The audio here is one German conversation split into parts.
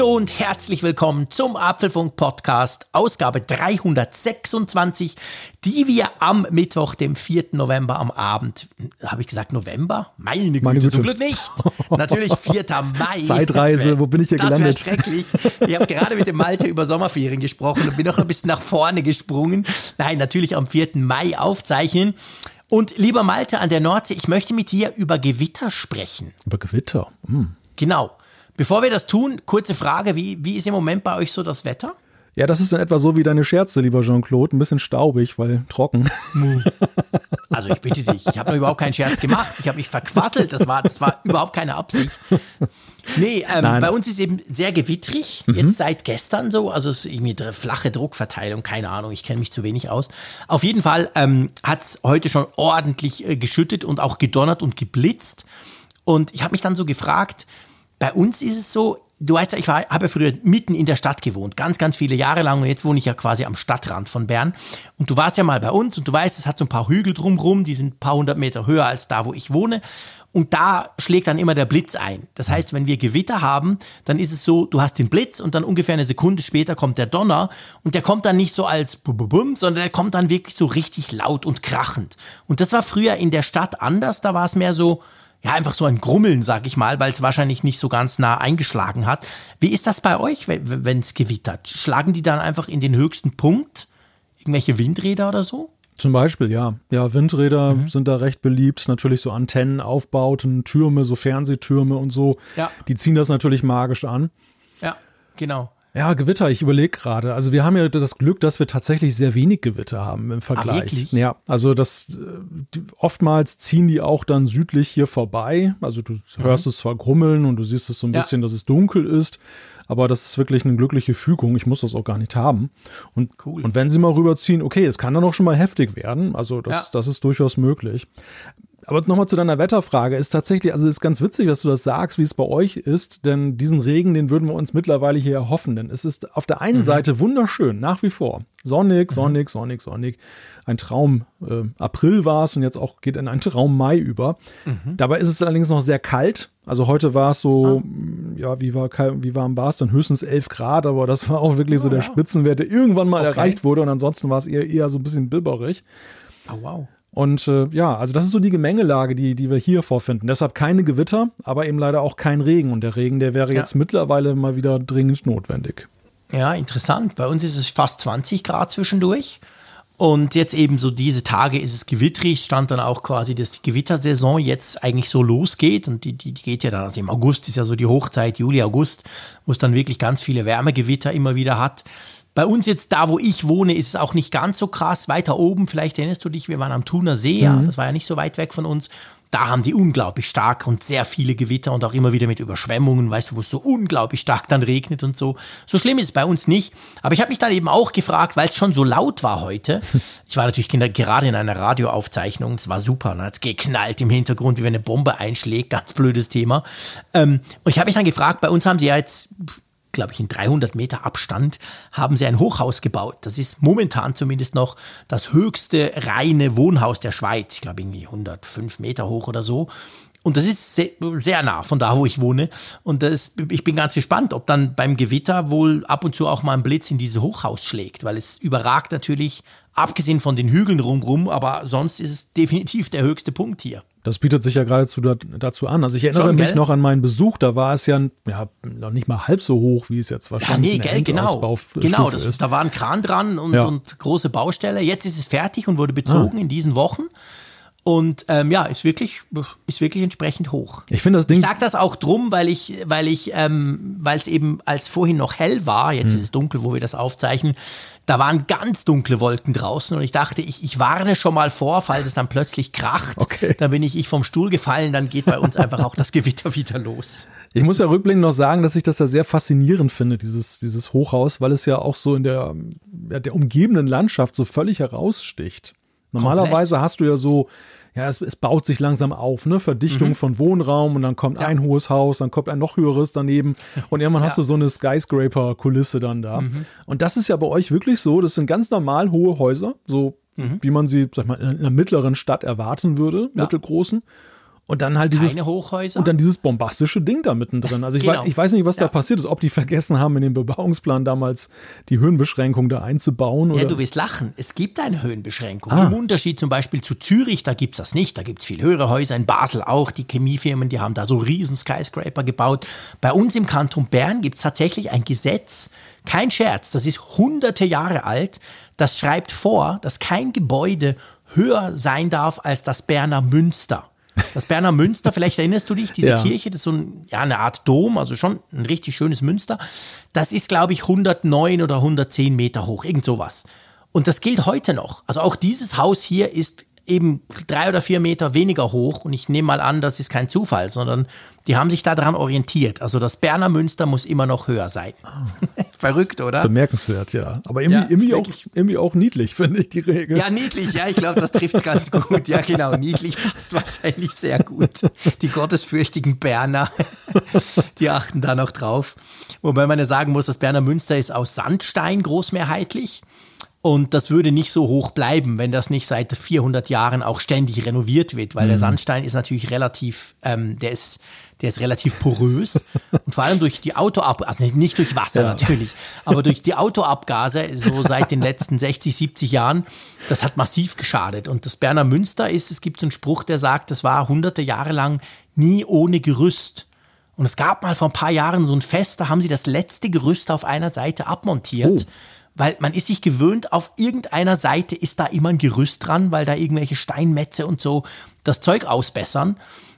Hallo und herzlich willkommen zum Apfelfunk Podcast, Ausgabe 326, die wir am Mittwoch, dem 4. November am Abend, habe ich gesagt November? Meine Güte, Meine Güte. zum Glück nicht. Natürlich 4. Mai. Zeitreise, wär- wo bin ich hier das gelandet? Das wäre schrecklich. Ich habe gerade mit dem Malte über Sommerferien gesprochen und bin noch ein bisschen nach vorne gesprungen. Nein, natürlich am 4. Mai aufzeichnen. Und lieber Malte an der Nordsee, ich möchte mit dir über Gewitter sprechen. Über Gewitter. Hm. Genau. Bevor wir das tun, kurze Frage, wie, wie ist im Moment bei euch so das Wetter? Ja, das ist in etwa so wie deine Scherze, lieber Jean-Claude. Ein bisschen staubig, weil trocken. Also ich bitte dich, ich habe noch überhaupt keinen Scherz gemacht. Ich habe mich verquasselt, das war, das war überhaupt keine Absicht. Nee, ähm, bei uns ist eben sehr gewittrig, jetzt seit gestern so, also es ist irgendwie flache Druckverteilung, keine Ahnung, ich kenne mich zu wenig aus. Auf jeden Fall ähm, hat es heute schon ordentlich äh, geschüttet und auch gedonnert und geblitzt. Und ich habe mich dann so gefragt, bei uns ist es so, du weißt ja, ich war- habe ja früher mitten in der Stadt gewohnt, ganz, ganz viele Jahre lang und jetzt wohne ich ja quasi am Stadtrand von Bern. Und du warst ja mal bei uns und du weißt, es hat so ein paar Hügel drumrum, die sind ein paar hundert Meter höher als da, wo ich wohne. Und da schlägt dann immer der Blitz ein. Das heißt, wenn wir Gewitter haben, dann ist es so, du hast den Blitz und dann ungefähr eine Sekunde später kommt der Donner und der kommt dann nicht so als bum, bum, bum, sondern der kommt dann wirklich so richtig laut und krachend. Und das war früher in der Stadt anders, da war es mehr so, ja, einfach so ein Grummeln, sag ich mal, weil es wahrscheinlich nicht so ganz nah eingeschlagen hat. Wie ist das bei euch, wenn es gewittert? Schlagen die dann einfach in den höchsten Punkt? Irgendwelche Windräder oder so? Zum Beispiel, ja. Ja, Windräder sind da recht beliebt. Natürlich so Antennen, Aufbauten, Türme, so Fernsehtürme und so. Ja. Die ziehen das natürlich magisch an. Ja, genau. Ja, Gewitter, ich überlege gerade. Also wir haben ja das Glück, dass wir tatsächlich sehr wenig Gewitter haben im Vergleich. wirklich? Ja, also das äh, die, oftmals ziehen die auch dann südlich hier vorbei. Also du hörst es zwar grummeln und du siehst es so ein Mhm. Ja. bisschen, dass es dunkel ist, aber das ist wirklich eine glückliche Fügung. Ich muss das auch gar nicht haben. Und, Cool. und wenn sie mal rüberziehen, okay, es kann dann auch schon mal heftig werden. Also das, Ja. das ist durchaus möglich. Aber nochmal zu deiner Wetterfrage. Ist tatsächlich, also ist ganz witzig, dass du das sagst, wie es bei euch ist, denn diesen Regen, den würden wir uns mittlerweile hier erhoffen. Denn es ist auf der einen Seite wunderschön, nach wie vor. Sonnig, sonnig, sonnig, sonnig. Ein Traum äh, April war es und jetzt auch geht in einen Traum Mai über. Dabei ist es allerdings noch sehr kalt. Also heute war es so, ja, wie, war, wie warm war es dann? Höchstens 11 Grad, aber das war auch wirklich so der Spitzenwert, der irgendwann mal Okay. erreicht wurde und ansonsten war es eher, eher so ein bisschen bibberig. Oh, wow. Und äh, ja, also das ist so die Gemengelage, die, die wir hier vorfinden. Deshalb keine Gewitter, aber eben leider auch kein Regen. Und der Regen, der wäre Ja. jetzt mittlerweile mal wieder dringend notwendig. Ja, interessant. Bei uns ist es fast 20 Grad zwischendurch. Und jetzt eben so diese Tage ist es gewittrig, stand dann auch quasi, dass die Gewittersaison jetzt eigentlich so losgeht. Und die, die, die geht ja dann, also im August ist ja so die Hochzeit, Juli, August, wo es dann wirklich ganz viele Wärmegewitter immer wieder hat. Bei uns jetzt da, wo ich wohne, ist es auch nicht ganz so krass. Weiter oben, vielleicht erinnerst du dich, wir waren am Thuner See, ja, das war ja nicht so weit weg von uns. Da haben die unglaublich stark und sehr viele Gewitter und auch immer wieder mit Überschwemmungen, weißt du, wo es so unglaublich stark dann regnet und so. So schlimm ist es bei uns nicht. Aber ich habe mich dann eben auch gefragt, weil es schon so laut war heute. Ich war natürlich gerade in einer Radioaufzeichnung, es war super, ne? es geknallt im Hintergrund, wie wenn eine Bombe einschlägt, ganz blödes Thema. Ähm, und ich habe mich dann gefragt, bei uns haben sie ja jetzt glaube ich, in 300 Meter Abstand haben sie ein Hochhaus gebaut. Das ist momentan zumindest noch das höchste reine Wohnhaus der Schweiz. Ich glaube, irgendwie 105 Meter hoch oder so. Und das ist sehr, sehr nah von da, wo ich wohne. Und das, ich bin ganz gespannt, ob dann beim Gewitter wohl ab und zu auch mal ein Blitz in dieses Hochhaus schlägt, weil es überragt natürlich, abgesehen von den Hügeln rumrum, aber sonst ist es definitiv der höchste Punkt hier. Das bietet sich ja geradezu da, dazu an. Also ich erinnere Schon, mich gell? noch an meinen Besuch, da war es ja, ja noch nicht mal halb so hoch, wie es jetzt Ja, wahrscheinlich nee, in der gell, genau. Genau, das, ist. da war ein Kran dran und, Ja. und große Baustelle. Jetzt ist es fertig und wurde bezogen Ah. in diesen Wochen. Und ähm, ja, ist wirklich, ist wirklich entsprechend hoch. Ich finde das Ich Ding, sage das auch drum, weil ich, weil ich, ähm, weil es eben als vorhin noch hell war, Hm. jetzt ist es dunkel, wo wir das aufzeichnen, da waren ganz dunkle Wolken draußen und ich dachte, ich, ich warne schon mal vor, falls es dann plötzlich kracht, Okay. dann bin ich, ich vom Stuhl gefallen, dann geht bei uns einfach auch das Gewitter wieder los. Ich muss ja rückblickend noch sagen, dass ich das ja sehr faszinierend finde, dieses, dieses Hochhaus, weil es ja auch so in der, der umgebenden Landschaft so völlig heraussticht. Normalerweise hast du ja so, ja, es, es baut sich langsam auf, ne? Verdichtung mhm. von Wohnraum und dann kommt ja. ein hohes Haus, dann kommt ein noch höheres daneben und irgendwann ja. hast du so eine Skyscraper-Kulisse dann da. Mhm. Und das ist ja bei euch wirklich so, das sind ganz normal hohe Häuser, so mhm. wie man sie, sag mal, in einer mittleren Stadt erwarten würde, ja. mittelgroßen. Und dann halt dieses. Keine Hochhäuser. Und dann dieses bombastische Ding da mittendrin. Also ich, genau. weiß, ich weiß nicht, was ja. da passiert ist, ob die vergessen haben, in den Bebauungsplan damals die Höhenbeschränkung da einzubauen. Ja, du wirst lachen. Es gibt eine Höhenbeschränkung. Ah. Im Unterschied zum Beispiel zu Zürich, da gibt es das nicht. Da gibt es viel höhere Häuser. In Basel auch. Die Chemiefirmen, die haben da so riesen Skyscraper gebaut. Bei uns im Kanton Bern gibt es tatsächlich ein Gesetz, kein Scherz, das ist hunderte Jahre alt. Das schreibt vor, dass kein Gebäude höher sein darf als das Berner Münster. Das Berner Münster, vielleicht erinnerst du dich, diese ja. Kirche, das ist so ein, ja, eine Art Dom, also schon ein richtig schönes Münster. Das ist, glaube ich, 109 oder 110 Meter hoch, irgend sowas. Und das gilt heute noch. Also auch dieses Haus hier ist eben drei oder vier Meter weniger hoch. Und ich nehme mal an, das ist kein Zufall, sondern die haben sich daran orientiert. Also das Berner Münster muss immer noch höher sein. Oh. Verrückt, oder? Bemerkenswert, ja. Aber irgendwie, ja, irgendwie, auch, irgendwie auch niedlich, finde ich, die Regel. Ja, niedlich, ja, ich glaube, das trifft ganz gut. Ja, genau, niedlich passt wahrscheinlich sehr gut. Die gottesfürchtigen Berner, die achten da noch drauf. Wobei man ja sagen muss, das Berner Münster ist aus Sandstein großmehrheitlich. Und das würde nicht so hoch bleiben, wenn das nicht seit 400 Jahren auch ständig renoviert wird, weil mhm. der Sandstein ist natürlich relativ, ähm, der ist, der ist relativ porös und vor allem durch die Autoab, also nicht durch Wasser ja. natürlich, aber durch die Autoabgase so seit den letzten 60, 70 Jahren, das hat massiv geschadet. Und das Berner Münster ist, es gibt so einen Spruch, der sagt, das war hunderte Jahre lang nie ohne Gerüst. Und es gab mal vor ein paar Jahren so ein Fest, da haben sie das letzte Gerüst auf einer Seite abmontiert. Oh weil man ist sich gewöhnt, auf irgendeiner Seite ist da immer ein Gerüst dran, weil da irgendwelche Steinmetze und so das Zeug ausbessern.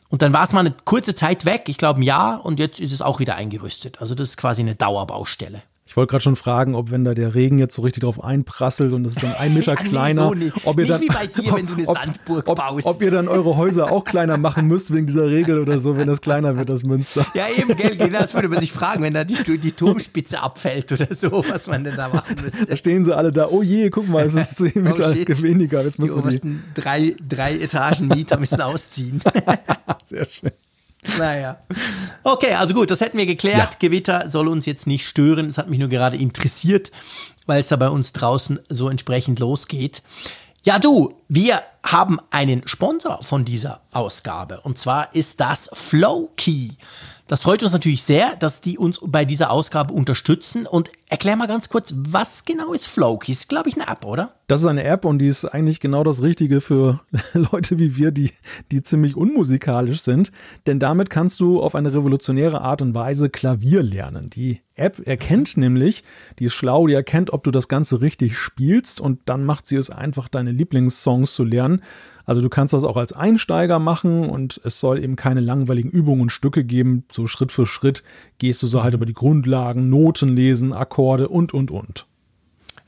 Und dann war es mal eine kurze Zeit weg, ich glaube ein Jahr, und jetzt ist es auch wieder eingerüstet. Also das ist quasi eine Dauerbaustelle. Ich wollte gerade schon fragen, ob wenn da der Regen jetzt so richtig drauf einprasselt und es ist dann ein Meter kleiner, ob ihr dann, wie bei dir, wenn du eine ob, Sandburg ob, baust. Ob ihr dann eure Häuser auch kleiner machen müsst wegen dieser Regel oder so, wenn das kleiner wird, das Münster. Ja, eben, gell, das würde man sich fragen, wenn da die, die Turmspitze abfällt oder so, was man denn da machen müsste. Da stehen sie alle da, oh je, guck mal, es ist 10 Meter oh weniger. Jetzt müssen die die drei, drei Etagen Mieter müssen ausziehen. Sehr schön. Naja. Okay, also gut, das hätten wir geklärt. Ja. Gewitter soll uns jetzt nicht stören. Es hat mich nur gerade interessiert, weil es da bei uns draußen so entsprechend losgeht. Ja, du, wir haben einen Sponsor von dieser Ausgabe und zwar ist das Flowkey. Das freut uns natürlich sehr, dass die uns bei dieser Ausgabe unterstützen. Und erklär mal ganz kurz, was genau ist Flowkey? Ist, glaube ich, eine App, oder? Das ist eine App und die ist eigentlich genau das Richtige für Leute wie wir, die, die ziemlich unmusikalisch sind. Denn damit kannst du auf eine revolutionäre Art und Weise Klavier lernen. Die App erkennt nämlich, die ist schlau, die erkennt, ob du das Ganze richtig spielst und dann macht sie es einfach, deine Lieblingssongs zu lernen. Also du kannst das auch als Einsteiger machen und es soll eben keine langweiligen Übungen und Stücke geben. So Schritt für Schritt gehst du so halt über die Grundlagen, Noten lesen, Akkorde und, und, und.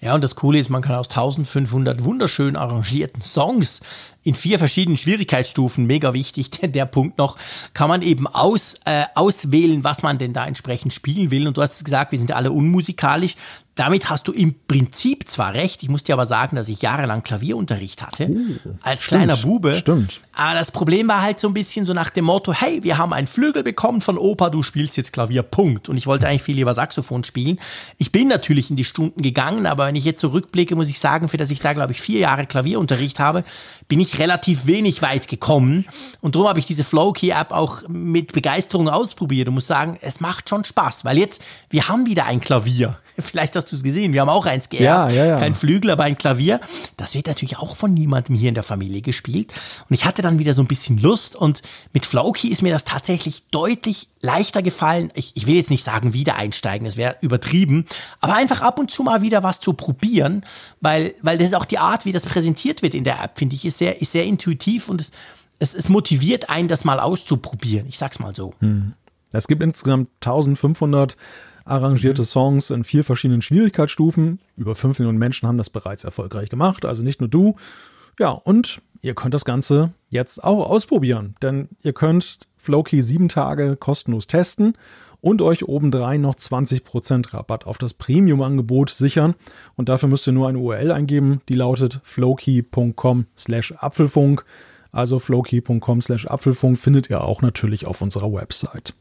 Ja, und das Coole ist, man kann aus 1500 wunderschön arrangierten Songs in vier verschiedenen Schwierigkeitsstufen, mega wichtig, der Punkt noch, kann man eben aus, äh, auswählen, was man denn da entsprechend spielen will. Und du hast es gesagt, wir sind alle unmusikalisch damit hast du im Prinzip zwar recht, ich muss dir aber sagen, dass ich jahrelang Klavierunterricht hatte, oh, als stimmt, kleiner Bube. Stimmt. Aber das Problem war halt so ein bisschen so nach dem Motto, hey, wir haben einen Flügel bekommen von Opa, du spielst jetzt Klavier, Punkt. Und ich wollte eigentlich viel lieber Saxophon spielen. Ich bin natürlich in die Stunden gegangen, aber wenn ich jetzt zurückblicke, muss ich sagen, für das ich da, glaube ich, vier Jahre Klavierunterricht habe, bin ich relativ wenig weit gekommen. Und darum habe ich diese Flowkey-App auch mit Begeisterung ausprobiert und muss sagen, es macht schon Spaß, weil jetzt, wir haben wieder ein Klavier. Vielleicht hast du es gesehen, wir haben auch eins geerbt. Ja, ja, ja. Kein Flügel, aber ein Klavier. Das wird natürlich auch von niemandem hier in der Familie gespielt. Und ich hatte dann wieder so ein bisschen Lust und mit Flowkey ist mir das tatsächlich deutlich leichter gefallen. Ich, ich will jetzt nicht sagen wieder einsteigen, das wäre übertrieben, aber einfach ab und zu mal wieder was zu probieren, weil, weil das ist auch die Art, wie das präsentiert wird in der App, finde ich, ist sehr, ist sehr intuitiv und es, es, es motiviert einen, das mal auszuprobieren. Ich sag's mal so. Hm. Es gibt insgesamt 1500 arrangierte mhm. Songs in vier verschiedenen Schwierigkeitsstufen. Über fünf Millionen Menschen haben das bereits erfolgreich gemacht, also nicht nur du. Ja, und ihr könnt das Ganze jetzt auch ausprobieren, denn ihr könnt Flowkey sieben Tage kostenlos testen und euch obendrein noch 20% Rabatt auf das Premium-Angebot sichern. Und dafür müsst ihr nur eine URL eingeben, die lautet flowkey.com slash Apfelfunk. Also flowkey.com slash Apfelfunk findet ihr auch natürlich auf unserer Website.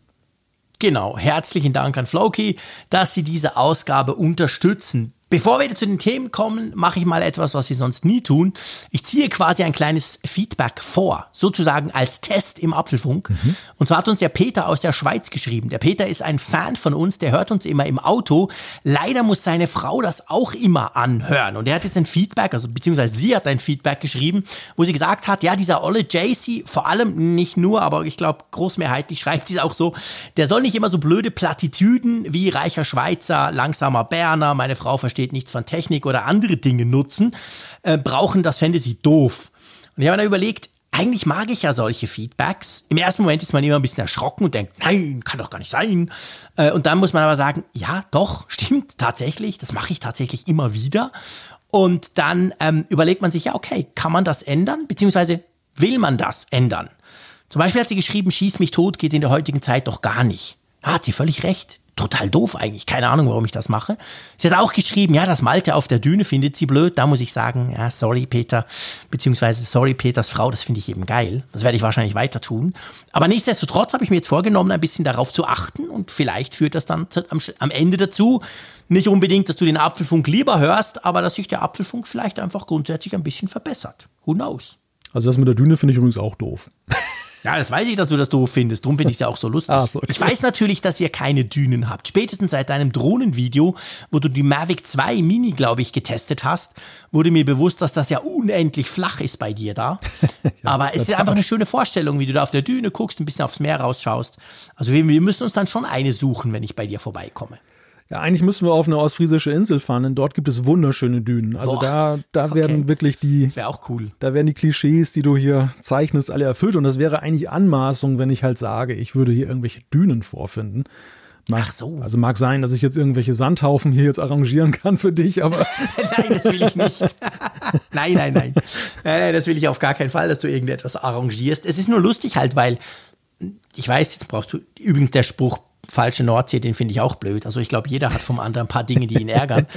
Genau, herzlichen Dank an Flowkey, dass Sie diese Ausgabe unterstützen. Bevor wir zu den Themen kommen, mache ich mal etwas, was wir sonst nie tun. Ich ziehe quasi ein kleines Feedback vor, sozusagen als Test im Apfelfunk. Mhm. Und zwar hat uns der Peter aus der Schweiz geschrieben. Der Peter ist ein Fan von uns, der hört uns immer im Auto. Leider muss seine Frau das auch immer anhören. Und er hat jetzt ein Feedback, also beziehungsweise sie hat ein Feedback geschrieben, wo sie gesagt hat, ja, dieser Olle JC, vor allem nicht nur, aber ich glaube großmehrheitlich schreibt sie es auch so, der soll nicht immer so blöde Plattitüden wie reicher Schweizer, langsamer Berner, meine Frau versteht versteht nichts von Technik oder andere Dinge nutzen, äh, brauchen das Fantasy doof. Und ich habe mir dann überlegt, eigentlich mag ich ja solche Feedbacks. Im ersten Moment ist man immer ein bisschen erschrocken und denkt, nein, kann doch gar nicht sein. Äh, und dann muss man aber sagen, ja, doch, stimmt tatsächlich, das mache ich tatsächlich immer wieder. Und dann ähm, überlegt man sich, ja, okay, kann man das ändern? Beziehungsweise will man das ändern? Zum Beispiel hat sie geschrieben, schieß mich tot geht in der heutigen Zeit doch gar nicht. Ja, hat sie völlig recht total doof eigentlich. Keine Ahnung, warum ich das mache. Sie hat auch geschrieben, ja, das Malte auf der Düne findet sie blöd. Da muss ich sagen, ja, sorry, Peter, beziehungsweise sorry, Peters Frau, das finde ich eben geil. Das werde ich wahrscheinlich weiter tun. Aber nichtsdestotrotz habe ich mir jetzt vorgenommen, ein bisschen darauf zu achten und vielleicht führt das dann am, am Ende dazu, nicht unbedingt, dass du den Apfelfunk lieber hörst, aber dass sich der Apfelfunk vielleicht einfach grundsätzlich ein bisschen verbessert. Who knows? Also das mit der Düne finde ich übrigens auch doof. Ja, das weiß ich, dass du das doof findest. Drum finde ich es ja auch so lustig. So, okay. Ich weiß natürlich, dass ihr keine Dünen habt. Spätestens seit deinem Drohnenvideo, wo du die Mavic 2 Mini, glaube ich, getestet hast, wurde mir bewusst, dass das ja unendlich flach ist bei dir da. ja, Aber es ist einfach eine schöne Vorstellung, wie du da auf der Düne guckst, ein bisschen aufs Meer rausschaust. Also wir, wir müssen uns dann schon eine suchen, wenn ich bei dir vorbeikomme. Ja, eigentlich müssen wir auf eine ostfriesische Insel fahren, denn dort gibt es wunderschöne Dünen. Also Boah, da, da okay. werden wirklich die. Das wäre auch cool. Da werden die Klischees, die du hier zeichnest, alle erfüllt. Und das wäre eigentlich Anmaßung, wenn ich halt sage, ich würde hier irgendwelche Dünen vorfinden. Mag, Ach so. Also mag sein, dass ich jetzt irgendwelche Sandhaufen hier jetzt arrangieren kann für dich, aber. nein, das will ich nicht. nein, nein, nein. Nein, das will ich auf gar keinen Fall, dass du irgendetwas arrangierst. Es ist nur lustig halt, weil ich weiß, jetzt brauchst du übrigens der Spruch falsche Nordsee, den finde ich auch blöd. Also ich glaube, jeder hat vom anderen ein paar Dinge, die ihn ärgern.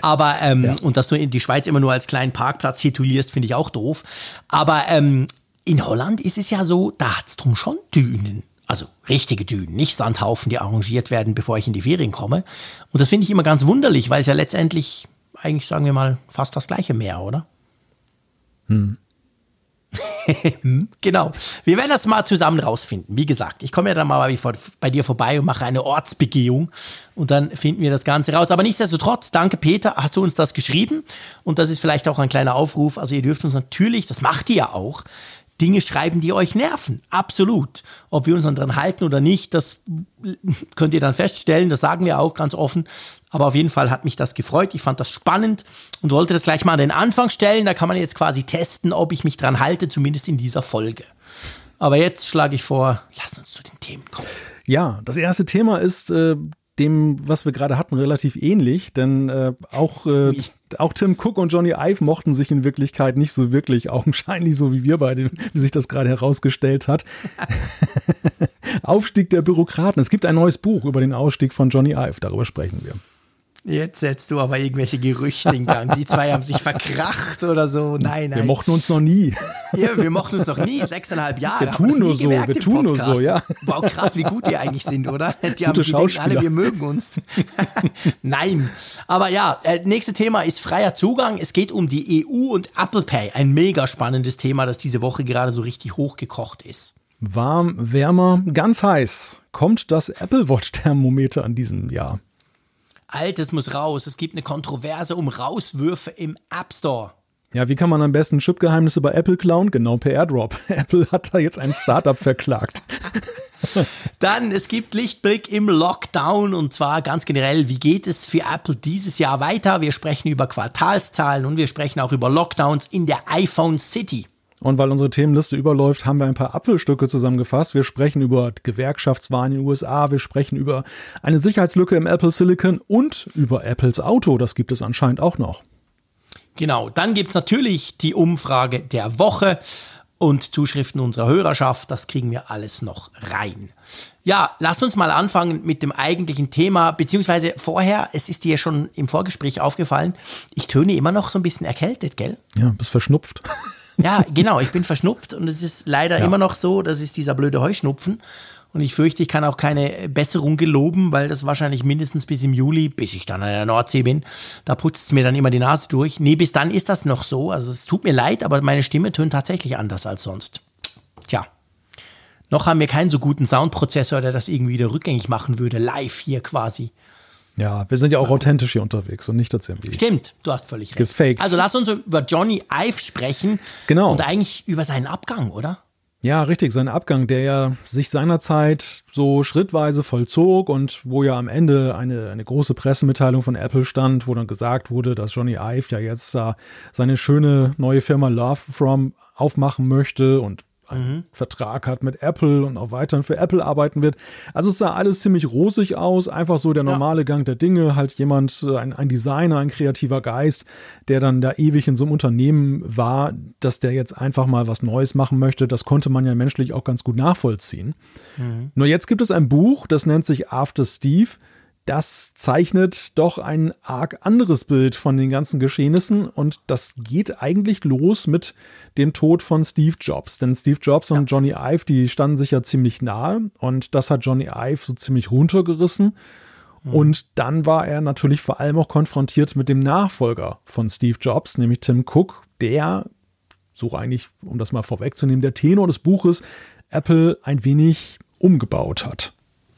Aber ähm, ja. und dass du in die Schweiz immer nur als kleinen Parkplatz titulierst, finde ich auch doof. Aber ähm, in Holland ist es ja so, da hat es drum schon Dünen. Also richtige Dünen, nicht Sandhaufen, die arrangiert werden, bevor ich in die Ferien komme. Und das finde ich immer ganz wunderlich, weil es ja letztendlich eigentlich, sagen wir mal, fast das gleiche Meer, oder? Hm. genau. Wir werden das mal zusammen rausfinden. Wie gesagt, ich komme ja dann mal bei dir vorbei und mache eine Ortsbegehung und dann finden wir das Ganze raus. Aber nichtsdestotrotz, danke Peter, hast du uns das geschrieben und das ist vielleicht auch ein kleiner Aufruf. Also ihr dürft uns natürlich, das macht ihr ja auch, Dinge schreiben, die euch nerven. Absolut. Ob wir uns daran halten oder nicht, das könnt ihr dann feststellen. Das sagen wir auch ganz offen. Aber auf jeden Fall hat mich das gefreut. Ich fand das spannend und wollte das gleich mal an den Anfang stellen. Da kann man jetzt quasi testen, ob ich mich dran halte, zumindest in dieser Folge. Aber jetzt schlage ich vor, lass uns zu den Themen kommen. Ja, das erste Thema ist äh, dem, was wir gerade hatten, relativ ähnlich, denn äh, auch, äh, auch Tim Cook und Johnny Ive mochten sich in Wirklichkeit nicht so wirklich, augenscheinlich so wie wir beide, wie sich das gerade herausgestellt hat. Aufstieg der Bürokraten. Es gibt ein neues Buch über den Ausstieg von Johnny Ive, darüber sprechen wir. Jetzt setzt du aber irgendwelche Gerüchte in Gang. Die zwei haben sich verkracht oder so. Nein, nein. Wir mochten uns noch nie. Ja, wir mochten uns noch nie. Sechseinhalb Jahre. Wir tun nur so. wir tun nur so, ja. Wow, krass, wie gut die eigentlich sind, oder? Die, haben, die denken alle, wir mögen uns. nein. Aber ja, äh, nächste Thema ist freier Zugang. Es geht um die EU und Apple Pay. Ein mega spannendes Thema, das diese Woche gerade so richtig hochgekocht ist. Warm, wärmer, ganz heiß. Kommt das Apple Watch Thermometer an diesem Jahr? Altes muss raus. Es gibt eine Kontroverse um Rauswürfe im App Store. Ja, wie kann man am besten Chipgeheimnisse bei Apple klauen? Genau per Airdrop. Apple hat da jetzt ein Startup verklagt. Dann, es gibt Lichtblick im Lockdown und zwar ganz generell, wie geht es für Apple dieses Jahr weiter? Wir sprechen über Quartalszahlen und wir sprechen auch über Lockdowns in der iPhone City. Und weil unsere Themenliste überläuft, haben wir ein paar Apfelstücke zusammengefasst. Wir sprechen über Gewerkschaftswahlen in den USA, wir sprechen über eine Sicherheitslücke im Apple Silicon und über Apples Auto. Das gibt es anscheinend auch noch. Genau, dann gibt es natürlich die Umfrage der Woche und Zuschriften unserer Hörerschaft. Das kriegen wir alles noch rein. Ja, lass uns mal anfangen mit dem eigentlichen Thema, beziehungsweise vorher, es ist dir schon im Vorgespräch aufgefallen, ich töne immer noch so ein bisschen erkältet, gell? Ja, bist verschnupft. Ja, genau, ich bin verschnupft und es ist leider ja. immer noch so, das ist dieser blöde Heuschnupfen. Und ich fürchte, ich kann auch keine Besserung geloben, weil das wahrscheinlich mindestens bis im Juli, bis ich dann an der Nordsee bin, da putzt es mir dann immer die Nase durch. Nee, bis dann ist das noch so. Also es tut mir leid, aber meine Stimme tönt tatsächlich anders als sonst. Tja. Noch haben wir keinen so guten Soundprozessor, der das irgendwie wieder rückgängig machen würde, live hier quasi. Ja, wir sind ja auch authentisch hier unterwegs und nicht das irgendwie. Stimmt, du hast völlig recht. Gefaked. Also lass uns über Johnny Ive sprechen. Genau. Und eigentlich über seinen Abgang, oder? Ja, richtig, sein Abgang, der ja sich seinerzeit so schrittweise vollzog und wo ja am Ende eine, eine große Pressemitteilung von Apple stand, wo dann gesagt wurde, dass Johnny Ive ja jetzt da seine schöne neue Firma Love From aufmachen möchte und einen mhm. Vertrag hat mit Apple und auch weiterhin für Apple arbeiten wird. Also es sah alles ziemlich rosig aus, einfach so der normale ja. Gang der Dinge, halt jemand, äh, ein, ein, Designer, ein kreativer Geist, der dann da ewig in so einem Unternehmen war, dass der jetzt einfach mal was Neues machen möchte, das konnte man ja menschlich auch ganz gut nachvollziehen. Mhm. Nur jetzt gibt es ein Buch, das nennt sich After Steve das zeichnet doch ein arg anderes Bild von den ganzen Geschehnissen und das geht eigentlich los mit dem Tod von Steve Jobs. Denn Steve Jobs ja. und Johnny Ive, die standen sich ja ziemlich nahe und das hat Johnny Ive so ziemlich runtergerissen. Mhm. Und dann war er natürlich vor allem auch konfrontiert mit dem Nachfolger von Steve Jobs, nämlich Tim Cook, der, so eigentlich, um das mal vorwegzunehmen, der Tenor des Buches Apple ein wenig umgebaut hat.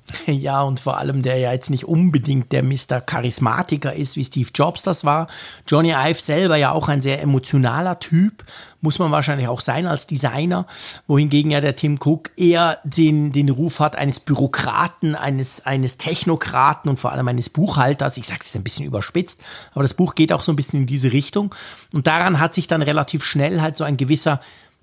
Ja, und vor allem, der ja jetzt nicht unbedingt der Mr. Charismatiker ist, wie Steve Jobs das war. Johnny Ive selber ja auch ein sehr emotionaler Typ, muss man wahrscheinlich auch sein als Designer, wohingegen ja der Tim Cook eher den, den Ruf hat eines Bürokraten, eines, eines Technokraten und vor allem eines Buchhalters. Ich sage es ein bisschen überspitzt, aber das Buch geht auch so ein bisschen in diese Richtung. Und daran hat sich dann relativ schnell halt so ein gewisser,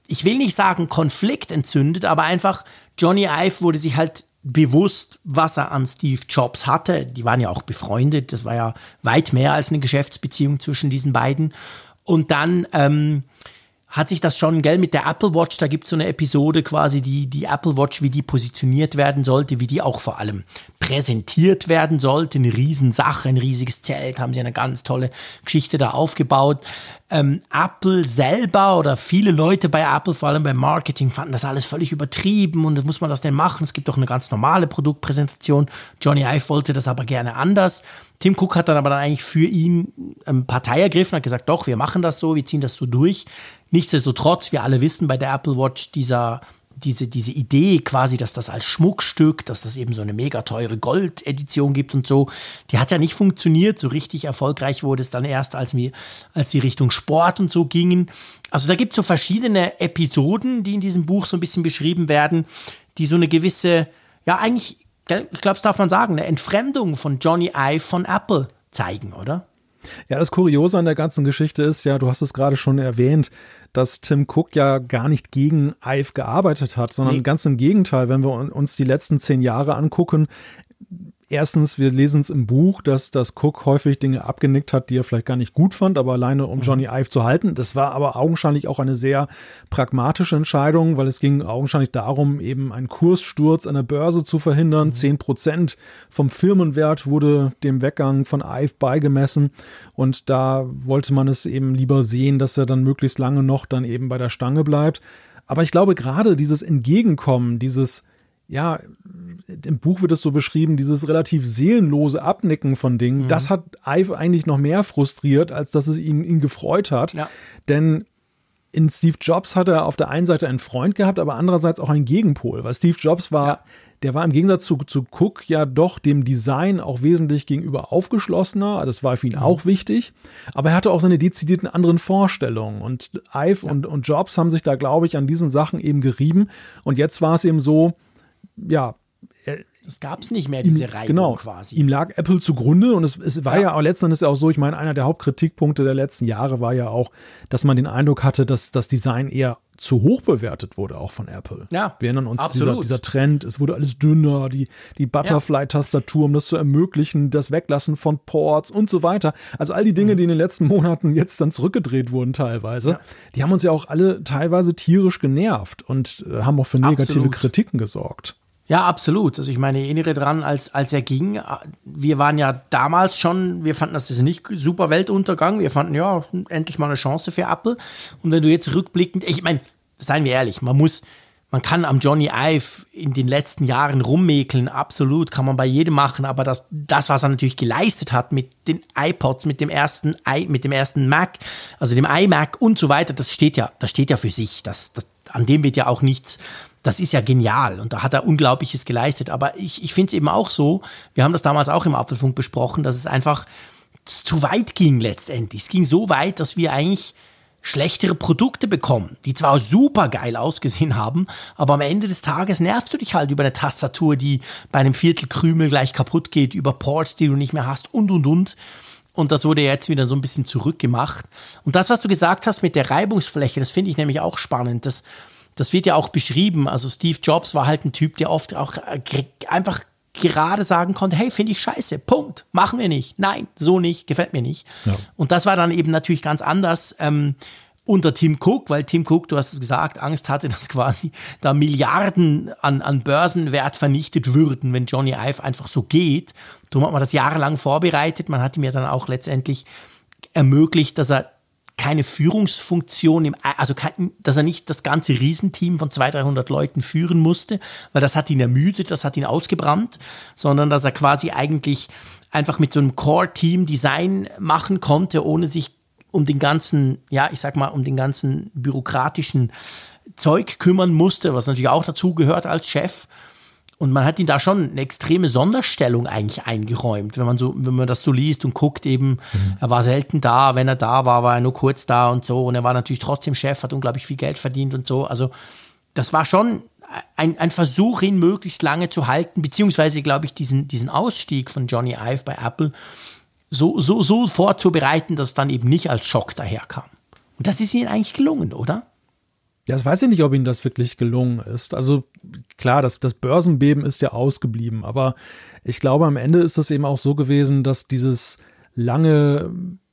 ich will nicht sagen Konflikt entzündet, aber einfach Johnny Ive wurde sich halt bewusst, was er an Steve Jobs hatte. Die waren ja auch befreundet. Das war ja weit mehr als eine Geschäftsbeziehung zwischen diesen beiden. Und dann ähm, hat sich das schon, gell, mit der Apple Watch, da gibt es so eine Episode quasi, die, die Apple Watch, wie die positioniert werden sollte, wie die auch vor allem präsentiert werden sollte. Eine Riesensache, ein riesiges Zelt, haben sie eine ganz tolle Geschichte da aufgebaut. Ähm, Apple selber oder viele Leute bei Apple, vor allem beim Marketing, fanden das alles völlig übertrieben und muss man das denn machen? Es gibt doch eine ganz normale Produktpräsentation. Johnny Ive wollte das aber gerne anders. Tim Cook hat dann aber dann eigentlich für ihn ähm, Partei ergriffen, hat gesagt, doch, wir machen das so, wir ziehen das so durch. Nichtsdestotrotz, wir alle wissen bei der Apple Watch, dieser, diese, diese Idee quasi, dass das als Schmuckstück, dass das eben so eine mega teure Gold-Edition gibt und so, die hat ja nicht funktioniert. So richtig erfolgreich wurde es dann erst, als wir, als die Richtung Sport und so gingen. Also da gibt es so verschiedene Episoden, die in diesem Buch so ein bisschen beschrieben werden, die so eine gewisse, ja eigentlich, ich glaube, das darf man sagen, eine Entfremdung von Johnny Ive von Apple zeigen, oder? Ja, das Kuriose an der ganzen Geschichte ist ja, du hast es gerade schon erwähnt, dass Tim Cook ja gar nicht gegen Ive gearbeitet hat, sondern nee. ganz im Gegenteil, wenn wir uns die letzten zehn Jahre angucken, Erstens, wir lesen es im Buch, dass das Cook häufig Dinge abgenickt hat, die er vielleicht gar nicht gut fand, aber alleine um mhm. Johnny Ive zu halten. Das war aber augenscheinlich auch eine sehr pragmatische Entscheidung, weil es ging augenscheinlich darum, eben einen Kurssturz an der Börse zu verhindern. Mhm. Zehn Prozent vom Firmenwert wurde dem Weggang von Ive beigemessen und da wollte man es eben lieber sehen, dass er dann möglichst lange noch dann eben bei der Stange bleibt. Aber ich glaube, gerade dieses Entgegenkommen, dieses ja, im Buch wird es so beschrieben, dieses relativ seelenlose Abnicken von Dingen, mhm. das hat Ive eigentlich noch mehr frustriert, als dass es ihn, ihn gefreut hat. Ja. Denn in Steve Jobs hat er auf der einen Seite einen Freund gehabt, aber andererseits auch einen Gegenpol, weil Steve Jobs war, ja. der war im Gegensatz zu, zu Cook ja doch dem Design auch wesentlich gegenüber aufgeschlossener. Das war für ihn mhm. auch wichtig. Aber er hatte auch seine dezidierten anderen Vorstellungen. Und Ive ja. und, und Jobs haben sich da, glaube ich, an diesen Sachen eben gerieben. Und jetzt war es eben so, ja, es gab es nicht mehr, diese Reibung genau, quasi. Ihm lag Apple zugrunde und es, es war ja. ja auch letzten Endes auch so, ich meine, einer der Hauptkritikpunkte der letzten Jahre war ja auch, dass man den Eindruck hatte, dass das Design eher zu hoch bewertet wurde, auch von Apple. Ja, Wir erinnern uns, dieser, dieser, Trend, es wurde alles dünner, die, die Butterfly-Tastatur, um das zu ermöglichen, das Weglassen von Ports und so weiter. Also all die Dinge, mhm. die in den letzten Monaten jetzt dann zurückgedreht wurden teilweise, ja. die haben uns ja auch alle teilweise tierisch genervt und äh, haben auch für negative Absolut. Kritiken gesorgt. Ja, absolut. Also ich meine, ich erinnere dran, als, als er ging, wir waren ja damals schon, wir fanden das ist nicht super Weltuntergang. Wir fanden, ja, endlich mal eine Chance für Apple. Und wenn du jetzt rückblickend, ich meine, seien wir ehrlich, man muss, man kann am Johnny Ive in den letzten Jahren rummäkeln, absolut, kann man bei jedem machen, aber das, das, was er natürlich geleistet hat mit den iPods, mit dem ersten i, mit dem ersten Mac, also dem iMac und so weiter, das steht ja, das steht ja für sich. Das, das, an dem wird ja auch nichts, das ist ja genial und da hat er Unglaubliches geleistet. Aber ich, ich finde es eben auch so, wir haben das damals auch im Apfelfunk besprochen, dass es einfach zu weit ging letztendlich. Es ging so weit, dass wir eigentlich schlechtere Produkte bekommen, die zwar super geil ausgesehen haben, aber am Ende des Tages nervst du dich halt über eine Tastatur, die bei einem Viertelkrümel gleich kaputt geht, über Ports, die du nicht mehr hast und und und. Und das wurde jetzt wieder so ein bisschen zurückgemacht. Und das, was du gesagt hast mit der Reibungsfläche, das finde ich nämlich auch spannend. Das, das wird ja auch beschrieben. Also Steve Jobs war halt ein Typ, der oft auch einfach gerade sagen konnte, hey, finde ich scheiße, Punkt, machen wir nicht, nein, so nicht, gefällt mir nicht. Ja. Und das war dann eben natürlich ganz anders ähm, unter Tim Cook, weil Tim Cook, du hast es gesagt, Angst hatte, dass quasi da Milliarden an, an Börsenwert vernichtet würden, wenn Johnny Ive einfach so geht. Darum hat man das jahrelang vorbereitet, man hat ihm ja dann auch letztendlich ermöglicht, dass er keine Führungsfunktion, im, also kein, dass er nicht das ganze Riesenteam von 200, 300 Leuten führen musste, weil das hat ihn ermüdet, das hat ihn ausgebrannt, sondern dass er quasi eigentlich einfach mit so einem Core-Team Design machen konnte, ohne sich um den ganzen, ja, ich sag mal, um den ganzen bürokratischen Zeug kümmern musste, was natürlich auch dazu gehört als Chef. Und man hat ihn da schon eine extreme Sonderstellung eigentlich eingeräumt, wenn man so, wenn man das so liest und guckt eben, mhm. er war selten da, wenn er da war, war er nur kurz da und so. Und er war natürlich trotzdem Chef, hat unglaublich viel Geld verdient und so. Also das war schon ein, ein Versuch, ihn möglichst lange zu halten, beziehungsweise, glaube ich, diesen, diesen Ausstieg von Johnny Ive bei Apple so, so, so vorzubereiten, dass es dann eben nicht als Schock daherkam. Und das ist ihnen eigentlich gelungen, oder? Ja, das weiß ich nicht, ob Ihnen das wirklich gelungen ist. Also klar, das, das Börsenbeben ist ja ausgeblieben, aber ich glaube, am Ende ist das eben auch so gewesen, dass dieses lange,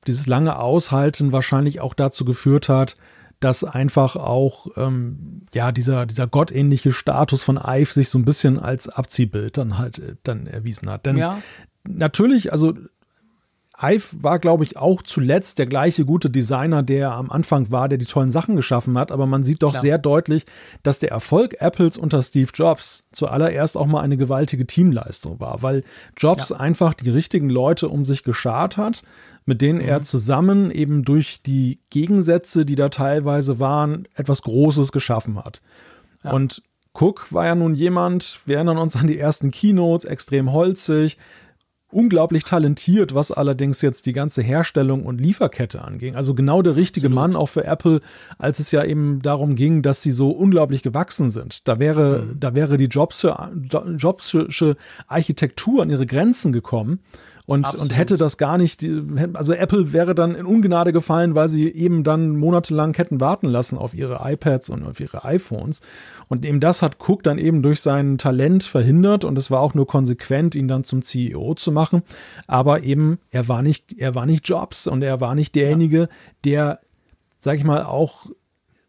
dieses lange Aushalten wahrscheinlich auch dazu geführt hat, dass einfach auch ähm, ja dieser dieser gottähnliche Status von Ive sich so ein bisschen als Abziehbild dann halt äh, dann erwiesen hat. Denn ja. natürlich, also Ive war, glaube ich, auch zuletzt der gleiche gute Designer, der am Anfang war, der die tollen Sachen geschaffen hat. Aber man sieht doch Klar. sehr deutlich, dass der Erfolg Apples unter Steve Jobs zuallererst auch mal eine gewaltige Teamleistung war, weil Jobs ja. einfach die richtigen Leute um sich geschart hat, mit denen mhm. er zusammen eben durch die Gegensätze, die da teilweise waren, etwas Großes geschaffen hat. Ja. Und Cook war ja nun jemand, wir erinnern uns an die ersten Keynotes, extrem holzig, unglaublich talentiert, was allerdings jetzt die ganze Herstellung und Lieferkette anging. Also genau der richtige Absolut. Mann auch für Apple, als es ja eben darum ging, dass sie so unglaublich gewachsen sind. Da wäre, mhm. da wäre die Jobsche, Jobsche Architektur an ihre Grenzen gekommen. Und, und hätte das gar nicht, also Apple wäre dann in Ungnade gefallen, weil sie eben dann monatelang hätten warten lassen auf ihre iPads und auf ihre iPhones. Und eben das hat Cook dann eben durch sein Talent verhindert und es war auch nur konsequent, ihn dann zum CEO zu machen. Aber eben, er war nicht, er war nicht Jobs und er war nicht derjenige, der, sag ich mal, auch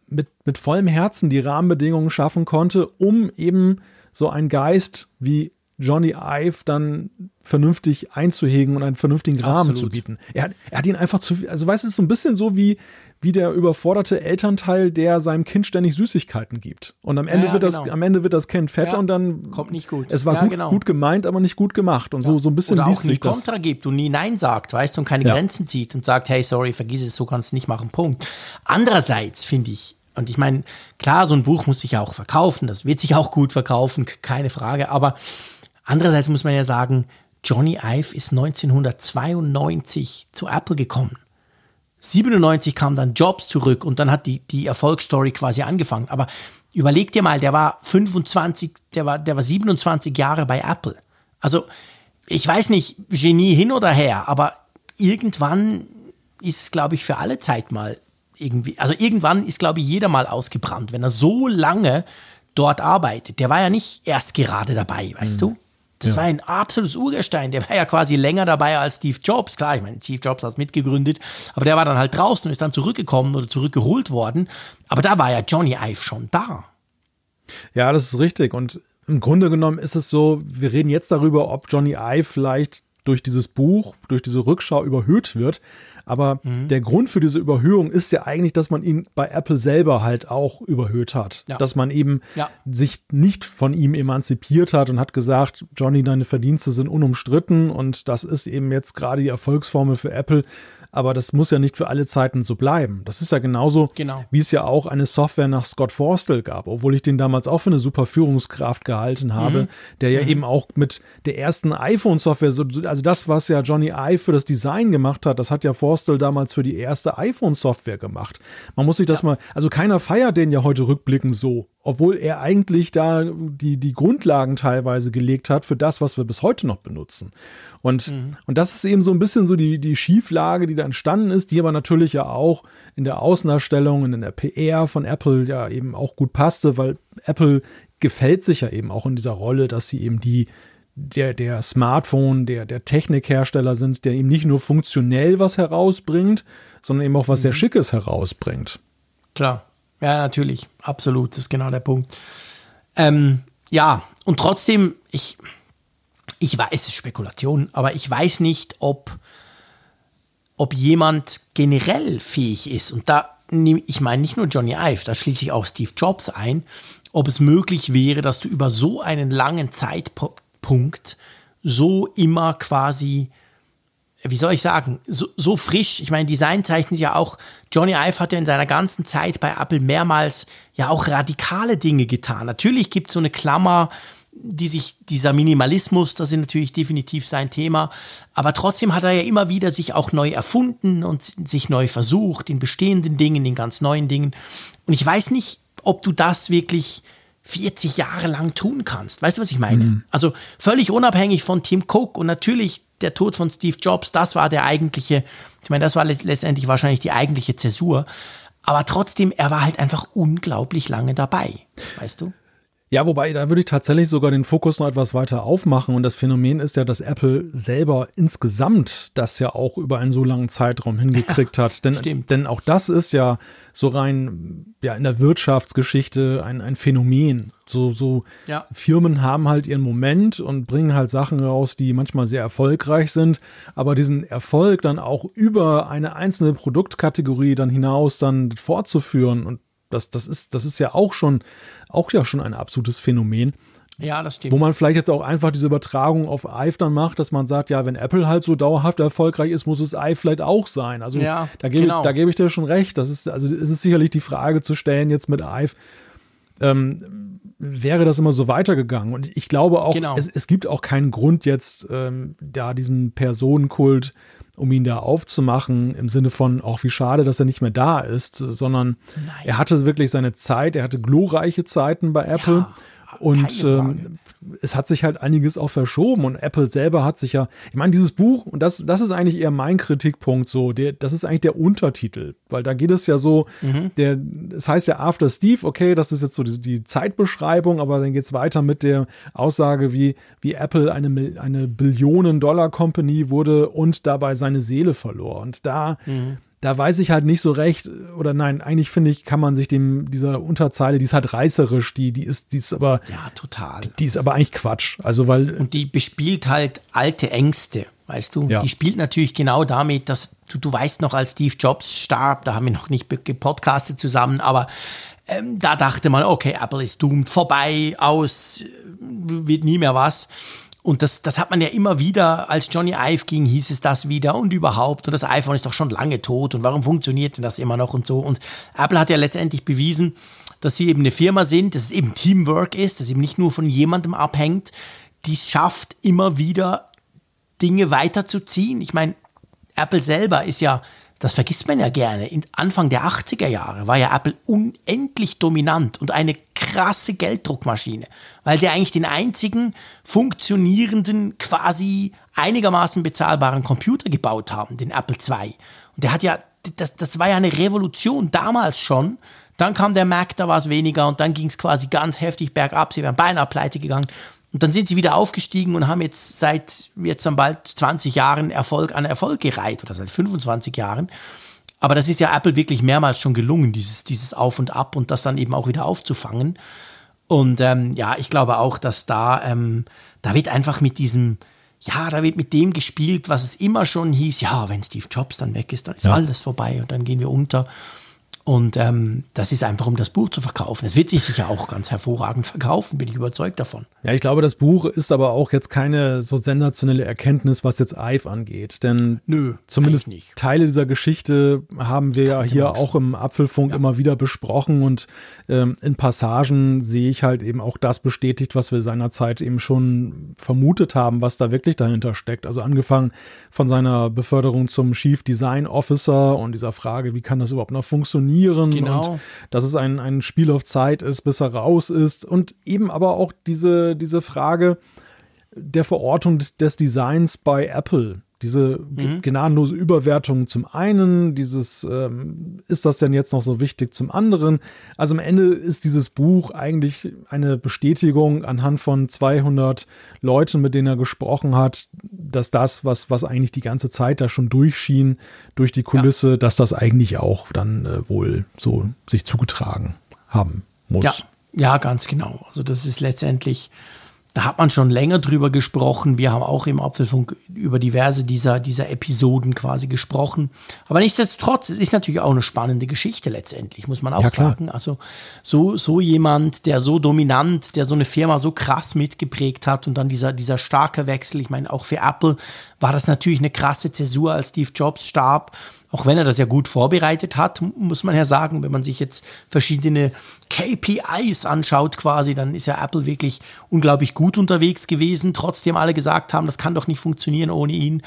mit, mit vollem Herzen die Rahmenbedingungen schaffen konnte, um eben so einen Geist wie Johnny Ive dann vernünftig einzuhegen und einen vernünftigen Rahmen Absolut. zu bieten. Er hat, er hat ihn einfach zu, also weißt du, es ist so ein bisschen so wie, wie der überforderte Elternteil, der seinem Kind ständig Süßigkeiten gibt. Und am Ende ja, wird genau. das, am Ende wird das Kind fett ja, und dann kommt nicht gut. Es war ja, gut, genau. gut gemeint, aber nicht gut gemacht. Und so, so ein bisschen Oder auch nie Kontra gibt und nie Nein sagt, weißt du, und keine Grenzen zieht und sagt, hey, sorry, vergiss es, so kannst du nicht machen, Punkt. Andererseits finde ich, und ich meine, klar, so ein Buch muss sich ja auch verkaufen, das wird sich auch gut verkaufen, keine Frage, aber andererseits muss man ja sagen, Johnny Ive ist 1992 zu Apple gekommen. 97 kam dann Jobs zurück und dann hat die, die Erfolgsstory quasi angefangen. Aber überleg dir mal, der war 25, der war, der war 27 Jahre bei Apple. Also, ich weiß nicht, Genie hin oder her, aber irgendwann ist es, glaube ich, für alle Zeit mal irgendwie, also irgendwann ist, glaube ich, jeder mal ausgebrannt, wenn er so lange dort arbeitet. Der war ja nicht erst gerade dabei, weißt mhm. du? Das ja. war ein absolutes Urgestein. Der war ja quasi länger dabei als Steve Jobs. Klar, ich meine, Steve Jobs hat mitgegründet, aber der war dann halt draußen und ist dann zurückgekommen oder zurückgeholt worden. Aber da war ja Johnny Ive schon da. Ja, das ist richtig. Und im Grunde genommen ist es so, wir reden jetzt darüber, ob Johnny Ive vielleicht durch dieses Buch, durch diese Rückschau überhöht wird. Aber mhm. der Grund für diese Überhöhung ist ja eigentlich, dass man ihn bei Apple selber halt auch überhöht hat. Ja. Dass man eben ja. sich nicht von ihm emanzipiert hat und hat gesagt, Johnny, deine Verdienste sind unumstritten und das ist eben jetzt gerade die Erfolgsformel für Apple aber das muss ja nicht für alle Zeiten so bleiben. Das ist ja genauso, genau. wie es ja auch eine Software nach Scott Forstall gab, obwohl ich den damals auch für eine super Führungskraft gehalten habe, mhm. der ja mhm. eben auch mit der ersten iPhone-Software, also das, was ja Johnny Ive für das Design gemacht hat, das hat ja Forstall damals für die erste iPhone-Software gemacht. Man muss sich das ja. mal, also keiner feiert den ja heute rückblickend so obwohl er eigentlich da die, die Grundlagen teilweise gelegt hat für das, was wir bis heute noch benutzen. Und, mhm. und das ist eben so ein bisschen so die, die Schieflage, die da entstanden ist, die aber natürlich ja auch in der Außenerstellung und in der PR von Apple ja eben auch gut passte, weil Apple gefällt sich ja eben auch in dieser Rolle, dass sie eben die, der, der Smartphone, der, der Technikhersteller sind, der eben nicht nur funktionell was herausbringt, sondern eben auch was mhm. sehr Schickes herausbringt. Klar, ja, natürlich, absolut, das ist genau der Punkt. Ähm, ja, und trotzdem, ich, ich weiß, es ist Spekulation, aber ich weiß nicht, ob, ob jemand generell fähig ist. Und da nehme ich meine nicht nur Johnny Ive, da schließe ich auch Steve Jobs ein, ob es möglich wäre, dass du über so einen langen Zeitpunkt so immer quasi wie soll ich sagen, so, so frisch. Ich meine, Design zeichnen ja auch, Johnny Ive hat ja in seiner ganzen Zeit bei Apple mehrmals ja auch radikale Dinge getan. Natürlich gibt es so eine Klammer, die sich, dieser Minimalismus, das ist natürlich definitiv sein Thema. Aber trotzdem hat er ja immer wieder sich auch neu erfunden und sich neu versucht, in bestehenden Dingen, in ganz neuen Dingen. Und ich weiß nicht, ob du das wirklich 40 Jahre lang tun kannst. Weißt du, was ich meine? Mhm. Also völlig unabhängig von Tim Cook und natürlich der Tod von Steve Jobs, das war der eigentliche, ich meine, das war letztendlich wahrscheinlich die eigentliche Zäsur. Aber trotzdem, er war halt einfach unglaublich lange dabei, weißt du? Ja, wobei, da würde ich tatsächlich sogar den Fokus noch etwas weiter aufmachen. Und das Phänomen ist ja, dass Apple selber insgesamt das ja auch über einen so langen Zeitraum hingekriegt ja, hat. Denn, stimmt. denn auch das ist ja so rein ja, in der Wirtschaftsgeschichte ein, ein Phänomen. So, so ja. Firmen haben halt ihren Moment und bringen halt Sachen raus, die manchmal sehr erfolgreich sind, aber diesen Erfolg dann auch über eine einzelne Produktkategorie dann hinaus dann fortzuführen und das, das, ist, das ist ja auch schon, auch ja schon ein absolutes Phänomen. Ja, das stimmt. Wo man vielleicht jetzt auch einfach diese Übertragung auf Ive dann macht, dass man sagt, ja, wenn Apple halt so dauerhaft erfolgreich ist, muss es Ive vielleicht auch sein. Also ja, da gebe genau. ich, da gebe ich dir schon recht. Das ist, also es ist sicherlich die Frage zu stellen jetzt mit Ive, ähm, wäre das immer so weitergegangen. Und ich glaube auch, genau. es, es, gibt auch keinen Grund jetzt, ähm, da diesen Personenkult um ihn da aufzumachen, im Sinne von auch wie schade, dass er nicht mehr da ist, sondern Nein. er hatte wirklich seine Zeit, er hatte glorreiche Zeiten bei Apple. Ja. Und ähm, es hat sich halt einiges auch verschoben und Apple selber hat sich ja, ich meine, dieses Buch, und das, das ist eigentlich eher mein Kritikpunkt so, der, das ist eigentlich der Untertitel, weil da geht es ja so, mhm. der, es heißt ja After Steve, okay, das ist jetzt so die, die Zeitbeschreibung, aber dann geht es weiter mit der Aussage, wie, wie Apple eine, eine Billionen-Dollar-Company wurde und dabei seine Seele verlor. Und da, mhm da weiß ich halt nicht so recht, oder nein, eigentlich finde ich, kann man sich dem, dieser Unterzeile, die ist halt reißerisch, die, die ist, die ist aber. Ja, total. Die, die ist aber eigentlich Quatsch. Also, weil. Und die bespielt halt alte Ängste, weißt du? Ja. Die spielt natürlich genau damit, dass du, du weißt noch, als Steve Jobs starb, da haben wir noch nicht gepodcastet zusammen, aber ähm, da dachte man, okay, Apple ist doomed, vorbei, aus, wird nie mehr was. Und das, das hat man ja immer wieder, als Johnny Ive ging, hieß es das wieder und überhaupt. Und das iPhone ist doch schon lange tot und warum funktioniert denn das immer noch und so. Und Apple hat ja letztendlich bewiesen, dass sie eben eine Firma sind, dass es eben Teamwork ist, dass eben nicht nur von jemandem abhängt, die es schafft, immer wieder Dinge weiterzuziehen. Ich meine, Apple selber ist ja das vergisst man ja gerne. In Anfang der 80er Jahre war ja Apple unendlich dominant und eine krasse Gelddruckmaschine, weil sie eigentlich den einzigen funktionierenden, quasi einigermaßen bezahlbaren Computer gebaut haben, den Apple II. Und der hat ja, das, das war ja eine Revolution damals schon. Dann kam der Mac, da war es weniger und dann ging es quasi ganz heftig bergab. Sie wären beinahe pleite gegangen. Und dann sind sie wieder aufgestiegen und haben jetzt seit jetzt dann bald 20 Jahren Erfolg an Erfolg gereiht oder seit 25 Jahren. Aber das ist ja Apple wirklich mehrmals schon gelungen, dieses, dieses Auf und Ab und das dann eben auch wieder aufzufangen. Und ähm, ja, ich glaube auch, dass da, ähm, da wird einfach mit diesem, ja, da wird mit dem gespielt, was es immer schon hieß, ja, wenn Steve Jobs dann weg ist, dann ist Ja. alles vorbei und dann gehen wir unter. Und ähm, das ist einfach, um das Buch zu verkaufen. Es wird sich sicher auch ganz hervorragend verkaufen, bin ich überzeugt davon. Ja, ich glaube, das Buch ist aber auch jetzt keine so sensationelle Erkenntnis, was jetzt Ive angeht. Denn Nö, zumindest nicht. Teile dieser Geschichte haben wir ja hier schon. auch im Apfelfunk immer wieder besprochen und ähm, in Passagen sehe ich halt eben auch das bestätigt, was wir seinerzeit eben schon vermutet haben, was da wirklich dahinter steckt. Also angefangen von seiner Beförderung zum Chief Design Officer und dieser Frage, wie kann das überhaupt noch funktionieren? Genau. Und dass es ein, ein Spiel auf Zeit ist, bis er raus ist. Und eben aber auch diese, diese Frage der Verortung des, des Designs bei Apple. Diese ge- gnadenlose Überwertung zum einen, dieses, ähm, ist das denn jetzt noch so wichtig zum anderen? Also am Ende ist dieses Buch eigentlich eine Bestätigung anhand von 200 Leuten, mit denen er gesprochen hat, dass das, was, was eigentlich die ganze Zeit da schon durchschien, durch die Kulisse, dass das eigentlich auch dann äh, wohl so sich zugetragen haben muss. Ja, ja, ganz genau. Also das ist letztendlich, da hat man schon länger drüber gesprochen. Wir haben auch im Apfelfunk über diverse dieser, dieser Episoden quasi gesprochen. Aber nichtsdestotrotz, es ist natürlich auch eine spannende Geschichte letztendlich, muss man auch Ja, sagen. Also so, so jemand, der so dominant, der so eine Firma so krass mitgeprägt hat und dann dieser, dieser starke Wechsel. Ich meine, auch für Apple war das natürlich eine krasse Zäsur, als Steve Jobs starb. Auch wenn er das ja gut vorbereitet hat, muss man ja sagen, wenn man sich jetzt verschiedene KPIs anschaut quasi, dann ist ja Apple wirklich unglaublich gut unterwegs gewesen. Trotzdem alle gesagt haben, das kann doch nicht funktionieren ohne ihn.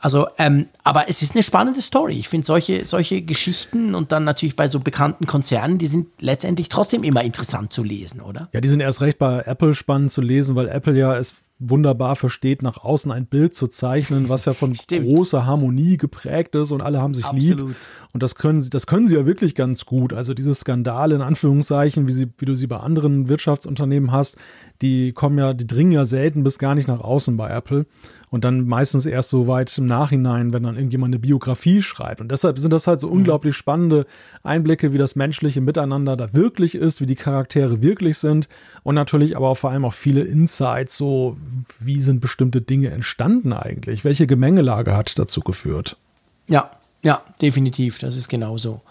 Also, ähm, aber es ist eine spannende Story. Ich finde solche, solche Geschichten und dann natürlich bei so bekannten Konzernen, die sind letztendlich trotzdem immer interessant zu lesen, oder? Ja, die sind erst recht bei Apple spannend zu lesen, weil Apple ja es wunderbar versteht, nach außen ein Bild zu zeichnen, was ja von Stimmt. großer Harmonie geprägt ist und alle haben sich Absolut. lieb. Und das können sie, das können sie ja wirklich ganz gut. Also diese Skandale in Anführungszeichen, wie sie, wie du sie bei anderen Wirtschaftsunternehmen hast, die kommen ja, die dringen ja selten bis gar nicht nach außen bei Apple. Und dann meistens erst so weit im Nachhinein, wenn dann irgendjemand eine Biografie schreibt. Und deshalb sind das halt so unglaublich spannende Einblicke, wie das menschliche Miteinander da wirklich ist, wie die Charaktere wirklich sind. Und natürlich aber auch vor allem auch viele Insights, so wie sind bestimmte Dinge entstanden eigentlich? Welche Gemengelage hat dazu geführt? Ja, ja, definitiv. Das ist genauso.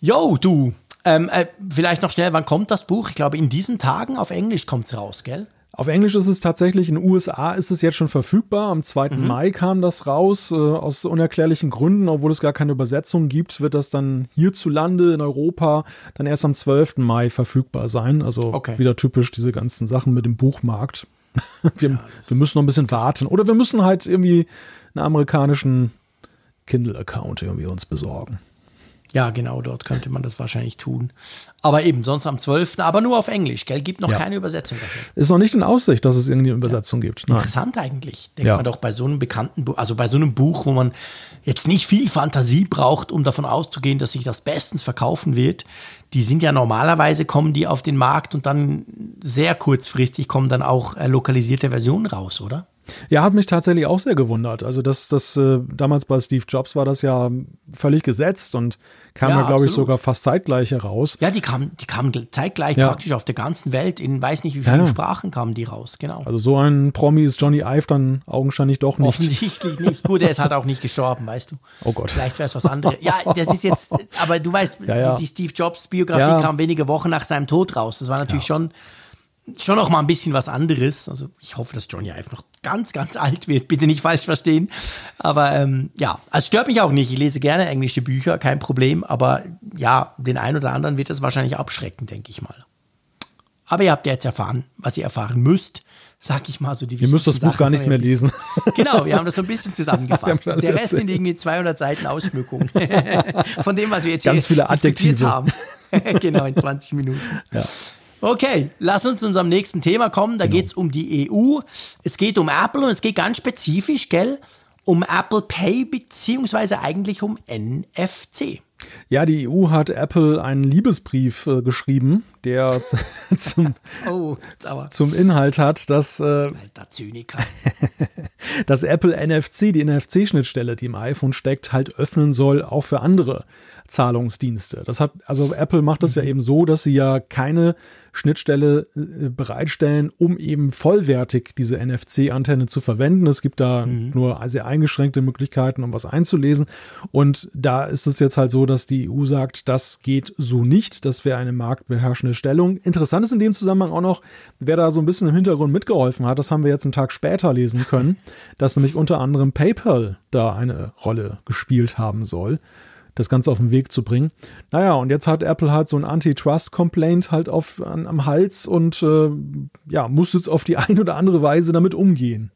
Yo, du. Ähm, äh, vielleicht noch schnell, wann kommt das Buch? Ich glaube, in diesen Tagen auf Englisch kommt es raus, gell? Auf Englisch ist es tatsächlich, in den USA ist es jetzt schon verfügbar. Am 2. Mai kam das raus. Äh, aus unerklärlichen Gründen, obwohl es gar keine Übersetzung gibt, wird das dann hierzulande in Europa dann erst am 12. Mai verfügbar sein. Also Okay. wieder typisch diese ganzen Sachen mit dem Buchmarkt. wir, wir müssen noch ein bisschen warten. Oder wir müssen halt irgendwie einen amerikanischen Kindle-Account irgendwie uns besorgen. Ja, genau, dort könnte man das wahrscheinlich tun. Aber eben, sonst am 12., aber nur auf Englisch, gell? Gibt noch Ja. keine Übersetzung dafür. Ist noch nicht in Aussicht, dass es irgendwie eine Übersetzung gibt. Nein. Interessant eigentlich. Denkt Ja. man doch bei so einem bekannten Buch, also bei so einem Buch, wo man jetzt nicht viel Fantasie braucht, um davon auszugehen, dass sich das bestens verkaufen wird. Die sind ja normalerweise, kommen die auf den Markt und dann sehr kurzfristig kommen dann auch äh, lokalisierte Versionen raus, oder? Ja, hat mich tatsächlich auch sehr gewundert. Also das, das äh, damals bei Steve Jobs war das ja völlig gesetzt und kam Ja, ja, glaube ich, sogar fast zeitgleich heraus. Ja, die kamen, die kamen zeitgleich Ja. praktisch auf der ganzen Welt. In weiß nicht wie vielen Ja. Sprachen kamen die raus, genau. Also so ein Promi ist Johnny Ive dann augenscheinlich doch nicht. Offensichtlich nicht. Gut, er ist halt auch nicht gestorben, weißt du. Oh Gott. Vielleicht wäre es was anderes. Ja, das ist jetzt, aber du weißt. Die, die Steve Jobs Biografie kam wenige Wochen nach seinem Tod raus. Das war natürlich schon, schon noch mal ein bisschen was anderes. Also ich hoffe, dass Johnny Ive noch ganz, ganz alt wird. Bitte nicht falsch verstehen. Aber ähm, ja, also stört mich auch nicht. Ich lese gerne englische Bücher, kein Problem. Aber ja, den einen oder anderen wird das wahrscheinlich abschrecken, denke ich mal. Aber ihr habt ja jetzt erfahren, was ihr erfahren müsst. Sag ich mal so die Ihr müsst das Buch gar nicht mehr lesen. Genau, wir haben das so ein bisschen zusammengefasst. Der Rest erzählt. sind irgendwie 200 Seiten Ausschmückung von dem, was wir jetzt Ganz hier viele diskutiert Adjektive. haben. genau, in 20 Minuten. Ja. Okay, lass uns zu unserem nächsten Thema kommen. Genau. Da geht's um die EU. Es geht um Apple und es geht ganz spezifisch, gell, um Apple Pay beziehungsweise eigentlich um NFC. Ja, die EU hat Apple einen Liebesbrief äh, geschrieben, der zum, Oh, zum Inhalt hat, dass äh, dass Apple NFC, die NFC-Schnittstelle, die im iPhone steckt, halt öffnen soll, auch für andere Zahlungsdienste. Das hat, also Apple macht das ja eben so, dass sie ja keine Schnittstelle äh, bereitstellen, um eben vollwertig diese NFC-Antenne zu verwenden. Es gibt da mhm. nur sehr eingeschränkte Möglichkeiten, um was einzulesen. Und da ist es jetzt halt so, dass die EU sagt, das geht so nicht. Das wäre eine marktbeherrschende Stellung. Interessant ist in dem Zusammenhang auch noch, wer da so ein bisschen im Hintergrund mitgeholfen hat. Das haben wir jetzt einen Tag später lesen können, dass nämlich unter anderem PayPal da eine Rolle gespielt haben soll das Ganze auf den Weg zu bringen. Naja, und jetzt hat Apple halt so ein Antitrust-Complaint halt auf, an, am Hals und äh, ja, muss jetzt auf die eine oder andere Weise damit umgehen.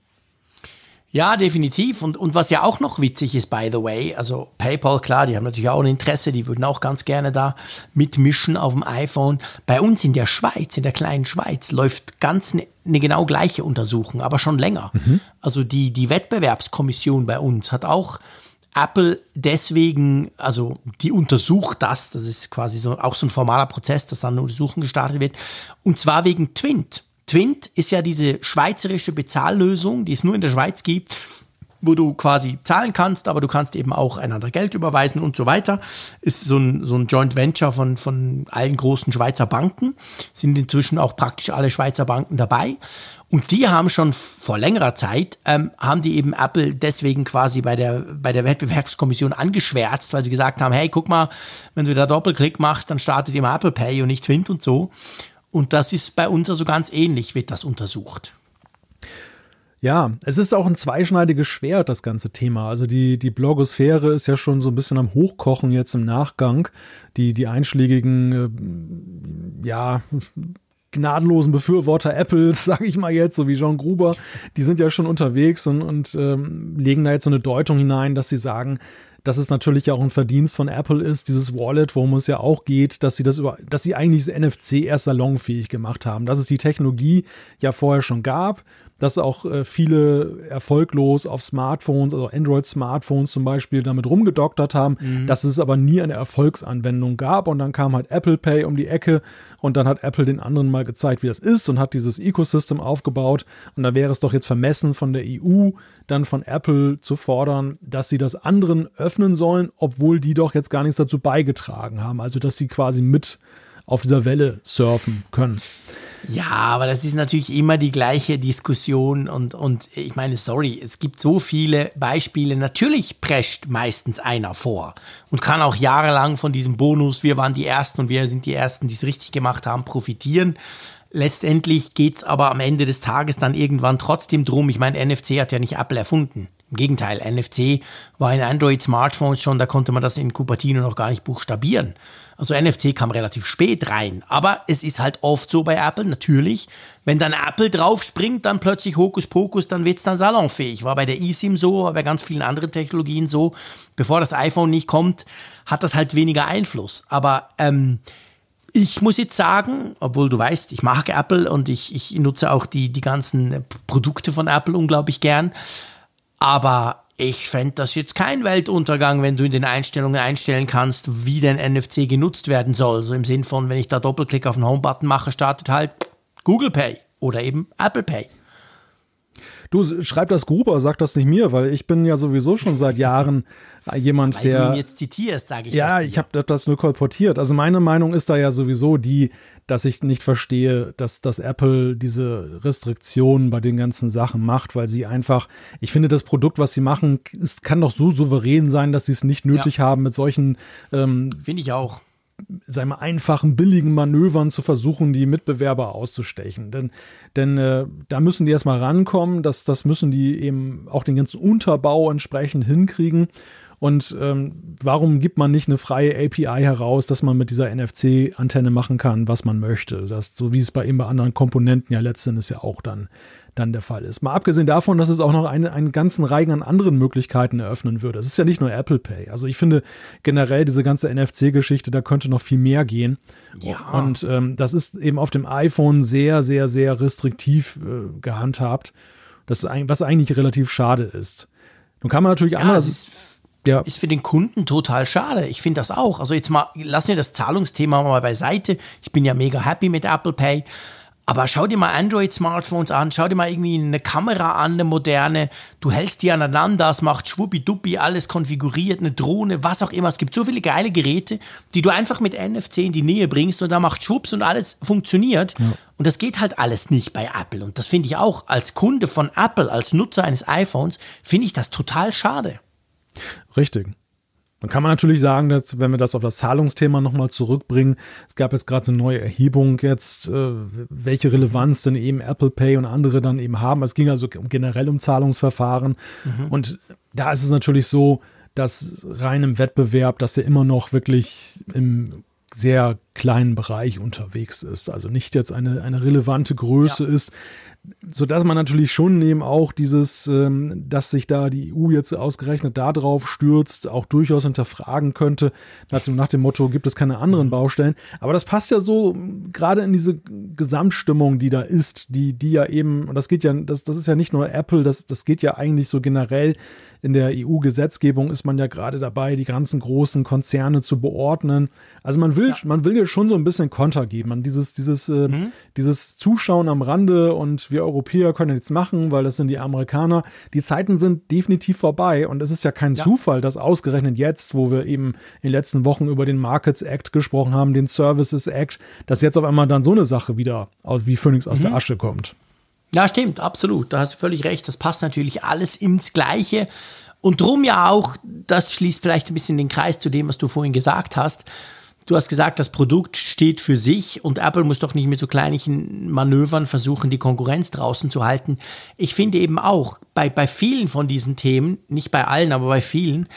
Ja, definitiv. Und, und was ja auch noch witzig ist, by the way, also PayPal, klar, die haben natürlich auch ein Interesse, die würden auch ganz gerne da mitmischen auf dem iPhone. Bei uns in der Schweiz, in der kleinen Schweiz, läuft ganz eine, eine genau gleiche Untersuchung, aber schon länger. Mhm. Also die, die Wettbewerbskommission bei uns hat auch Apple deswegen, also die untersucht das, das ist quasi so auch so ein formaler Prozess, dass dann Untersuchung gestartet wird, und zwar wegen Twint. Twint ist ja diese schweizerische Bezahllösung, die es nur in der Schweiz gibt, wo du quasi zahlen kannst, aber du kannst eben auch einander Geld überweisen und so weiter. Ist so ein, so ein Joint Venture von, von allen großen Schweizer Banken, sind inzwischen auch praktisch alle Schweizer Banken dabei. Und die haben schon vor längerer Zeit, ähm, haben die eben Apple deswegen quasi bei der, bei der Wettbewerbskommission angeschwärzt, weil sie gesagt haben, hey, guck mal, wenn du da Doppelklick machst, dann startet immer Apple Pay und nicht Twint und so. Und das ist bei uns also ganz ähnlich, wird das untersucht. Ja, es ist auch ein zweischneidiges Schwert, das ganze Thema. Also die, die Blogosphäre ist ja schon so ein bisschen am Hochkochen jetzt im Nachgang. Die, die einschlägigen, äh, ja, gnadenlosen Befürworter Apples, sage ich mal jetzt, so wie John Gruber, die sind ja schon unterwegs und, und ähm, legen da jetzt so eine Deutung hinein, dass sie sagen, dass es natürlich auch ein Verdienst von Apple ist, dieses Wallet, worum es ja auch geht, dass sie das über, dass sie eigentlich das NFC erst salonfähig gemacht haben, dass es die Technologie ja vorher schon gab dass auch äh, viele erfolglos auf Smartphones, also Android-Smartphones zum Beispiel, damit rumgedoktert haben, mhm. dass es aber nie eine Erfolgsanwendung gab. Und dann kam halt Apple Pay um die Ecke und dann hat Apple den anderen mal gezeigt, wie das ist und hat dieses Ecosystem aufgebaut. Und da wäre es doch jetzt vermessen von der EU, dann von Apple zu fordern, dass sie das anderen öffnen sollen, obwohl die doch jetzt gar nichts dazu beigetragen haben. Also, dass sie quasi mit auf dieser Welle surfen können. Ja, aber das ist natürlich immer die gleiche Diskussion und, und ich meine, sorry, es gibt so viele Beispiele. Natürlich prescht meistens einer vor und kann auch jahrelang von diesem Bonus, wir waren die Ersten und wir sind die Ersten, die es richtig gemacht haben, profitieren. Letztendlich geht es aber am Ende des Tages dann irgendwann trotzdem drum. Ich meine, NFC hat ja nicht Apple erfunden. Im Gegenteil, NFC war in Android-Smartphones schon, da konnte man das in Cupertino noch gar nicht buchstabieren. Also NFC kam relativ spät rein. Aber es ist halt oft so bei Apple, natürlich. Wenn dann Apple draufspringt, dann plötzlich Hokuspokus, dann wird es dann salonfähig. War bei der eSIM so, war bei ganz vielen anderen Technologien so. Bevor das iPhone nicht kommt, hat das halt weniger Einfluss. Aber ähm, ich muss jetzt sagen, obwohl du weißt, ich mag Apple und ich, ich nutze auch die, die ganzen Produkte von Apple unglaublich gern. Aber ich fände das jetzt kein Weltuntergang, wenn du in den Einstellungen einstellen kannst, wie dein NFC genutzt werden soll. So im Sinn von, wenn ich da Doppelklick auf den Home-Button mache, startet halt Google Pay oder eben Apple Pay. Du schreib das Gruber, sag das nicht mir, weil ich bin ja sowieso schon seit Jahren jemand, weil der. Du ihn jetzt zitierst, sage ich. Ja, ich habe das nur kolportiert. Also meine Meinung ist da ja sowieso die, dass ich nicht verstehe, dass, dass Apple diese Restriktionen bei den ganzen Sachen macht, weil sie einfach, ich finde, das Produkt, was sie machen, ist, kann doch so souverän sein, dass sie es nicht nötig ja. haben, mit solchen. Ähm, finde ich auch sagen wir, einfachen, billigen Manövern zu versuchen, die Mitbewerber auszustechen. Denn, denn äh, da müssen die erstmal rankommen, das, das müssen die eben auch den ganzen Unterbau entsprechend hinkriegen. Und ähm, warum gibt man nicht eine freie API heraus, dass man mit dieser NFC-Antenne machen kann, was man möchte? Das, so wie es bei eben bei anderen Komponenten ja letztendlich ja auch dann dann der Fall ist. Mal abgesehen davon, dass es auch noch eine, einen ganzen Reigen an anderen Möglichkeiten eröffnen würde. Es ist ja nicht nur Apple Pay. Also ich finde generell diese ganze NFC-Geschichte, da könnte noch viel mehr gehen. Ja. Und ähm, das ist eben auf dem iPhone sehr, sehr, sehr restriktiv äh, gehandhabt. Das ist, was eigentlich relativ schade ist. Nun kann man natürlich ja, anders. Ist, ja. ist für den Kunden total schade. Ich finde das auch. Also jetzt mal, lassen wir das Zahlungsthema mal beiseite. Ich bin ja mega happy mit Apple Pay. Aber schau dir mal Android-Smartphones an, schau dir mal irgendwie eine Kamera an, eine moderne. Du hältst die aneinander, es macht schwuppiduppi, alles konfiguriert, eine Drohne, was auch immer. Es gibt so viele geile Geräte, die du einfach mit NFC in die Nähe bringst und da macht Schwupps und alles funktioniert. Ja. Und das geht halt alles nicht bei Apple. Und das finde ich auch als Kunde von Apple, als Nutzer eines iPhones, finde ich das total schade. Richtig. Dann kann man natürlich sagen, dass, wenn wir das auf das Zahlungsthema nochmal zurückbringen, es gab jetzt gerade eine neue Erhebung jetzt, äh, welche Relevanz denn eben Apple Pay und andere dann eben haben. Es ging also generell um Zahlungsverfahren. Mhm. Und da ist es natürlich so, dass rein im Wettbewerb, dass er immer noch wirklich im sehr kleinen Bereich unterwegs ist. Also nicht jetzt eine, eine relevante Größe ja. ist so dass man natürlich schon eben auch dieses, ähm, dass sich da die EU jetzt ausgerechnet darauf stürzt, auch durchaus hinterfragen könnte, nach dem, nach dem Motto, gibt es keine anderen mhm. Baustellen. Aber das passt ja so gerade in diese Gesamtstimmung, die da ist, die, die ja eben, und das geht ja, das, das ist ja nicht nur Apple, das, das geht ja eigentlich so generell in der EU-Gesetzgebung ist man ja gerade dabei, die ganzen großen Konzerne zu beordnen. Also man will, ja. man will ja schon so ein bisschen Konter geben. Man dieses, dieses, äh, mhm. dieses Zuschauen am Rande und wir Europäer können nichts machen, weil das sind die Amerikaner. Die Zeiten sind definitiv vorbei und es ist ja kein ja. Zufall, dass ausgerechnet jetzt, wo wir eben in den letzten Wochen über den Markets Act gesprochen haben, den Services Act, dass jetzt auf einmal dann so eine Sache wieder wie Phoenix aus mhm. der Asche kommt. Ja, stimmt, absolut. Da hast du völlig recht. Das passt natürlich alles ins Gleiche. Und drum ja auch, das schließt vielleicht ein bisschen den Kreis zu dem, was du vorhin gesagt hast. Du hast gesagt, das Produkt steht für sich und Apple muss doch nicht mit so kleinen Manövern versuchen, die Konkurrenz draußen zu halten. Ich finde eben auch, bei, bei vielen von diesen Themen, nicht bei allen, aber bei vielen,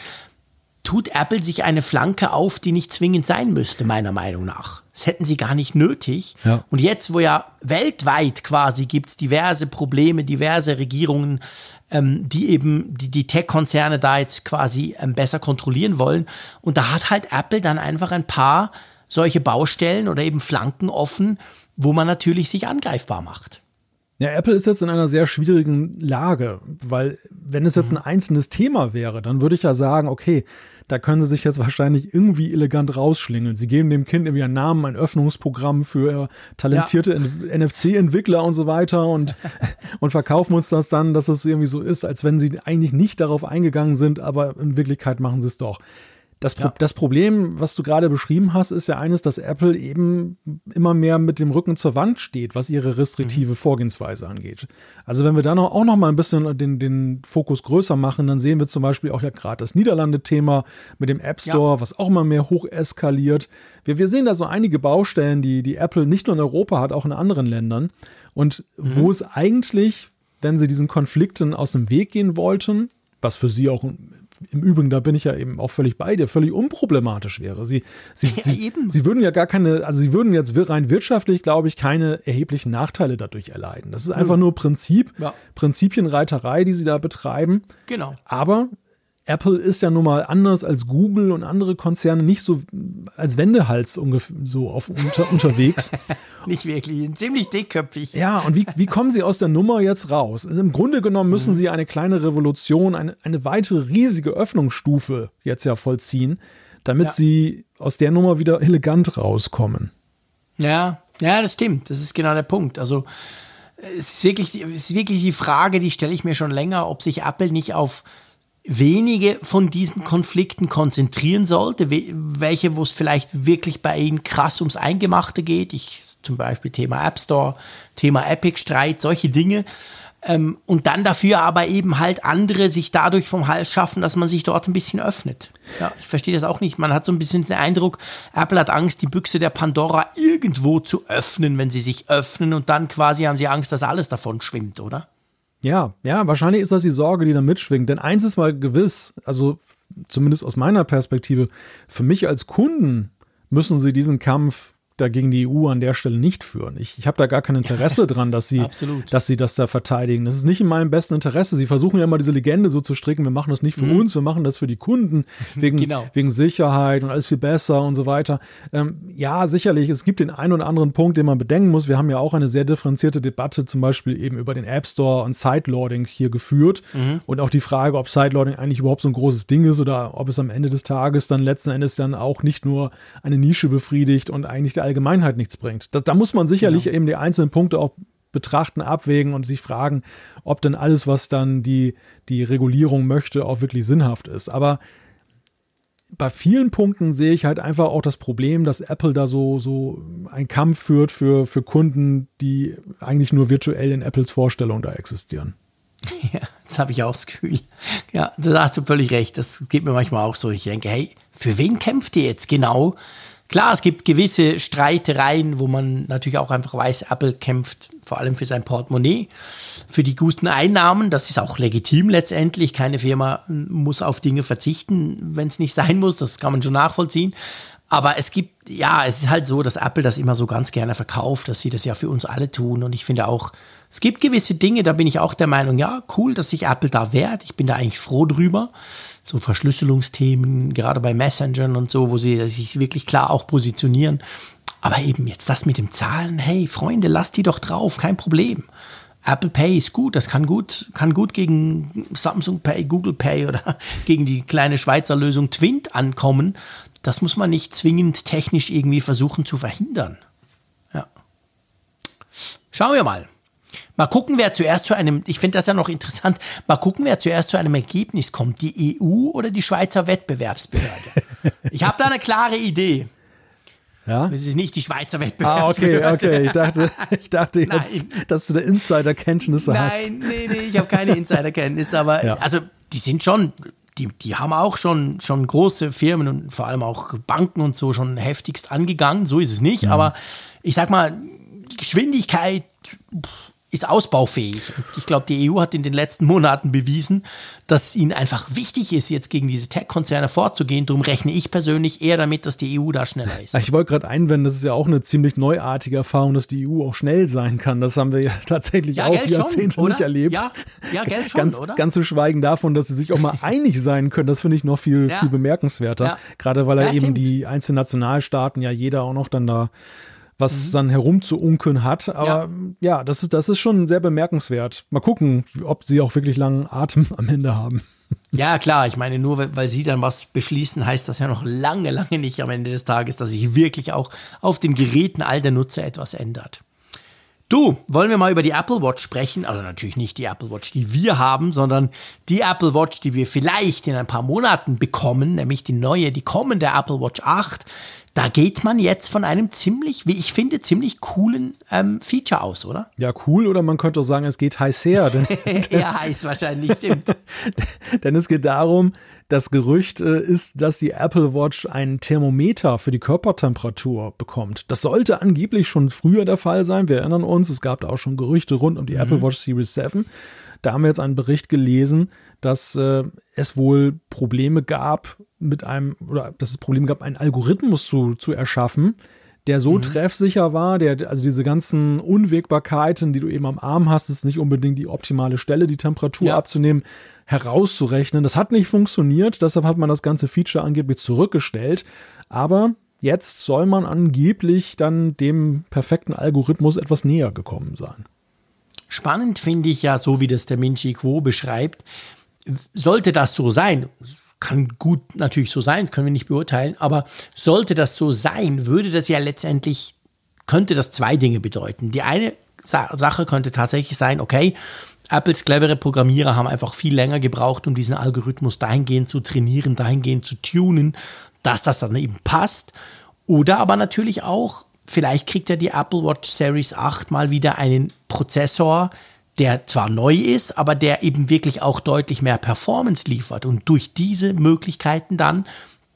tut Apple sich eine Flanke auf, die nicht zwingend sein müsste, meiner Meinung nach. Das hätten sie gar nicht nötig. Ja. Und jetzt, wo ja weltweit quasi gibt es diverse Probleme, diverse Regierungen, ähm, die eben die, die Tech-Konzerne da jetzt quasi ähm, besser kontrollieren wollen. Und da hat halt Apple dann einfach ein paar solche Baustellen oder eben Flanken offen, wo man natürlich sich angreifbar macht. Ja, Apple ist jetzt in einer sehr schwierigen Lage, weil wenn es jetzt mhm. ein einzelnes Thema wäre, dann würde ich ja sagen, okay, da können sie sich jetzt wahrscheinlich irgendwie elegant rausschlingeln. Sie geben dem Kind irgendwie einen Namen, ein Öffnungsprogramm für talentierte ja. NFC-Entwickler und so weiter und, und verkaufen uns das dann, dass es irgendwie so ist, als wenn sie eigentlich nicht darauf eingegangen sind, aber in Wirklichkeit machen sie es doch. Das, Pro ja. das Problem, was du gerade beschrieben hast, ist ja eines, dass Apple eben immer mehr mit dem Rücken zur Wand steht, was ihre restriktive mhm. Vorgehensweise angeht. Also wenn wir da noch, auch noch mal ein bisschen den, den Fokus größer machen, dann sehen wir zum Beispiel auch ja gerade das Niederlande-Thema mit dem App Store, ja. was auch immer mehr hoch eskaliert. Wir, wir sehen da so einige Baustellen, die, die Apple nicht nur in Europa hat, auch in anderen Ländern. Und mhm. wo es eigentlich, wenn sie diesen Konflikten aus dem Weg gehen wollten, was für sie auch im Übrigen, da bin ich ja eben auch völlig bei dir, völlig unproblematisch wäre. Sie, sie, ja, sie, sie, würden ja gar keine, also sie würden jetzt rein wirtschaftlich, glaube ich, keine erheblichen Nachteile dadurch erleiden. Das ist einfach nur Prinzip, ja. Prinzipienreiterei, die sie da betreiben. Genau. Aber Apple ist ja nun mal anders als Google und andere Konzerne nicht so als Wendehals ungefähr so auf unter, unterwegs. nicht wirklich, ziemlich dickköpfig. Ja, und wie, wie kommen sie aus der Nummer jetzt raus? Also Im Grunde genommen müssen mhm. sie eine kleine Revolution, eine, eine weitere riesige Öffnungsstufe jetzt ja vollziehen, damit ja. sie aus der Nummer wieder elegant rauskommen. Ja, ja, das stimmt. Das ist genau der Punkt. Also es ist wirklich, es ist wirklich die Frage, die stelle ich mir schon länger, ob sich Apple nicht auf wenige von diesen Konflikten konzentrieren sollte, welche, wo es vielleicht wirklich bei ihnen krass ums Eingemachte geht. Ich zum Beispiel Thema App Store, Thema Epic-Streit, solche Dinge. Ähm, und dann dafür aber eben halt andere sich dadurch vom Hals schaffen, dass man sich dort ein bisschen öffnet. Ja, ich verstehe das auch nicht. Man hat so ein bisschen den Eindruck, Apple hat Angst, die Büchse der Pandora irgendwo zu öffnen, wenn sie sich öffnen und dann quasi haben sie Angst, dass alles davon schwimmt, oder? Ja, ja, wahrscheinlich ist das die Sorge, die da mitschwingt. Denn eins ist mal gewiss, also zumindest aus meiner Perspektive, für mich als Kunden müssen sie diesen Kampf dagegen die EU an der Stelle nicht führen. Ich, ich habe da gar kein Interesse dran, dass sie, dass sie das da verteidigen. Das ist nicht in meinem besten Interesse. Sie versuchen ja immer diese Legende so zu stricken, wir machen das nicht für mhm. uns, wir machen das für die Kunden, wegen, genau. wegen Sicherheit und alles viel besser und so weiter. Ähm, ja, sicherlich, es gibt den einen oder anderen Punkt, den man bedenken muss. Wir haben ja auch eine sehr differenzierte Debatte zum Beispiel eben über den App Store und Sideloading hier geführt mhm. und auch die Frage, ob Sideloading eigentlich überhaupt so ein großes Ding ist oder ob es am Ende des Tages dann letzten Endes dann auch nicht nur eine Nische befriedigt und eigentlich der Allgemeinheit nichts bringt. Da, da muss man sicherlich genau. eben die einzelnen Punkte auch betrachten, abwägen und sich fragen, ob denn alles, was dann die, die Regulierung möchte, auch wirklich sinnhaft ist. Aber bei vielen Punkten sehe ich halt einfach auch das Problem, dass Apple da so, so einen Kampf führt für, für Kunden, die eigentlich nur virtuell in Apples Vorstellung da existieren. Ja, das habe ich auch das Gefühl. Ja, da hast du völlig recht. Das geht mir manchmal auch so. Ich denke, hey, für wen kämpft ihr jetzt genau? Klar, es gibt gewisse Streitereien, wo man natürlich auch einfach weiß, Apple kämpft vor allem für sein Portemonnaie, für die guten Einnahmen. Das ist auch legitim letztendlich. Keine Firma muss auf Dinge verzichten, wenn es nicht sein muss. Das kann man schon nachvollziehen. Aber es gibt, ja, es ist halt so, dass Apple das immer so ganz gerne verkauft, dass sie das ja für uns alle tun. Und ich finde auch, es gibt gewisse Dinge, da bin ich auch der Meinung, ja, cool, dass sich Apple da wehrt. Ich bin da eigentlich froh drüber so Verschlüsselungsthemen, gerade bei Messengern und so, wo sie sich wirklich klar auch positionieren. Aber eben jetzt das mit dem Zahlen, hey Freunde, lasst die doch drauf, kein Problem. Apple Pay ist gut, das kann gut, kann gut gegen Samsung Pay, Google Pay oder gegen die kleine Schweizer Lösung Twint ankommen. Das muss man nicht zwingend technisch irgendwie versuchen zu verhindern. Ja. Schauen wir mal. Mal gucken, wer zuerst zu einem, ich finde das ja noch interessant, mal gucken, wer zuerst zu einem Ergebnis kommt, die EU oder die Schweizer Wettbewerbsbehörde. Ich habe da eine klare Idee. Ja? Das ist nicht die Schweizer Wettbewerbsbehörde. Ah, okay, okay. Ich dachte, ich dachte jetzt, dass du da Insider-Kenntnisse hast. Nein, nee, nee, ich habe keine Insider-Kenntnisse, aber ja. also die sind schon, die, die haben auch schon, schon große Firmen und vor allem auch Banken und so schon heftigst angegangen. So ist es nicht, mhm. aber ich sag mal, Geschwindigkeit, pff, ist ausbaufähig. Und ich glaube, die EU hat in den letzten Monaten bewiesen, dass ihnen einfach wichtig ist, jetzt gegen diese Tech-Konzerne vorzugehen. Darum rechne ich persönlich eher damit, dass die EU da schneller ist. Ich wollte gerade einwenden, das ist ja auch eine ziemlich neuartige Erfahrung, dass die EU auch schnell sein kann. Das haben wir ja tatsächlich ja, auch Jahrzehnte schon, nicht erlebt. Ja, ja Geld schon, ganz, oder? Ganz zu schweigen davon, dass sie sich auch mal einig sein können, das finde ich noch viel, ja. viel bemerkenswerter. Ja. Gerade weil er eben die einzelnen Nationalstaaten ja jeder auch noch dann da was mhm. dann herumzuunkeln hat. Aber ja. ja, das, ist, das ist schon sehr bemerkenswert. Mal gucken, ob sie auch wirklich langen Atem am Ende haben. Ja, klar, ich meine, nur weil sie dann was beschließen, heißt das ja noch lange, lange nicht am Ende des Tages, dass sich wirklich auch auf den Geräten all der Nutzer etwas ändert. Du, wollen wir mal über die Apple Watch sprechen? Also natürlich nicht die Apple Watch, die wir haben, sondern die Apple Watch, die wir vielleicht in ein paar Monaten bekommen, nämlich die neue, die kommende Apple Watch 8 da geht man jetzt von einem ziemlich, wie ich finde, ziemlich coolen ähm, Feature aus, oder? Ja, cool, oder man könnte auch sagen, es geht heiß her. Denn, Eher heiß wahrscheinlich, stimmt. denn es geht darum, das Gerücht äh, ist, dass die Apple Watch ein Thermometer für die Körpertemperatur bekommt. Das sollte angeblich schon früher der Fall sein. Wir erinnern uns, es gab da auch schon Gerüchte rund um die mhm. Apple Watch Series 7. Da haben wir jetzt einen Bericht gelesen, dass äh, es wohl Probleme gab mit einem, oder dass es Probleme gab, einen Algorithmus zu, zu erschaffen, der so mhm. treffsicher war, der, also diese ganzen Unwägbarkeiten, die du eben am Arm hast, ist nicht unbedingt die optimale Stelle, die Temperatur ja. abzunehmen, herauszurechnen. Das hat nicht funktioniert, deshalb hat man das ganze Feature angeblich zurückgestellt. Aber jetzt soll man angeblich dann dem perfekten Algorithmus etwas näher gekommen sein. Spannend finde ich ja, so wie das der Minchi Quo beschreibt, sollte das so sein, kann gut natürlich so sein, das können wir nicht beurteilen, aber sollte das so sein, würde das ja letztendlich, könnte das zwei Dinge bedeuten. Die eine Sache könnte tatsächlich sein, okay, Apples clevere Programmierer haben einfach viel länger gebraucht, um diesen Algorithmus dahingehend zu trainieren, dahingehend zu tunen, dass das dann eben passt. Oder aber natürlich auch, vielleicht kriegt ja die Apple Watch Series 8 mal wieder einen Prozessor, der zwar neu ist, aber der eben wirklich auch deutlich mehr Performance liefert. Und durch diese Möglichkeiten dann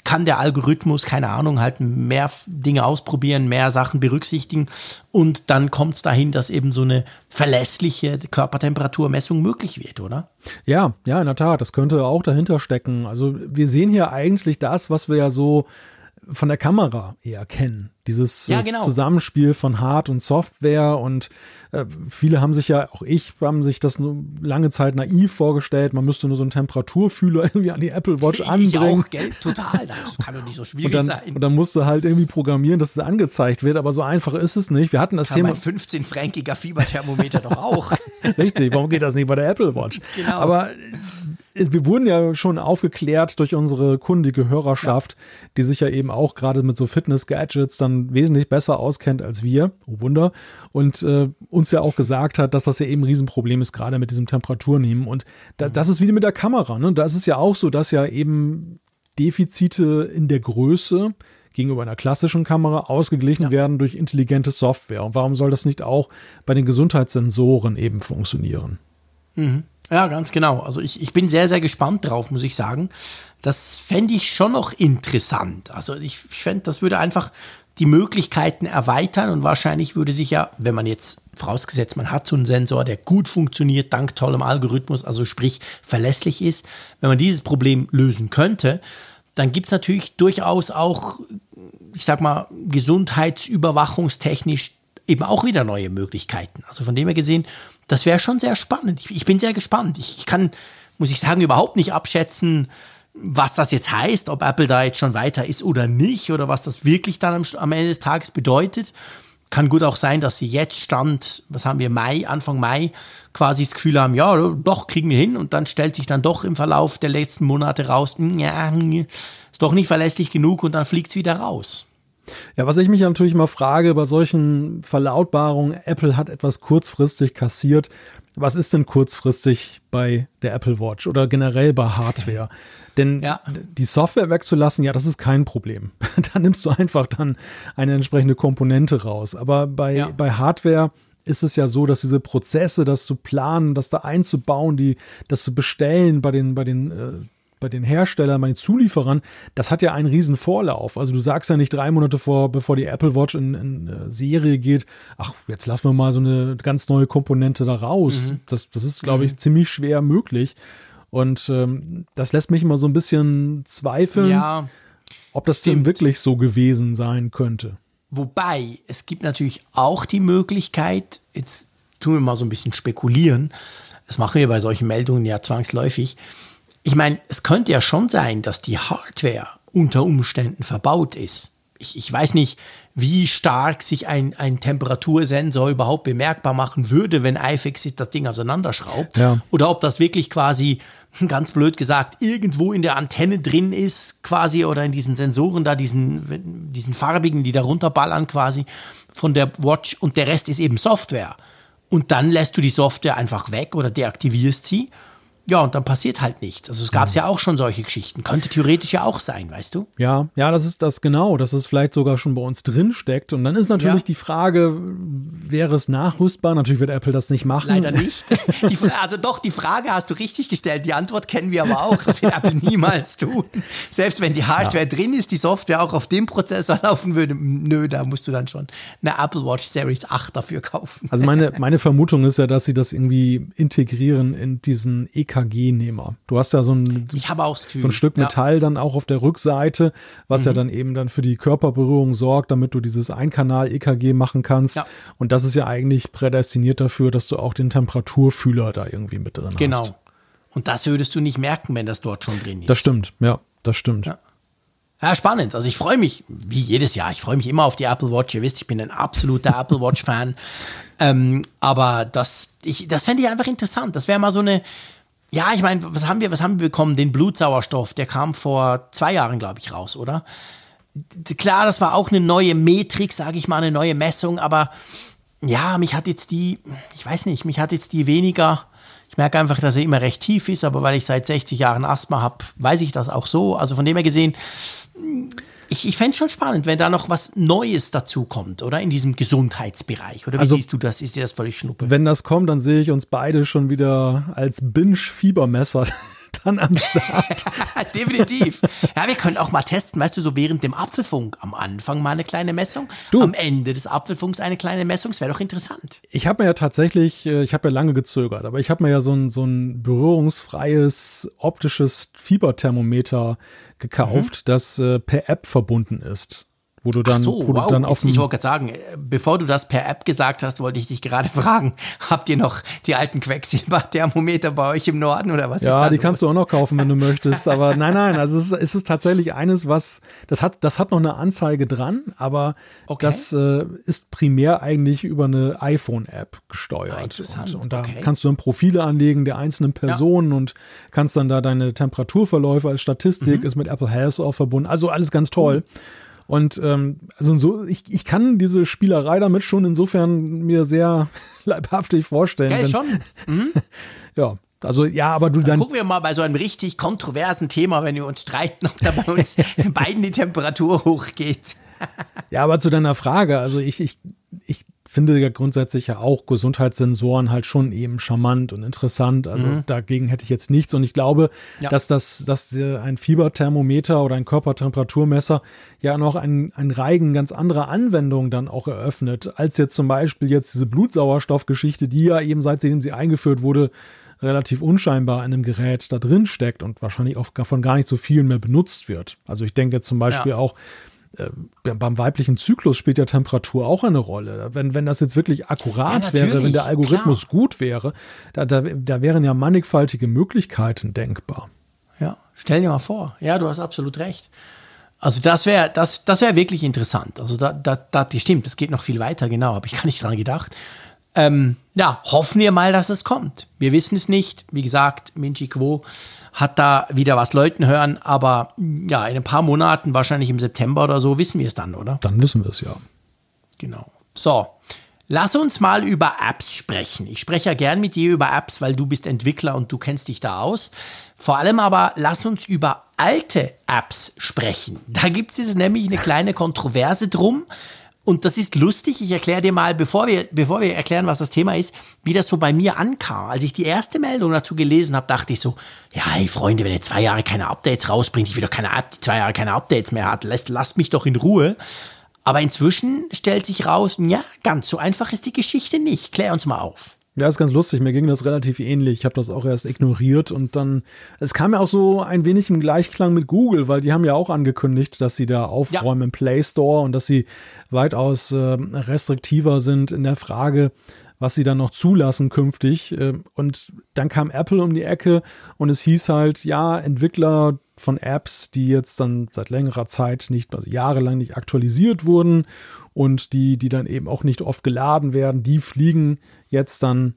kann der Algorithmus, keine Ahnung, halt mehr Dinge ausprobieren, mehr Sachen berücksichtigen und dann kommt es dahin, dass eben so eine verlässliche Körpertemperaturmessung möglich wird, oder? Ja, ja, in der Tat, das könnte auch dahinter stecken. Also wir sehen hier eigentlich das, was wir ja so von der Kamera eher kennen. Dieses ja, äh, genau. Zusammenspiel von Hard- und Software und äh, viele haben sich ja, auch ich, haben sich das lange Zeit naiv vorgestellt. Man müsste nur so einen Temperaturfühler irgendwie an die Apple Watch ich anbringen. Auch, gell? Total. Das kann doch nicht so schwierig und dann, sein. Und dann musst du halt irgendwie programmieren, dass es angezeigt wird, aber so einfach ist es nicht. Wir hatten das kann Thema. Mein 15-fränkiger Fieberthermometer doch auch. Richtig. Warum geht das nicht bei der Apple Watch? Genau. Aber wir wurden ja schon aufgeklärt durch unsere kundige Hörerschaft, ja. die sich ja eben auch gerade mit so Fitness-Gadgets dann wesentlich besser auskennt als wir. Oh Wunder. Und äh, uns ja auch gesagt hat, dass das ja eben ein Riesenproblem ist, gerade mit diesem Temperaturnehmen. Und da, mhm. das ist wie mit der Kamera. Ne? Da ist es ja auch so, dass ja eben Defizite in der Größe gegenüber einer klassischen Kamera ausgeglichen ja. werden durch intelligente Software. Und warum soll das nicht auch bei den Gesundheitssensoren eben funktionieren? Mhm. Ja, ganz genau. Also ich, ich bin sehr, sehr gespannt drauf, muss ich sagen. Das fände ich schon noch interessant. Also ich, ich fände, das würde einfach die Möglichkeiten erweitern und wahrscheinlich würde sich ja, wenn man jetzt vorausgesetzt, man hat so einen Sensor, der gut funktioniert, dank tollem Algorithmus, also sprich verlässlich ist, wenn man dieses Problem lösen könnte, dann gibt es natürlich durchaus auch, ich sag mal, gesundheitsüberwachungstechnisch eben auch wieder neue Möglichkeiten. Also von dem her gesehen, das wäre schon sehr spannend. Ich, ich, bin sehr gespannt. Ich, ich kann, muss ich sagen, überhaupt nicht abschätzen, was das jetzt heißt, ob Apple da jetzt schon weiter ist oder nicht oder was das wirklich dann am, am Ende des Tages bedeutet. Kann gut auch sein, dass sie jetzt Stand, was haben wir, Mai, Anfang Mai, quasi das Gefühl haben, ja, doch, kriegen wir hin und dann stellt sich dann doch im Verlauf der letzten Monate raus, ja, ist doch nicht verlässlich genug und dann fliegt es wieder raus. Ja, was ich mich natürlich mal frage bei solchen Verlautbarungen, Apple hat etwas kurzfristig kassiert. Was ist denn kurzfristig bei der Apple Watch oder generell bei Hardware? Denn ja. die Software wegzulassen, ja, das ist kein Problem. da nimmst du einfach dann eine entsprechende Komponente raus. Aber bei, ja. bei Hardware ist es ja so, dass diese Prozesse, das zu planen, das da einzubauen, die, das zu bestellen bei den, bei den äh, bei den Herstellern, bei den Zulieferern, das hat ja einen riesen Vorlauf. Also du sagst ja nicht drei Monate vor, bevor die Apple Watch in, in äh, Serie geht, ach, jetzt lassen wir mal so eine ganz neue Komponente da raus. Mhm. Das, das ist, glaube ich, mhm. ziemlich schwer möglich. Und ähm, das lässt mich immer so ein bisschen zweifeln, ja, ob das stimmt. denn wirklich so gewesen sein könnte. Wobei, es gibt natürlich auch die Möglichkeit, jetzt tun wir mal so ein bisschen spekulieren, das machen wir bei solchen Meldungen ja zwangsläufig. Ich meine, es könnte ja schon sein, dass die Hardware unter Umständen verbaut ist. Ich, ich weiß nicht, wie stark sich ein, ein Temperatursensor überhaupt bemerkbar machen würde, wenn iFixit das Ding auseinanderschraubt. Ja. Oder ob das wirklich quasi, ganz blöd gesagt, irgendwo in der Antenne drin ist, quasi, oder in diesen Sensoren da, diesen, diesen farbigen, die da runterballern quasi von der Watch und der Rest ist eben Software. Und dann lässt du die Software einfach weg oder deaktivierst sie ja, und dann passiert halt nichts. Also es gab ja auch schon solche Geschichten. Könnte theoretisch ja auch sein, weißt du? Ja, ja, das ist das genau, dass es vielleicht sogar schon bei uns drin steckt. Und dann ist natürlich ja. die Frage, wäre es nachrüstbar? Natürlich wird Apple das nicht machen. Leider nicht. Die, also doch, die Frage hast du richtig gestellt. Die Antwort kennen wir aber auch. Das wird Apple niemals tun. Selbst wenn die Hardware ja. drin ist, die Software auch auf dem Prozessor laufen würde, nö, da musst du dann schon eine Apple Watch Series 8 dafür kaufen. Also meine, meine Vermutung ist ja, dass sie das irgendwie integrieren in diesen EK EKG-Nehmer. Du hast ja so ein, ich habe auch so ein Stück Metall ja. dann auch auf der Rückseite, was mhm. ja dann eben dann für die Körperberührung sorgt, damit du dieses Einkanal-EKG machen kannst. Ja. Und das ist ja eigentlich prädestiniert dafür, dass du auch den Temperaturfühler da irgendwie mit drin genau. hast. Genau. Und das würdest du nicht merken, wenn das dort schon drin ist. Das stimmt, ja, das stimmt. Ja. Ja, spannend. Also ich freue mich, wie jedes Jahr, ich freue mich immer auf die Apple Watch. Ihr wisst, ich bin ein absoluter Apple Watch-Fan. Ähm, aber das, das fände ich einfach interessant. Das wäre mal so eine, ja, ich meine, was haben wir, was haben wir bekommen? Den Blutsauerstoff, der kam vor zwei Jahren, glaube ich, raus, oder? Klar, das war auch eine neue Metrik, sage ich mal, eine neue Messung, aber ja, mich hat jetzt die, ich weiß nicht, mich hat jetzt die weniger, ich merke einfach, dass er immer recht tief ist, aber weil ich seit 60 Jahren Asthma habe, weiß ich das auch so. Also von dem her gesehen, ich, ich fände es schon spannend, wenn da noch was Neues dazu kommt, oder? In diesem Gesundheitsbereich. Oder wie also, siehst du das? Ist dir das völlig schnuppe? Wenn das kommt, dann sehe ich uns beide schon wieder als Binge-Fiebermesser dann am Start. Definitiv. Ja, wir können auch mal testen, weißt du, so während dem Apfelfunk am Anfang mal eine kleine Messung, du, am Ende des Apfelfunks eine kleine Messung. Das wäre doch interessant. Ich habe mir ja tatsächlich, äh, ich habe ja lange gezögert, aber ich habe mir ja so ein, so ein berührungsfreies optisches Fieberthermometer gekauft, mhm. das äh, per App verbunden ist wo du dann, so, wo wow. du dann auf ich, wollte gerade sagen, äh, bevor du das per App gesagt hast, wollte ich dich gerade fragen, habt ihr noch die alten Quecksilber-Thermometer bei euch im Norden oder was ja, die los? kannst du auch noch kaufen, wenn du möchtest. Aber nein, nein, also es ist, es ist tatsächlich eines, was, das hat, das hat noch eine Anzeige dran, aber Okay. das äh, ist primär eigentlich über eine iPhone-App gesteuert. Ah, interessant, Und, und da okay. kannst du dann Profile anlegen der einzelnen Personen und kannst dann da deine Temperaturverläufe als Statistik, Mhm. ist mit Apple Health auch verbunden. Also alles ganz toll. Und ähm, also so, ich, ich kann diese Spielerei damit schon insofern mir sehr leibhaftig vorstellen. Gell, wenn- schon. Ja, also ja, aber du dann. Gucken wir mal bei so einem richtig kontroversen Thema, wenn wir uns streiten, ob da bei uns beiden die Temperatur hochgeht. Ja, aber zu deiner Frage, also ich, ich, ich finde ja grundsätzlich ja auch Gesundheitssensoren halt schon eben charmant und interessant. Also dagegen hätte ich jetzt nichts. Und ich glaube, Mhm. Ja. dass das, dass ein Fieberthermometer oder ein Körpertemperaturmesser ja noch ein, ein Reigen ganz anderer Anwendungen dann auch eröffnet, als jetzt zum Beispiel jetzt diese Blutsauerstoffgeschichte, die ja eben seitdem sie eingeführt wurde, relativ unscheinbar in einem Gerät da drin steckt und wahrscheinlich auch von gar nicht so vielen mehr benutzt wird. Also ich denke zum Beispiel Ja. auch, beim weiblichen Zyklus spielt ja Temperatur auch eine Rolle. Wenn, wenn das jetzt wirklich akkurat Ja, wäre, wenn der Algorithmus gut wäre, da, da, da wären ja mannigfaltige Möglichkeiten denkbar. Ja, stell dir mal vor. Ja, du hast absolut recht. Also das wäre das, das wäre wirklich interessant. Also da, da, da, die stimmt, das geht noch viel weiter, genau, habe ich gar nicht dran gedacht. Ähm, ja, hoffen wir mal, dass es kommt. Wir wissen es nicht. Wie gesagt, Minchi Quo hat da wieder was Leuten hören, aber ja, in ein paar Monaten, wahrscheinlich im September oder so, wissen wir es dann, oder? Dann wissen wir es ja. Genau. So, lass uns mal über Apps sprechen. Ich spreche ja gern mit dir über Apps, weil du bist Entwickler und du kennst dich da aus. Vor allem aber lass uns über alte Apps sprechen. Da gibt es nämlich eine kleine Kontroverse drum. Und das ist lustig. Ich erkläre dir mal, bevor wir, bevor wir erklären, was das Thema ist, wie das so bei mir ankam. Als ich die erste Meldung dazu gelesen habe, dachte ich so, ja, hey Freunde, wenn ihr zwei Jahre keine Updates rausbringt, ich will doch keine zwei Jahre keine Updates mehr hat, lasst, lasst mich doch in Ruhe. Aber inzwischen stellt sich raus, ja, ganz so einfach ist die Geschichte nicht. Klär uns mal auf. Ja, ist ganz lustig. Mir ging das relativ ähnlich. Ich habe das auch erst ignoriert und dann, es kam ja auch so ein wenig im Gleichklang mit Google, weil die haben ja auch angekündigt, dass sie da aufräumen im Play Store und dass sie weitaus äh, restriktiver sind in der Frage, was sie dann noch zulassen künftig. Äh, Und dann kam Apple um die Ecke und es hieß halt, ja, Entwickler von Apps, die jetzt dann seit längerer Zeit nicht, also jahrelang nicht aktualisiert wurden und die, die dann eben auch nicht oft geladen werden, die fliegen jetzt dann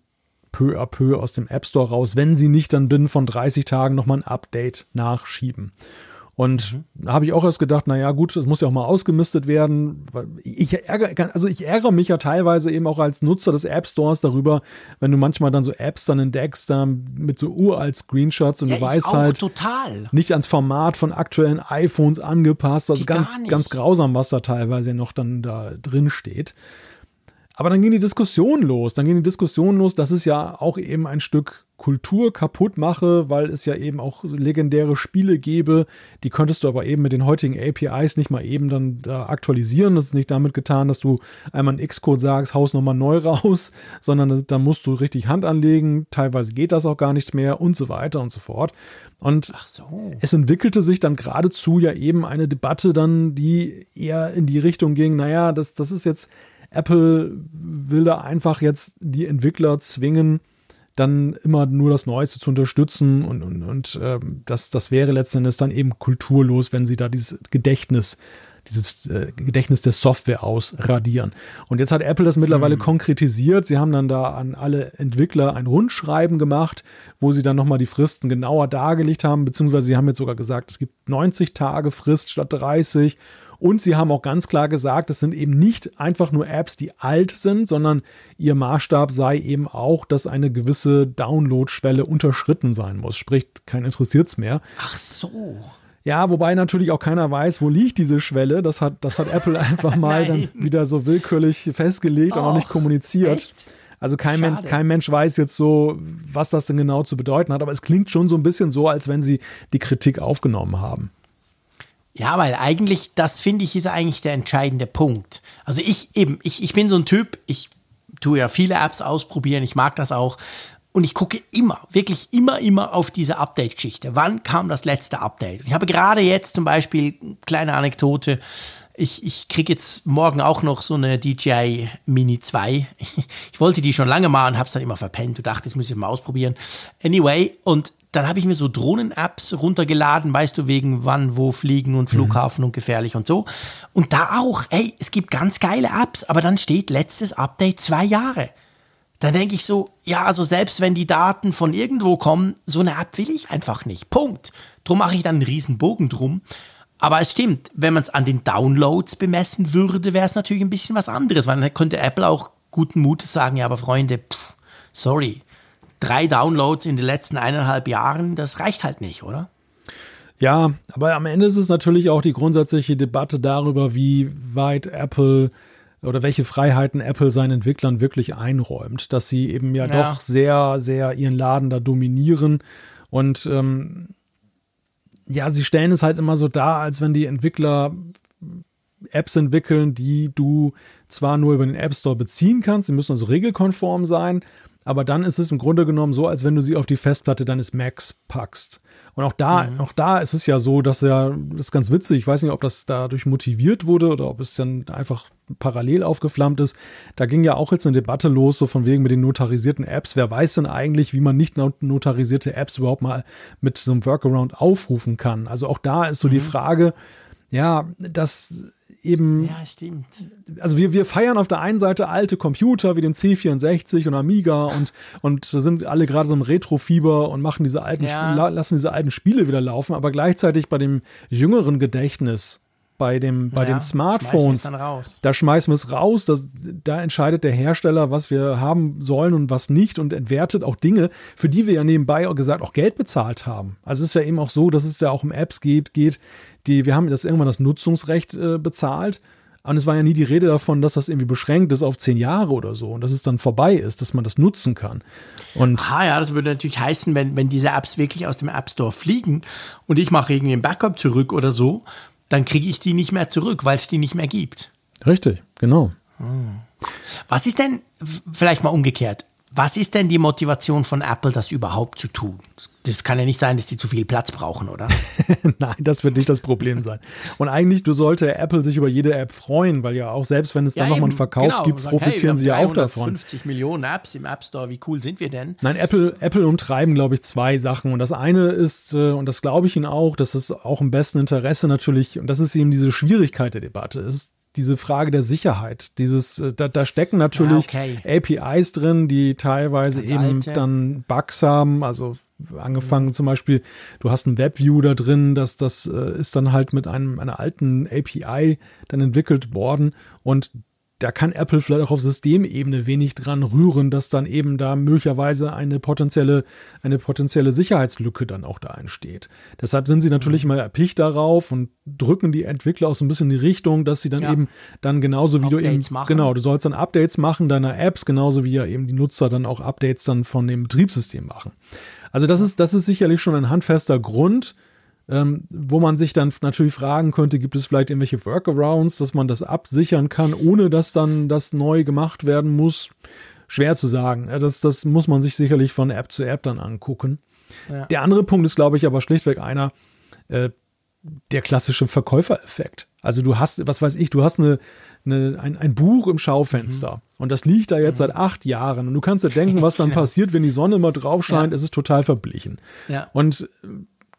peu à peu aus dem App Store raus, wenn sie nicht dann binnen von 30 Tagen nochmal ein Update nachschieben. Und da habe ich auch erst gedacht, naja, gut, das muss ja auch mal ausgemistet werden. Ich ärgere, also ich ärgere mich ja teilweise eben auch als Nutzer des App Stores darüber, wenn du manchmal dann so Apps dann entdeckst, da mit so uralt Screenshots und Ja, du ich weißt halt, total. nicht ans Format von aktuellen iPhones angepasst. Also Geht ganz, ganz grausam, was da teilweise noch dann da drin steht. Aber dann ging die Diskussion los. Dann ging die Diskussion los, dass es ja auch eben ein Stück Kultur kaputt mache, weil es ja eben auch legendäre Spiele gäbe. Die könntest du aber eben mit den heutigen APIs nicht mal eben dann da aktualisieren. Das ist nicht damit getan, dass du einmal einen X-Code sagst, haus nochmal neu raus, sondern da musst du richtig Hand anlegen. Teilweise geht das auch gar nicht mehr und so weiter und so fort. Und so. es entwickelte sich dann geradezu ja eben eine Debatte dann, die eher in die Richtung ging, naja, das, das ist jetzt, Apple will da einfach jetzt die Entwickler zwingen, dann immer nur das Neueste zu unterstützen und, und, und ähm, das, das wäre letzten Endes dann eben kulturlos, wenn sie da dieses Gedächtnis, dieses äh, Gedächtnis der Software ausradieren. Und jetzt hat Apple das mittlerweile konkretisiert. Sie haben dann da an alle Entwickler ein Rundschreiben gemacht, wo sie dann nochmal die Fristen genauer dargelegt haben, beziehungsweise sie haben jetzt sogar gesagt, es gibt 90 Tage Frist statt 30 und sie haben auch ganz klar gesagt, es sind eben nicht einfach nur Apps, die alt sind, sondern ihr Maßstab sei eben auch, dass eine gewisse Download-Schwelle unterschritten sein muss. Sprich, kein interessiert's mehr. Ach so. Ja, wobei natürlich auch keiner weiß, wo liegt diese Schwelle. Das hat, das hat Apple einfach mal dann wieder so willkürlich festgelegt und auch nicht kommuniziert. echt? Also kein, Men kein Mensch weiß jetzt so, was das denn genau zu bedeuten hat, aber es klingt schon so ein bisschen so, als wenn sie die Kritik aufgenommen haben. Ja, weil eigentlich, das finde ich, ist eigentlich der entscheidende Punkt. Also ich eben, ich, ich bin so ein Typ, ich tue ja viele Apps ausprobieren, ich mag das auch. Und ich gucke immer, wirklich immer, immer auf diese Update-Geschichte. Wann kam das letzte Update? Ich habe gerade jetzt zum Beispiel, kleine Anekdote, ich, ich kriege jetzt morgen auch noch so eine DJI Mini 2. Ich wollte die schon lange mal und habe es dann immer verpennt und dachte, das muss ich mal ausprobieren. Anyway, und dann habe ich mir so Drohnen-Apps runtergeladen, weißt du, wegen wann, wo fliegen und Flughafen mhm. und gefährlich und so. Und da auch, ey, es gibt ganz geile Apps, aber dann steht letztes Update zwei Jahre. Dann denke ich so, ja, also selbst wenn die Daten von irgendwo kommen, so eine App will ich einfach nicht. Punkt. Drum mache ich dann einen riesen Bogen drum. Aber es stimmt, wenn man es an den Downloads bemessen würde, wäre es natürlich ein bisschen was anderes, weil dann könnte Apple auch guten Mutes sagen, ja, aber Freunde, pff, sorry, drei Downloads in den letzten eineinhalb Jahren, das reicht halt nicht, oder? Ja, aber am Ende ist es natürlich auch die grundsätzliche Debatte darüber, wie weit Apple oder welche Freiheiten Apple seinen Entwicklern wirklich einräumt, dass sie eben ja, ja. doch sehr, sehr ihren Laden da dominieren und ähm, ja, sie stellen es halt immer so dar, als wenn die Entwickler Apps entwickeln, die du zwar nur über den App Store beziehen kannst, sie müssen also regelkonform sein, aber dann ist es im Grunde genommen so, als wenn du sie auf die Festplatte deines Macs packst. Und auch da, mhm. auch da ist es ja so, dass ja, das ist ganz witzig, ich weiß nicht, ob das dadurch motiviert wurde oder ob es dann einfach parallel aufgeflammt ist. Da ging ja auch jetzt eine Debatte los, so von wegen mit den notarisierten Apps. Wer weiß denn eigentlich, wie man nicht notarisierte Apps überhaupt mal mit so einem Workaround aufrufen kann? Also auch da ist so mhm. die Frage, ja, dass eben. Ja, stimmt. Also wir, wir feiern auf der einen Seite alte Computer wie den C64 und Amiga und, und sind alle gerade so im Retro-Fieber und machen diese alten, ja. lassen diese alten Spiele wieder laufen, aber gleichzeitig bei dem jüngeren Gedächtnis bei, dem, bei ja, den Smartphones, schmeißen da schmeißen wir es raus. Das, da entscheidet der Hersteller, was wir haben sollen und was nicht und entwertet auch Dinge, für die wir ja nebenbei auch gesagt auch Geld bezahlt haben. Also es ist ja eben auch so, dass es ja auch um Apps geht, geht die, wir haben das irgendwann das Nutzungsrecht äh, bezahlt. Und es war ja nie die Rede davon, dass das irgendwie beschränkt ist auf zehn Jahre oder so und dass es dann vorbei ist, dass man das nutzen kann. Und ah ja, das würde natürlich heißen, wenn, wenn diese Apps wirklich aus dem App Store fliegen und ich mache irgendwie ein Backup zurück oder so, dann kriege ich die nicht mehr zurück, weil es die nicht mehr gibt. Richtig, genau. Was ist denn, vielleicht mal umgekehrt, was ist denn die Motivation von Apple, das überhaupt zu tun? Das kann ja nicht sein, dass die zu viel Platz brauchen, oder? Nein, das wird nicht das Problem sein. Und eigentlich, du sollte Apple sich über jede App freuen, weil ja auch selbst wenn es ja, dann nochmal einen Verkauf genau, gibt, sagen, profitieren hey, sie ja auch davon. 50 Millionen Apps im App Store, wie cool sind wir denn? Nein, Apple, Apple umtreiben, glaube ich, zwei Sachen. Und das eine ist, äh, und das glaube ich Ihnen auch, das ist auch im besten Interesse natürlich, und das ist eben diese Schwierigkeit der Debatte, ist diese Frage der Sicherheit. Dieses, äh, da, da stecken natürlich ah, okay. APIs drin, die teilweise Ganz eben alte. dann Bugs haben, also angefangen mhm. zum Beispiel, du hast ein Webview da drin, das, das äh, ist dann halt mit einem, einer alten API dann entwickelt worden und da kann Apple vielleicht auch auf Systemebene wenig dran rühren, dass dann eben da möglicherweise eine potenzielle, eine potenzielle Sicherheitslücke dann auch da entsteht. Deshalb sind sie natürlich mhm. mal erpicht darauf und drücken die Entwickler auch so ein bisschen in die Richtung, dass sie dann ja. eben dann genauso wie Updates du eben, machen. genau, du sollst dann Updates machen deiner Apps, genauso wie ja eben die Nutzer dann auch Updates dann von dem Betriebssystem machen. Also das ist, das ist sicherlich schon ein handfester Grund, ähm, wo man sich dann natürlich fragen könnte, gibt es vielleicht irgendwelche Workarounds, dass man das absichern kann, ohne dass dann das neu gemacht werden muss? Schwer zu sagen. Das, das muss man sich sicherlich von App zu App dann angucken. Ja. Der andere Punkt ist, glaube ich, aber schlichtweg einer, äh, der klassische Verkäufereffekt. Also du hast, was weiß ich, du hast eine, eine, ein, ein Buch im Schaufenster mhm. und das liegt da jetzt mhm. seit acht Jahren und du kannst dir denken, was dann passiert, wenn die Sonne mal drauf scheint, ja. es ist total verblichen. Ja. Und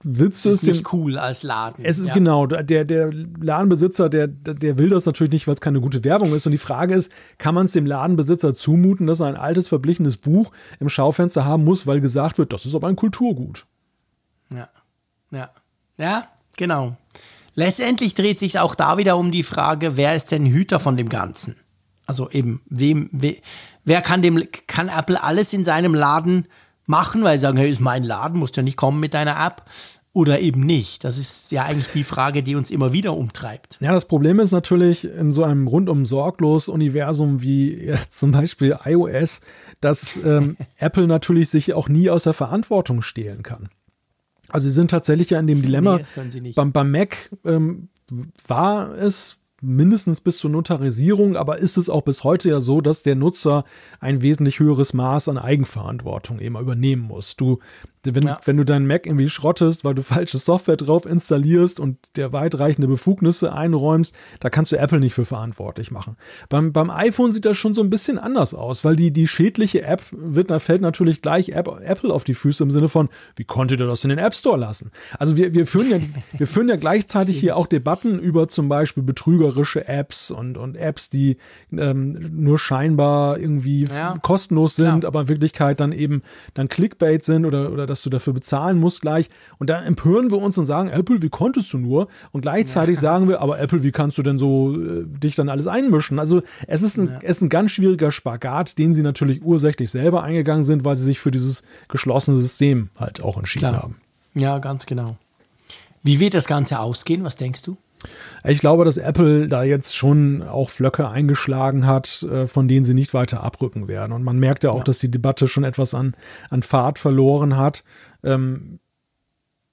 willst du es ist nicht cool als Laden. Es ist ja. genau, der, der Ladenbesitzer, der, der will das natürlich nicht, weil es keine gute Werbung ist. Und die Frage ist, kann man es dem Ladenbesitzer zumuten, dass er ein altes, verblichenes Buch im Schaufenster haben muss, weil gesagt wird, das ist aber ein Kulturgut. Ja, ja, ja, genau. Letztendlich dreht sich auch da wieder um die Frage, wer ist denn Hüter von dem Ganzen? Also eben, wem, we, wer kann dem, kann Apple alles in seinem Laden machen, weil sie sagen, hey, ist mein Laden, musst ja nicht kommen mit deiner App. Oder eben nicht. Das ist ja eigentlich die Frage, die uns immer wieder umtreibt. Ja, das Problem ist natürlich in so einem rundum sorglos Universum wie zum Beispiel iOS, dass ähm, Apple natürlich sich auch nie aus der Verantwortung stehlen kann. Also sie sind tatsächlich ja in dem Dilemma. Nee, das können sie nicht. Beim, beim Mac ähm, war es mindestens bis zur Notarisierung, aber ist es auch bis heute ja so, dass der Nutzer ein wesentlich höheres Maß an Eigenverantwortung eben übernehmen muss. Du Wenn, Ja. wenn du deinen Mac irgendwie schrottest, weil du falsche Software drauf installierst und der weitreichende Befugnisse einräumst, da kannst du Apple nicht für verantwortlich machen. Beim, beim iPhone sieht das schon so ein bisschen anders aus, weil die, die schädliche App wird, da fällt natürlich gleich App, Apple auf die Füße im Sinne von, wie konntet ihr das in den App Store lassen? Also wir, wir, führen, ja, wir führen ja gleichzeitig hier auch Debatten über zum Beispiel betrügerische Apps und, und Apps, die ähm, nur scheinbar irgendwie Ja. kostenlos sind, Klar. aber in Wirklichkeit dann eben dann Clickbait sind oder, oder dass du dafür bezahlen musst gleich. Und da empören wir uns und sagen, Apple, wie konntest du nur? Und gleichzeitig sagen wir, aber Apple, wie kannst du denn so äh, dich dann alles einmischen? Also es ist, ein, es ist ein ganz schwieriger Spagat, den sie natürlich ursächlich selber eingegangen sind, weil sie sich für dieses geschlossene System halt auch entschieden Klar. haben. Ja, ganz genau. Wie wird das Ganze ausgehen? Was denkst du? Ich glaube, dass Apple da jetzt schon auch Flöcke eingeschlagen hat, äh, von denen sie nicht weiter abrücken werden. Und man merkt ja auch, Ja. dass die Debatte schon etwas an, an Fahrt verloren hat. Ähm,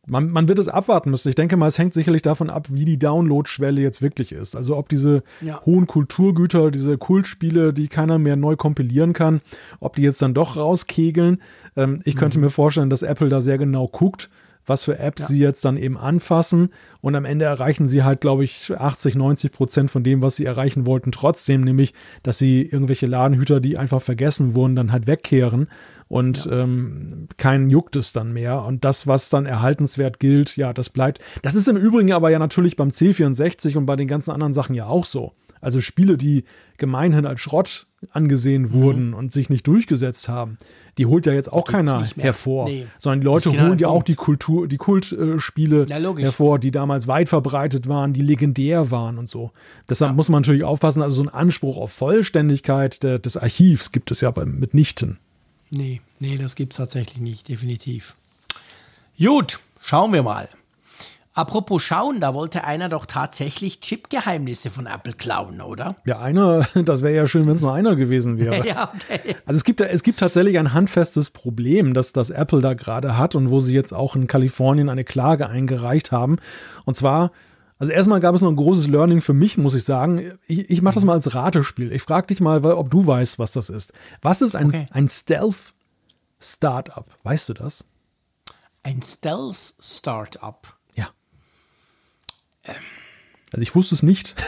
man, man wird es abwarten müssen. Ich denke mal, es hängt sicherlich davon ab, wie die Download-Schwelle jetzt wirklich ist. Also ob diese Ja. hohen Kulturgüter, diese Kultspiele, die keiner mehr neu kompilieren kann, ob die jetzt dann doch rauskegeln. Ähm, ich könnte mir vorstellen, dass Apple da sehr genau guckt, was für Apps Ja. sie jetzt dann eben anfassen. Und am Ende erreichen sie halt, glaube ich, 80, 90 Prozent von dem, was sie erreichen wollten, trotzdem, nämlich, dass sie irgendwelche Ladenhüter, die einfach vergessen wurden, dann halt wegkehren. Und ähm, keinen juckt es dann mehr. Und das, was dann erhaltenswert gilt, ja, das bleibt. Das ist im Übrigen aber ja natürlich beim C64 und bei den ganzen anderen Sachen ja auch so. Also Spiele, die gemeinhin als Schrott angesehen wurden und sich nicht durchgesetzt haben, die holt ja jetzt auch keiner hervor. Nee. Sondern die Leute genau holen ja auch die Kultur, die Kultspiele Ja, logisch. hervor, die damals weit verbreitet waren, die legendär waren und so. Deshalb muss man natürlich aufpassen, also so ein Anspruch auf Vollständigkeit der, des Archivs gibt es ja bei, mitnichten. Nee, nee, das gibt's tatsächlich nicht, definitiv. Gut, schauen wir mal. Apropos schauen, da wollte einer doch tatsächlich Chip-Geheimnisse von Apple klauen, oder? Ja, einer, das wäre ja schön, wenn es nur einer gewesen wäre. ja, okay. Also es gibt, es gibt tatsächlich ein handfestes Problem, das, das Apple da gerade hat und wo sie jetzt auch in Kalifornien eine Klage eingereicht haben. Und zwar, also erstmal gab es noch ein großes Learning für mich, muss ich sagen. Ich, ich mache das mal als Ratespiel. Ich frage dich mal, ob du weißt, was das ist. Was ist ein, Okay. ein Stealth-Startup? Weißt du das? Ein Stealth-Startup. Ja. Also ich wusste es nicht.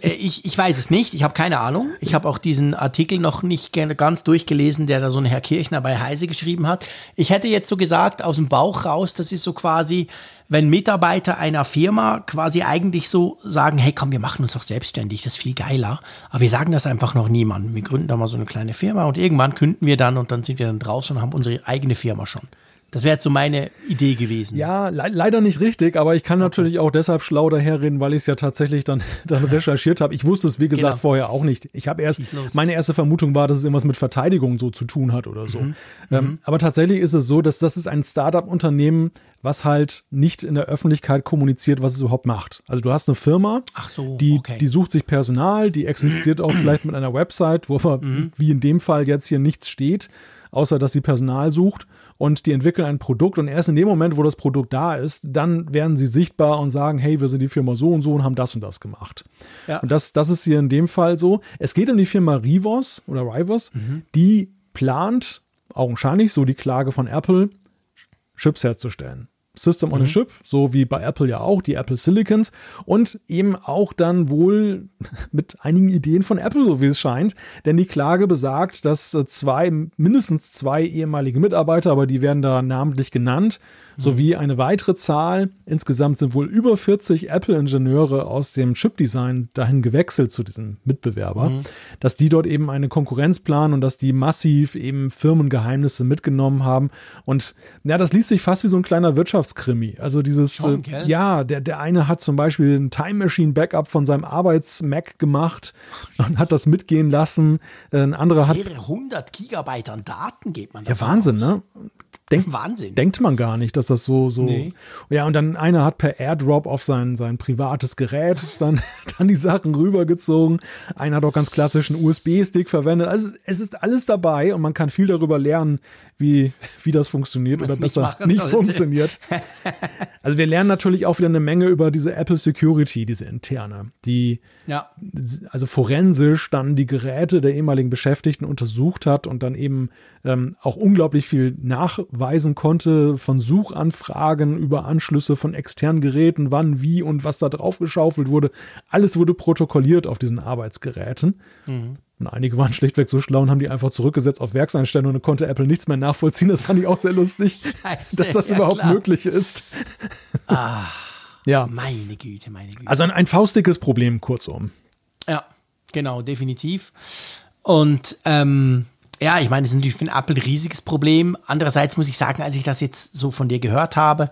Äh, ich, ich weiß es nicht, ich habe keine Ahnung. Ich habe auch diesen Artikel noch nicht ganz durchgelesen, der da so ein Herr Kirchner bei Heise geschrieben hat. Ich hätte jetzt so gesagt, aus dem Bauch raus, das ist so quasi, wenn Mitarbeiter einer Firma quasi eigentlich so sagen, hey komm, wir machen uns doch selbstständig, das ist viel geiler. Aber wir sagen das einfach noch niemandem. Wir gründen da mal so eine kleine Firma und irgendwann künden wir dann und dann sind wir dann draußen und haben unsere eigene Firma schon. Das wäre jetzt so meine Idee gewesen. Ja, le leider nicht richtig, aber ich kann natürlich auch deshalb schlau daherreden, weil ich es ja tatsächlich dann, dann recherchiert habe. Ich wusste es, wie gesagt, Genau. vorher auch nicht. Ich habe erst, meine erste Vermutung war, dass es irgendwas mit Verteidigung so zu tun hat oder Mhm. so. Ähm, aber tatsächlich ist es so, dass das ist ein Startup-Unternehmen, was halt nicht in der Öffentlichkeit kommuniziert, was es überhaupt macht. Also du hast eine Firma, so, die, okay. die sucht sich Personal, die existiert auch vielleicht mit einer Website, wo aber Mhm. wie in dem Fall jetzt hier nichts steht, außer dass sie Personal sucht und die entwickeln ein Produkt und erst in dem Moment, wo das Produkt da ist, dann werden sie sichtbar und sagen, hey, wir sind die Firma so und so und haben das und das gemacht. Ja. Und das, das ist hier in dem Fall so. Es geht um die Firma Rivos oder Rivos, die plant, augenscheinlich, so die Klage von Apple, Chips herzustellen. System on a Chip, so wie bei Apple ja auch, die Apple Silicons und eben auch dann wohl mit einigen Ideen von Apple, so wie es scheint, denn die Klage besagt, dass äh, zwei, mindestens zwei ehemalige Mitarbeiter, aber die werden da namentlich genannt, sowie eine weitere Zahl, insgesamt sind wohl über 40 Apple-Ingenieure aus dem Chip-Design dahin gewechselt zu diesem Mitbewerber, dass die dort eben eine Konkurrenz planen und dass die massiv eben Firmengeheimnisse mitgenommen haben und ja, das liest sich fast wie so ein kleiner Wirtschaftskrimi. Also dieses, Schon, äh, ja, der, der eine hat zum Beispiel ein Time Machine Backup von seinem Arbeits-Mac gemacht und hat das mitgehen lassen. Ein anderer hat, Mehrere hundert Gigabyte an Daten geht man ja, davon Wahnsinn, aus. ne? Denk, Wahnsinn. denkt man gar nicht, dass das so, so. Nee. Ja, und dann einer hat per Airdrop auf sein, sein privates Gerät dann, dann die Sachen rübergezogen. Einer hat auch ganz klassischen USB-Stick verwendet. Also es ist alles dabei und man kann viel darüber lernen, wie, wie das funktioniert oder nicht besser nicht sollte. funktioniert. Also wir lernen natürlich auch wieder eine Menge über diese Apple Security, diese interne, die Ja. also forensisch dann die Geräte der ehemaligen Beschäftigten untersucht hat und dann eben ähm, auch unglaublich viel nachweisen konnte von Suchanfragen über Anschlüsse von externen Geräten, wann, wie und was da drauf geschaufelt wurde. Alles wurde protokolliert auf diesen Arbeitsgeräten. Und einige waren schlichtweg so schlau und haben die einfach zurückgesetzt auf Werkseinstellungen und konnte Apple nichts mehr nachvollziehen. Das fand ich auch sehr lustig, Scheiße, dass das ja, überhaupt klar. möglich ist. Ah, Ja, meine Güte, meine Güte. also ein, ein faustdickes Problem, kurzum. Ja, genau, definitiv. Und ähm, ja, ich meine, das ist natürlich für Apple ein riesiges Problem. Andererseits muss ich sagen, als ich das jetzt so von dir gehört habe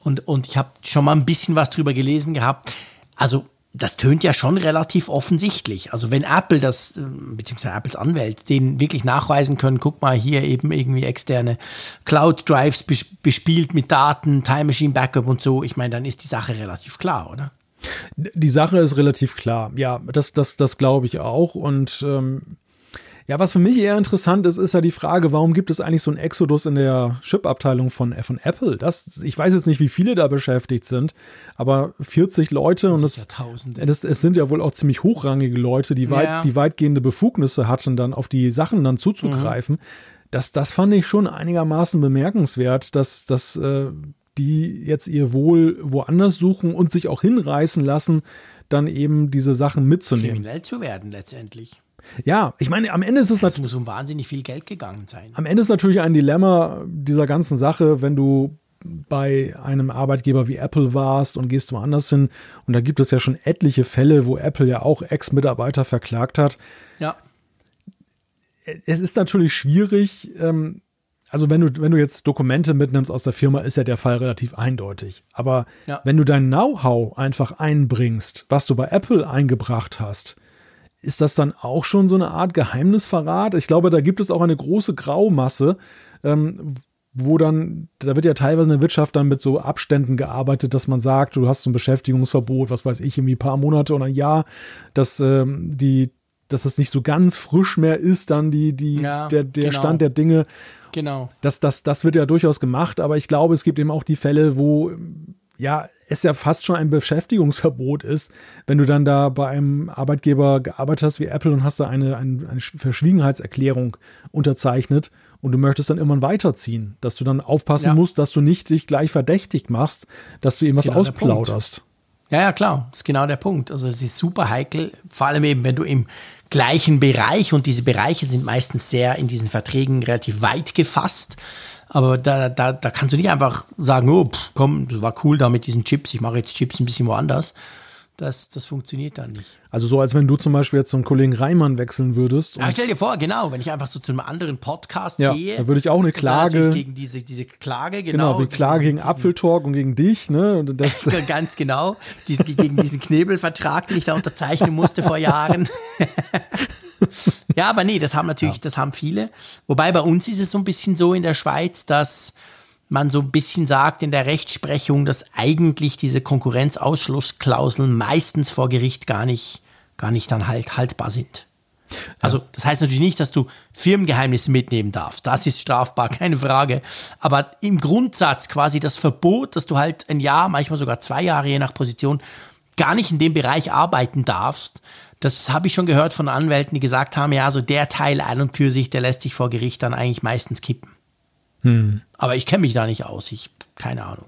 und, und ich habe schon mal ein bisschen was drüber gelesen gehabt, also das tönt ja schon relativ offensichtlich. Also wenn Apple das, ähm, beziehungsweise Apples Anwälte, denen wirklich nachweisen können, guck mal hier eben irgendwie externe Cloud-Drives bes- bespielt mit Daten, Time Machine Backup und so, ich meine, dann ist die Sache relativ klar, oder? Die Sache ist relativ klar. Ja, das, das, das glaube ich auch. Und ähm, ja, was für mich eher interessant ist, ist ja die Frage, warum gibt es eigentlich so einen Exodus in der Chip-Abteilung von, von Apple? Das, ich weiß jetzt nicht, wie viele da beschäftigt sind, aber 40 Leute und Tausende. das, es sind ja wohl auch ziemlich hochrangige Leute, die, weit, Ja. die weitgehende Befugnisse hatten, dann auf die Sachen dann zuzugreifen. Mhm. Das, das fand ich schon einigermaßen bemerkenswert, dass, dass äh, die jetzt ihr Wohl woanders suchen und sich auch hinreißen lassen, dann eben diese Sachen mitzunehmen. kriminell zu werden letztendlich. Ja, ich meine, am Ende ist es Es natürlich. muss um wahnsinnig viel Geld gegangen sein. Am Ende ist natürlich ein Dilemma dieser ganzen Sache, wenn du bei einem Arbeitgeber wie Apple warst und gehst woanders hin. Und da gibt es ja schon etliche Fälle, wo Apple ja auch Ex-Mitarbeiter verklagt hat. Ja, Es ist natürlich schwierig, ähm, also wenn du, wenn du jetzt Dokumente mitnimmst aus der Firma, ist ja der Fall relativ eindeutig. Aber Ja. wenn du dein Know-how einfach einbringst, was du bei Apple eingebracht hast, ist das dann auch schon so eine Art Geheimnisverrat? Ich glaube, da gibt es auch eine große Graumasse, ähm, wo dann, da wird ja teilweise in der Wirtschaft dann mit so Abständen gearbeitet, dass man sagt, du hast so ein Beschäftigungsverbot, was weiß ich, irgendwie ein paar Monate oder ein Jahr, dass ähm, die, dass es nicht so ganz frisch mehr ist, dann die, die, Ja, der, der genau. Stand der Dinge. genau. Das, das, das wird ja durchaus gemacht, aber ich glaube, es gibt eben auch die Fälle, wo ja, es ja fast schon ein Beschäftigungsverbot ist, wenn du dann da bei einem Arbeitgeber gearbeitet hast wie Apple und hast da eine, eine, eine Verschwiegenheitserklärung unterzeichnet und du möchtest dann irgendwann weiterziehen, dass du dann aufpassen Ja. musst, dass du nicht dich gleich verdächtig machst, dass du eben Das genau ausplauderst. Ja, ja, klar. Das ist genau der Punkt. Also es ist super heikel, vor allem eben, wenn du im gleichen Bereich und diese Bereiche sind meistens sehr in diesen Verträgen relativ weit gefasst. Aber da, da, da kannst du nicht einfach sagen, oh, pff, komm, das war cool da mit diesen Chips, ich mache jetzt Chips ein bisschen woanders. Das, das funktioniert dann nicht. Also so, als wenn du zum Beispiel jetzt zum Kollegen Reimann wechseln würdest. Ja, stell dir vor, genau, wenn ich einfach so zu einem anderen Podcast Ja, gehe. da würde ich auch eine Klage- Gegen diese, diese Klage, genau. genau, wie Klage gegen diesen- Apfeltalk und gegen dich, ne? Und das, Ganz genau. Dies, gegen diesen Knebelvertrag, den ich da unterzeichnen musste vor Jahren. ja, aber nee, das haben natürlich, das haben viele. Wobei bei uns ist es so ein bisschen so in der Schweiz, dass man so ein bisschen sagt in der Rechtsprechung, dass eigentlich diese Konkurrenzausschlussklauseln meistens vor Gericht gar nicht, gar nicht dann halt haltbar sind. Also, das heißt natürlich nicht, dass du Firmengeheimnisse mitnehmen darfst. Das ist strafbar, keine Frage. Aber im Grundsatz quasi das Verbot, dass du halt ein Jahr, manchmal sogar zwei Jahre, je nach Position, gar nicht in dem Bereich arbeiten darfst. Das habe ich schon gehört von Anwälten, die gesagt haben, ja, so der Teil ein und für sich, der lässt sich vor Gericht dann eigentlich meistens kippen. Aber ich kenne mich da nicht aus. Ich, keine Ahnung.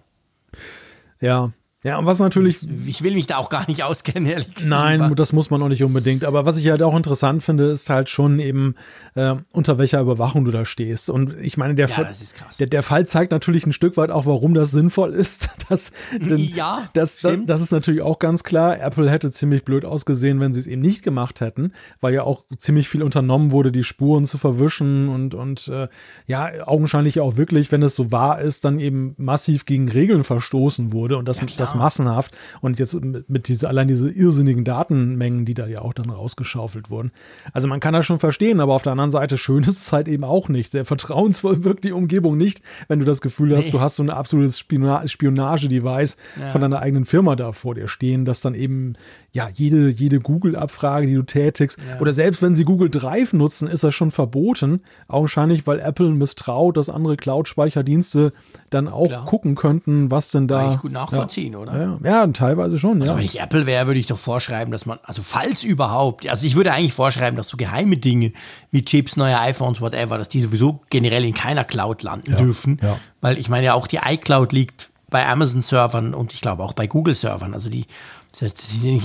ja. Ja, und was natürlich Ich will mich da auch gar nicht auskennen, ehrlich gesagt. Nein, das muss man auch nicht unbedingt. Aber was ich halt auch interessant finde, ist halt schon eben, äh, unter welcher Überwachung du da stehst. Und ich meine, der, Ja, Fall. Der, der Fall zeigt natürlich ein Stück weit auch, warum das sinnvoll ist. Das, denn Ja, das, das, das ist natürlich auch ganz klar. Apple hätte ziemlich blöd ausgesehen, wenn sie es eben nicht gemacht hätten, weil ja auch ziemlich viel unternommen wurde, die Spuren zu verwischen und, und äh, ja, augenscheinlich auch wirklich, wenn es so wahr ist, dann eben massiv gegen Regeln verstoßen wurde. Und das, das das massenhaft. Und jetzt mit, diese, allein diese irrsinnigen Datenmengen, die da ja auch dann rausgeschaufelt wurden. Also man kann das schon verstehen, aber auf der anderen Seite, schön ist es halt eben auch nicht. Sehr vertrauensvoll wirkt die Umgebung nicht, wenn du das Gefühl hast, nee. du hast so ein absolutes Spionage-Device ja. von deiner eigenen Firma da vor dir stehen, das dann eben ja, jede, jede Google-Abfrage, die du tätigst, ja. oder selbst wenn sie Google Drive nutzen, ist das schon verboten. Augenscheinlich, weil Apple misstraut, dass andere Cloud-Speicherdienste dann auch Klar. gucken könnten, was denn da. Kann ich gut nachvollziehen, ja, oder? Ja, ja, teilweise schon, also ja. Wenn ich Apple wäre, würde ich doch vorschreiben, dass man, also falls überhaupt, also ich würde eigentlich vorschreiben, dass so geheime Dinge wie Chips, neue iPhones, whatever, dass die sowieso generell in keiner Cloud landen dürfen. Weil ich meine ja auch die iCloud liegt bei Amazon-Servern und ich glaube auch bei Google-Servern. Also die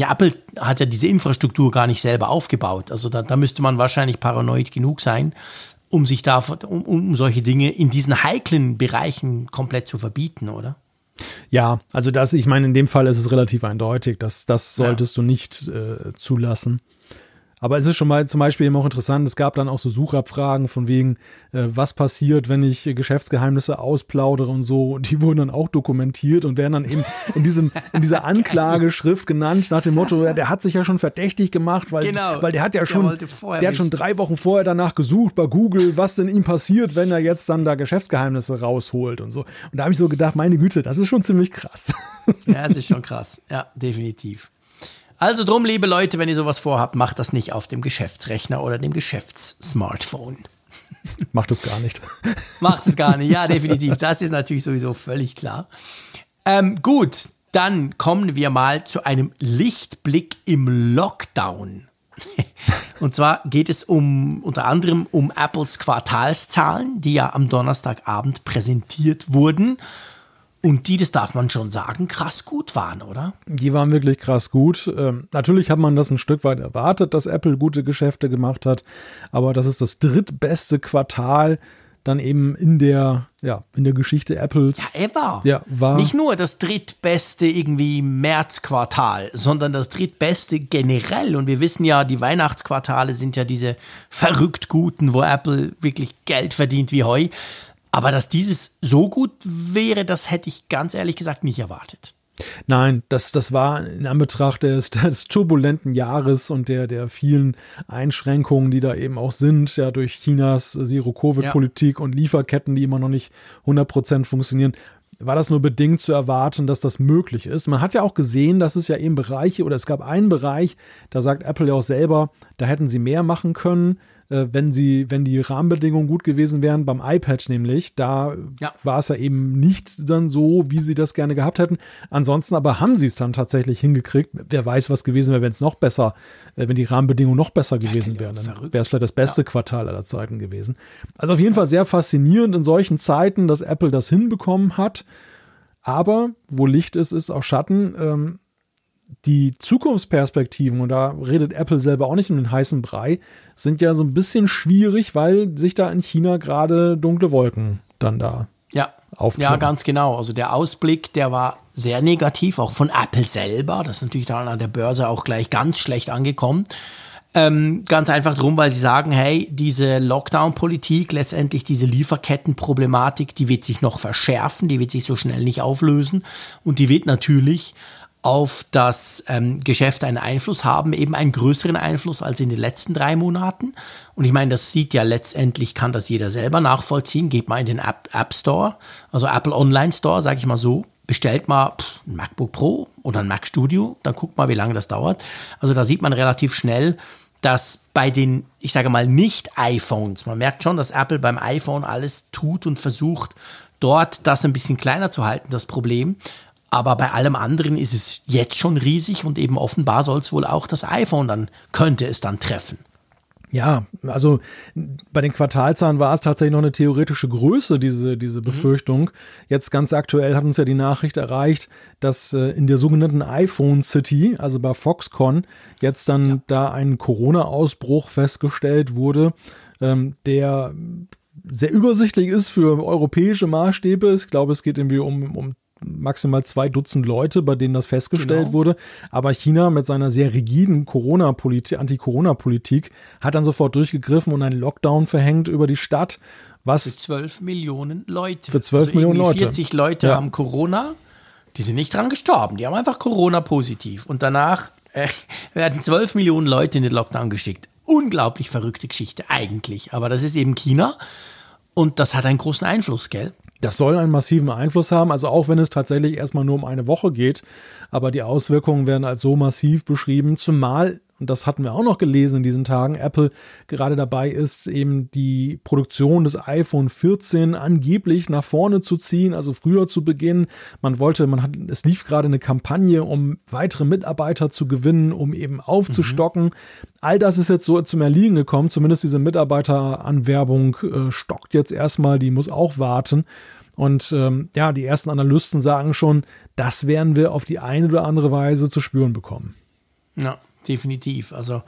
Apple hat ja diese Infrastruktur gar nicht selber aufgebaut. Also da, da müsste man wahrscheinlich paranoid genug sein, um sich da, um, um solche Dinge in diesen heiklen Bereichen komplett zu verbieten, oder? Ja, also das, ich meine, in dem Fall ist es relativ eindeutig, dass das solltest ja. du nicht äh, zulassen. Aber es ist schon mal zum Beispiel eben auch interessant, es gab dann auch so Suchabfragen von wegen, äh, was passiert, wenn ich Geschäftsgeheimnisse ausplaudere und so. Und die wurden dann auch dokumentiert und werden dann eben in, diesem, in dieser Anklageschrift genannt, nach dem Motto, ja, der hat sich ja schon verdächtig gemacht, weil, genau, weil der hat ja schon, der, der hat schon drei Wochen vorher danach gesucht bei Google, was denn ihm passiert, wenn er jetzt dann da Geschäftsgeheimnisse rausholt und so. Und da habe ich so gedacht, meine Güte, das ist schon ziemlich krass. Ja, es ist schon krass. Ja, definitiv. Also drum, liebe Leute, wenn ihr sowas vorhabt, macht das nicht auf dem Geschäftsrechner oder dem Geschäftssmartphone. Macht es gar nicht. Macht es gar nicht, ja, definitiv. Das ist natürlich sowieso völlig klar. Ähm, gut, dann kommen wir mal zu einem Lichtblick im Lockdown. Und zwar geht es um unter anderem um Apples Quartalszahlen, die ja am Donnerstagabend präsentiert wurden. Und die, das darf man schon sagen, krass gut waren, oder? Die waren wirklich krass gut. Ähm, natürlich hat man das ein Stück weit erwartet, dass Apple gute Geschäfte gemacht hat. Aber das ist das drittbeste Quartal dann eben in der, ja, in der Geschichte Apples. Ja, ever. Ja, war. Nicht nur das drittbeste irgendwie Märzquartal, sondern das drittbeste generell. Und wir wissen ja, die Weihnachtsquartale sind ja diese verrückt guten, wo Apple wirklich Geld verdient wie Heu. Aber dass dieses so gut wäre, das hätte ich ganz ehrlich gesagt nicht erwartet. Nein, das, das war in Anbetracht des, des turbulenten Jahres und der, der vielen Einschränkungen, die da eben auch sind, ja, durch Chinas Zero-Covid-Politik ja. und Lieferketten, die immer noch nicht 100% funktionieren, war das nur bedingt zu erwarten, dass das möglich ist. Man hat ja auch gesehen, dass es ja eben Bereiche oder es gab einen Bereich, da sagt Apple ja auch selber, da hätten sie mehr machen können wenn sie, wenn die Rahmenbedingungen gut gewesen wären, beim iPad nämlich, da ja. war es ja eben nicht dann so, wie sie das gerne gehabt hätten. Ansonsten aber haben sie es dann tatsächlich hingekriegt. Wer weiß, was gewesen wäre, wenn es noch besser, äh, wenn die Rahmenbedingungen noch besser gewesen wären. Dann wäre es vielleicht das beste ja. Quartal aller Zeiten gewesen. Also auf jeden Fall sehr faszinierend in solchen Zeiten, dass Apple das hinbekommen hat. Aber wo Licht ist, ist auch Schatten. Ähm, die Zukunftsperspektiven, und da redet Apple selber auch nicht um den heißen Brei, sind ja so ein bisschen schwierig, weil sich da in China gerade dunkle Wolken dann da ja. Ja, ganz genau. Also der Ausblick, der war sehr negativ, auch von Apple selber. Das ist natürlich dann an der Börse auch gleich ganz schlecht angekommen. Ähm, ganz einfach drum, weil sie sagen, hey, diese Lockdown-Politik, letztendlich diese Lieferkettenproblematik, die wird sich noch verschärfen, die wird sich so schnell nicht auflösen und die wird natürlich auf das ähm, Geschäft einen Einfluss haben, eben einen größeren Einfluss als in den letzten drei Monaten. Und ich meine, das sieht ja letztendlich, kann das jeder selber nachvollziehen. Geht mal in den App, App Store, also Apple Online Store, sage ich mal so, bestellt mal ein MacBook Pro oder ein Mac Studio, dann guckt mal, wie lange das dauert. Also da sieht man relativ schnell, dass bei den, ich sage mal, nicht iPhones, man merkt schon, dass Apple beim iPhone alles tut und versucht, dort das ein bisschen kleiner zu halten, das Problem. Aber bei allem anderen ist es jetzt schon riesig und eben offenbar soll es wohl auch das iPhone dann, könnte es dann treffen. Ja, also bei den Quartalzahlen war es tatsächlich noch eine theoretische Größe, diese, diese mhm. Befürchtung. Mhm. Jetzt ganz aktuell hat uns ja die Nachricht erreicht, dass äh, in der sogenannten iPhone City, also bei Foxconn, jetzt dann ja. da ein Corona-Ausbruch festgestellt wurde, ähm, der sehr übersichtlich ist für europäische Maßstäbe. Ich glaube, es geht irgendwie um, um maximal zwei Dutzend Leute, bei denen das festgestellt genau. wurde. Aber China mit seiner sehr rigiden Corona-Politik, Anti-Corona-Politik hat dann sofort durchgegriffen und einen Lockdown verhängt über die Stadt. Was für 12 Millionen Leute. Für 12 also Millionen Leute. 40 Leute ja. haben Corona. Die sind nicht dran gestorben, die haben einfach Corona-positiv. Und danach äh, werden 12 Millionen Leute in den Lockdown geschickt. Unglaublich verrückte Geschichte eigentlich. Aber das ist eben China und das hat einen großen Einfluss, gell? Das soll einen massiven Einfluss haben, also auch wenn es tatsächlich erstmal nur um eine Woche geht, aber die Auswirkungen werden als so massiv beschrieben, zumal und das hatten wir auch noch gelesen in diesen Tagen, Apple gerade dabei ist, eben die Produktion des iPhone 14 angeblich nach vorne zu ziehen, also früher zu beginnen. Man wollte, man hat, es lief gerade eine Kampagne, um weitere Mitarbeiter zu gewinnen, um eben aufzustocken. Mhm. All das ist jetzt so zum Erliegen gekommen, zumindest diese Mitarbeiteranwerbung äh, stockt jetzt erstmal, die muss auch warten. Und ähm, ja, die ersten Analysten sagen schon, das werden wir auf die eine oder andere Weise zu spüren bekommen. Ja definitiv. Also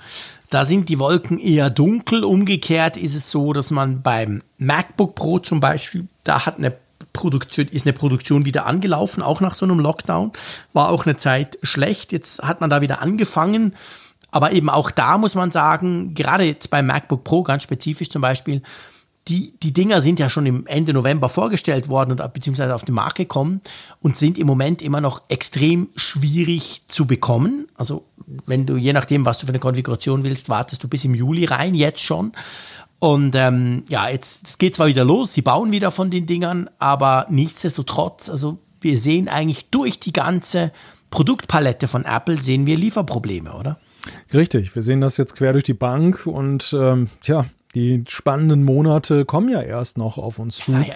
da sind die Wolken eher dunkel. Umgekehrt ist es so, dass man beim MacBook Pro zum Beispiel, da hat eine Produktion, ist eine Produktion wieder angelaufen, auch nach so einem Lockdown. War auch eine Zeit schlecht. Jetzt hat man da wieder angefangen. Aber eben auch da muss man sagen, gerade jetzt beim MacBook Pro ganz spezifisch zum Beispiel, die, die Dinger sind ja schon im Ende November vorgestellt worden und beziehungsweise auf den Markt gekommen und sind im Moment immer noch extrem schwierig zu bekommen. Also wenn du, je nachdem, was du für eine Konfiguration willst, wartest du bis im Juli rein, jetzt schon. Und ähm, ja, jetzt es geht zwar wieder los, sie bauen wieder von den Dingern, aber nichtsdestotrotz, also wir sehen eigentlich durch die ganze Produktpalette von Apple sehen wir Lieferprobleme, oder? Richtig, wir sehen das jetzt quer durch die Bank und ähm, tja, die spannenden Monate kommen ja erst noch auf uns zu. Ja, ja,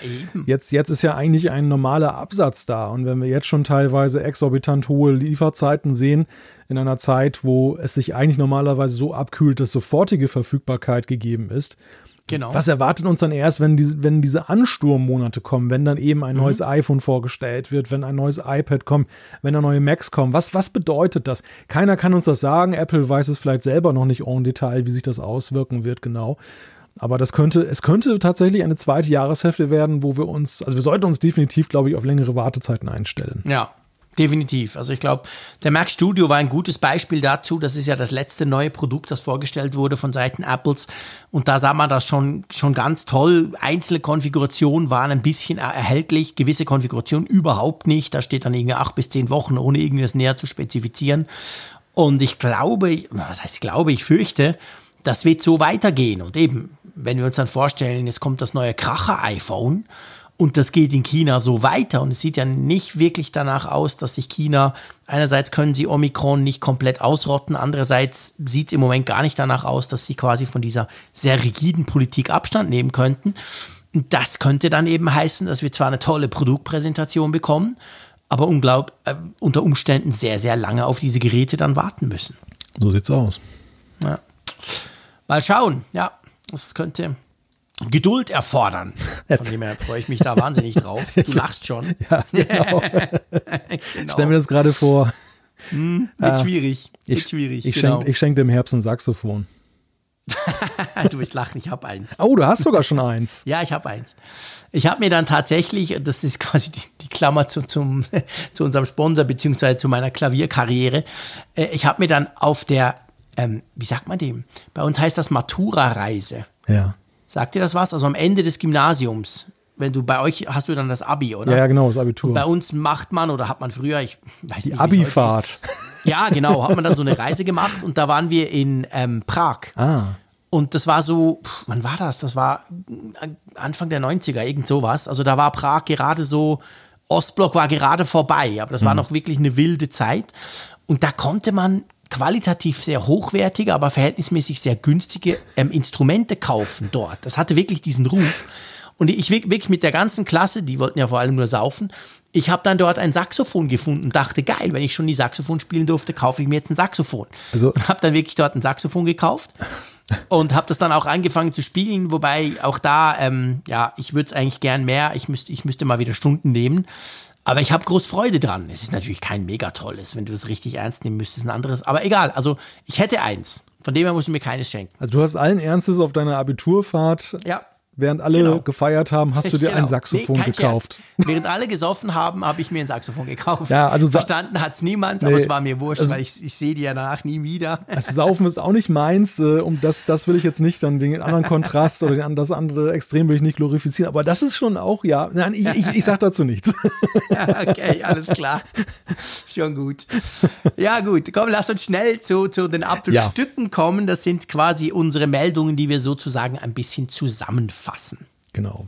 jetzt, jetzt ist ja eigentlich ein normaler Absatz da. Und wenn wir jetzt schon teilweise exorbitant hohe Lieferzeiten sehen, in einer Zeit, wo es sich eigentlich normalerweise so abkühlt, dass sofortige Verfügbarkeit gegeben ist, Genau. Was erwartet uns dann erst, wenn diese, wenn diese Ansturmmonate kommen, wenn dann eben ein mhm. neues iPhone vorgestellt wird, wenn ein neues iPad kommt, wenn da neue Macs kommen? Was, was bedeutet das? Keiner kann uns das sagen. Apple weiß es vielleicht selber noch nicht en Detail, wie sich das auswirken wird, genau. Aber das könnte, es könnte tatsächlich eine zweite Jahreshälfte werden, wo wir uns, also wir sollten uns definitiv, glaube ich, auf längere Wartezeiten einstellen. Ja, Definitiv. Also ich glaube, der Mac Studio war ein gutes Beispiel dazu. Das ist ja das letzte neue Produkt, das vorgestellt wurde von Seiten Apples. Und da sah man das schon, schon ganz toll. Einzelne Konfigurationen waren ein bisschen erhältlich, gewisse Konfigurationen überhaupt nicht. Da steht dann irgendwie acht bis zehn Wochen, ohne irgendwas näher zu spezifizieren. Und ich glaube, was heißt ich glaube, ich fürchte, das wird so weitergehen. Und eben, wenn wir uns dann vorstellen, jetzt kommt das neue Kracher-iPhone und das geht in China so weiter. Und es sieht ja nicht wirklich danach aus, dass sich China, einerseits können sie Omikron nicht komplett ausrotten, andererseits sieht es im Moment gar nicht danach aus, dass sie quasi von dieser sehr rigiden Politik Abstand nehmen könnten. Und das könnte dann eben heißen, dass wir zwar eine tolle Produktpräsentation bekommen, aber unglaub, äh, unter Umständen sehr, sehr lange auf diese Geräte dann warten müssen. So sieht's aus. Ja. Mal schauen, ja, das könnte, Geduld erfordern. Von dem her freue ich mich da wahnsinnig drauf. Du lachst schon. Ja, genau. genau. Stell mir das gerade vor. Hm, wird ah, schwierig. Wird ich, schwierig. Ich genau. schenke schenk dem Herbst ein Saxophon. du wirst lachen, ich habe eins. Oh, du hast sogar schon eins. ja, ich habe eins. Ich habe mir dann tatsächlich, das ist quasi die, die Klammer zu, zum, zu unserem Sponsor beziehungsweise zu meiner Klavierkarriere, äh, ich habe mir dann auf der, ähm, wie sagt man dem? Bei uns heißt das Matura-Reise. Ja. Sagt dir das was? Also am Ende des Gymnasiums. Wenn du bei euch hast du dann das Abi, oder? Ja, ja genau, das Abitur. Und bei uns macht man oder hat man früher, ich weiß Die nicht. Abifahrt. Ja, genau, hat man dann so eine Reise gemacht und da waren wir in ähm, Prag. Ah. Und das war so, pff, wann war das? Das war äh, Anfang der 90er, irgend sowas. Also da war Prag gerade so, Ostblock war gerade vorbei, aber das mhm. war noch wirklich eine wilde Zeit. Und da konnte man qualitativ sehr hochwertige, aber verhältnismäßig sehr günstige ähm, Instrumente kaufen dort. Das hatte wirklich diesen Ruf. Und ich wirklich mit der ganzen Klasse, die wollten ja vor allem nur saufen, ich habe dann dort ein Saxophon gefunden und dachte, geil, wenn ich schon die Saxophon spielen durfte, kaufe ich mir jetzt ein Saxophon. Also und habe dann wirklich dort ein Saxophon gekauft und habe das dann auch angefangen zu spielen, wobei auch da, ähm, ja, ich würde es eigentlich gern mehr, ich müsste, ich müsste mal wieder Stunden nehmen. Aber ich habe groß Freude dran. Es ist natürlich kein mega tolles, wenn du es richtig ernst nehmen müsstest, ein anderes. Aber egal, also ich hätte eins. Von dem her musst du mir keines schenken. Also du hast allen Ernstes auf deiner Abiturfahrt ja. Während alle genau. gefeiert haben, hast du dir genau. ein Saxophon nee, gekauft. Scherz. Während alle gesoffen haben, habe ich mir ein Saxophon gekauft. Ja, also Verstanden hat es niemand, nee, aber es war mir wurscht, also, weil ich, ich sehe die ja danach nie wieder. Also Saufen ist auch nicht meins. Äh, um das, das will ich jetzt nicht, dann den anderen Kontrast oder den, das andere Extrem will ich nicht glorifizieren. Aber das ist schon auch, ja. Nein, ich, ich, ich sag dazu nichts. okay, alles klar. Schon gut. Ja, gut. Komm, lass uns schnell zu, zu den Apfelstücken ja. kommen. Das sind quasi unsere Meldungen, die wir sozusagen ein bisschen zusammenfassen. Genau.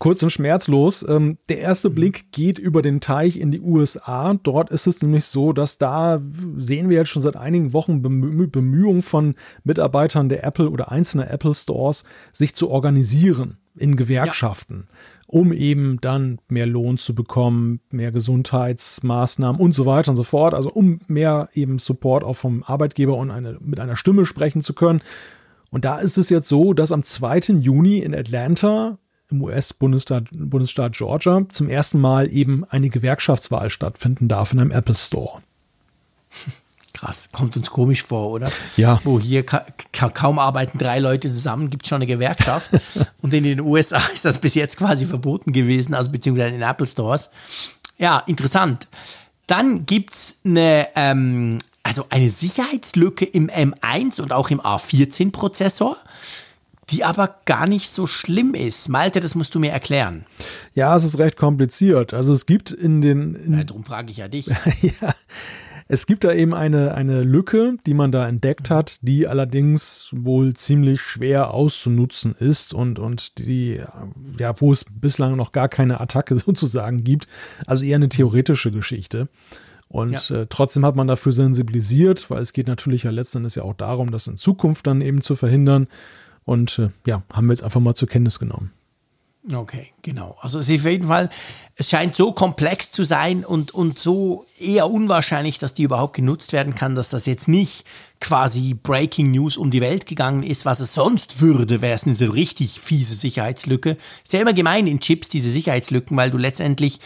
Kurz und schmerzlos. Ähm, der erste Blick geht über den Teich in die USA. Dort ist es nämlich so, dass da sehen wir jetzt schon seit einigen Wochen Bemü Bemühungen von Mitarbeitern der Apple oder einzelner Apple Stores, sich zu organisieren in Gewerkschaften, ja. um eben dann mehr Lohn zu bekommen, mehr Gesundheitsmaßnahmen und so weiter und so fort. Also um mehr eben Support auch vom Arbeitgeber und eine, mit einer Stimme sprechen zu können. Und da ist es jetzt so, dass am 2. Juni in Atlanta im US-Bundesstaat Bundesstaat Georgia zum ersten Mal eben eine Gewerkschaftswahl stattfinden darf in einem Apple Store. Krass, kommt uns komisch vor, oder? Ja. Wo hier ka ka kaum arbeiten drei Leute zusammen, gibt es schon eine Gewerkschaft. und in den USA ist das bis jetzt quasi verboten gewesen, also beziehungsweise in Apple Stores. Ja, interessant. Dann gibt es eine, ähm, also eine Sicherheitslücke im M1 und auch im A14-Prozessor die aber gar nicht so schlimm ist. Malte, das musst du mir erklären. Ja, es ist recht kompliziert. Also es gibt in den... In ja, darum frage ich ja dich. ja, es gibt da eben eine, eine Lücke, die man da entdeckt hat, die allerdings wohl ziemlich schwer auszunutzen ist und, und die, ja, wo es bislang noch gar keine Attacke sozusagen gibt. Also eher eine theoretische Geschichte. Und ja. äh, trotzdem hat man dafür sensibilisiert, weil es geht natürlich ja letzten Endes ja auch darum, das in Zukunft dann eben zu verhindern. Und äh, ja, haben wir jetzt einfach mal zur Kenntnis genommen. Okay, genau. Also es ist auf jeden Fall, es scheint so komplex zu sein und, und so eher unwahrscheinlich, dass die überhaupt genutzt werden kann, dass das jetzt nicht quasi Breaking News um die Welt gegangen ist, was es sonst würde, wäre es eine so richtig fiese Sicherheitslücke. Ist ja immer gemein in Chips, diese Sicherheitslücken, weil du letztendlich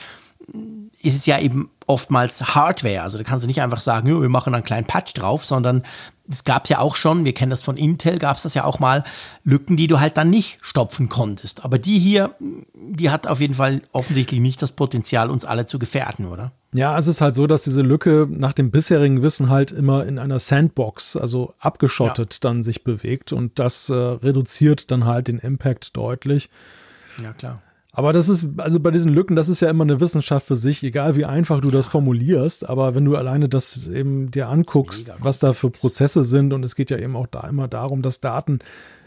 ist es ja eben oftmals Hardware. Also da kannst du nicht einfach sagen, wir machen einen kleinen Patch drauf, sondern es gab es ja auch schon, wir kennen das von Intel, gab es das ja auch mal, Lücken, die du halt dann nicht stopfen konntest. Aber die hier, die hat auf jeden Fall offensichtlich nicht das Potenzial, uns alle zu gefährden, oder? Ja, es ist halt so, dass diese Lücke nach dem bisherigen Wissen halt immer in einer Sandbox, also abgeschottet, ja. dann sich bewegt und das äh, reduziert dann halt den Impact deutlich. Ja, klar. Aber das ist, also bei diesen Lücken, das ist ja immer eine Wissenschaft für sich, egal wie einfach du das formulierst. Aber wenn du alleine das eben dir anguckst, was da für Prozesse sind, und es geht ja eben auch da immer darum, dass Daten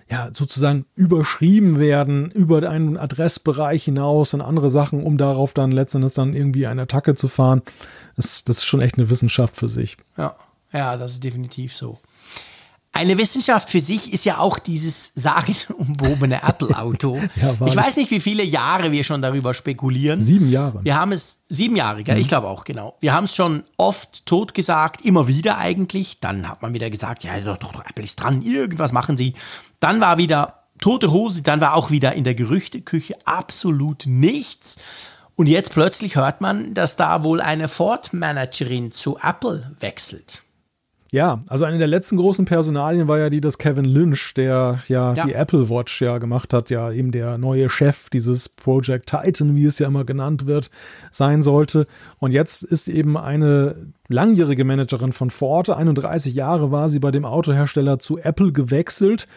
ja sozusagen überschrieben werden über einen Adressbereich hinaus und andere Sachen, um darauf dann letztendlich dann irgendwie eine Attacke zu fahren. Das, das ist schon echt eine Wissenschaft für sich. Ja, ja, das ist definitiv so. Eine Wissenschaft für sich ist ja auch dieses sagenumwobene Apple-Auto. ja, ich weiß nicht, wie viele Jahre wir schon darüber spekulieren. Sieben Jahre. Wir haben es, sieben Jahre, gell? Mhm. ich glaube auch, genau. Wir haben es schon oft totgesagt, immer wieder eigentlich. Dann hat man wieder gesagt, ja, doch, doch, Apple ist dran, irgendwas machen sie. Dann war wieder tote Hose, dann war auch wieder in der Gerüchteküche absolut nichts. Und jetzt plötzlich hört man, dass da wohl eine Ford-Managerin zu Apple wechselt. Ja, also eine der letzten großen Personalien war ja die, dass Kevin Lynch, der ja, ja, die Apple Watch ja gemacht hat, ja eben der neue Chef dieses Project Titan, wie es ja immer genannt wird, sein sollte. Und jetzt ist eben eine langjährige Managerin von Ford, 31 Jahre war sie bei dem Autohersteller zu Apple gewechselt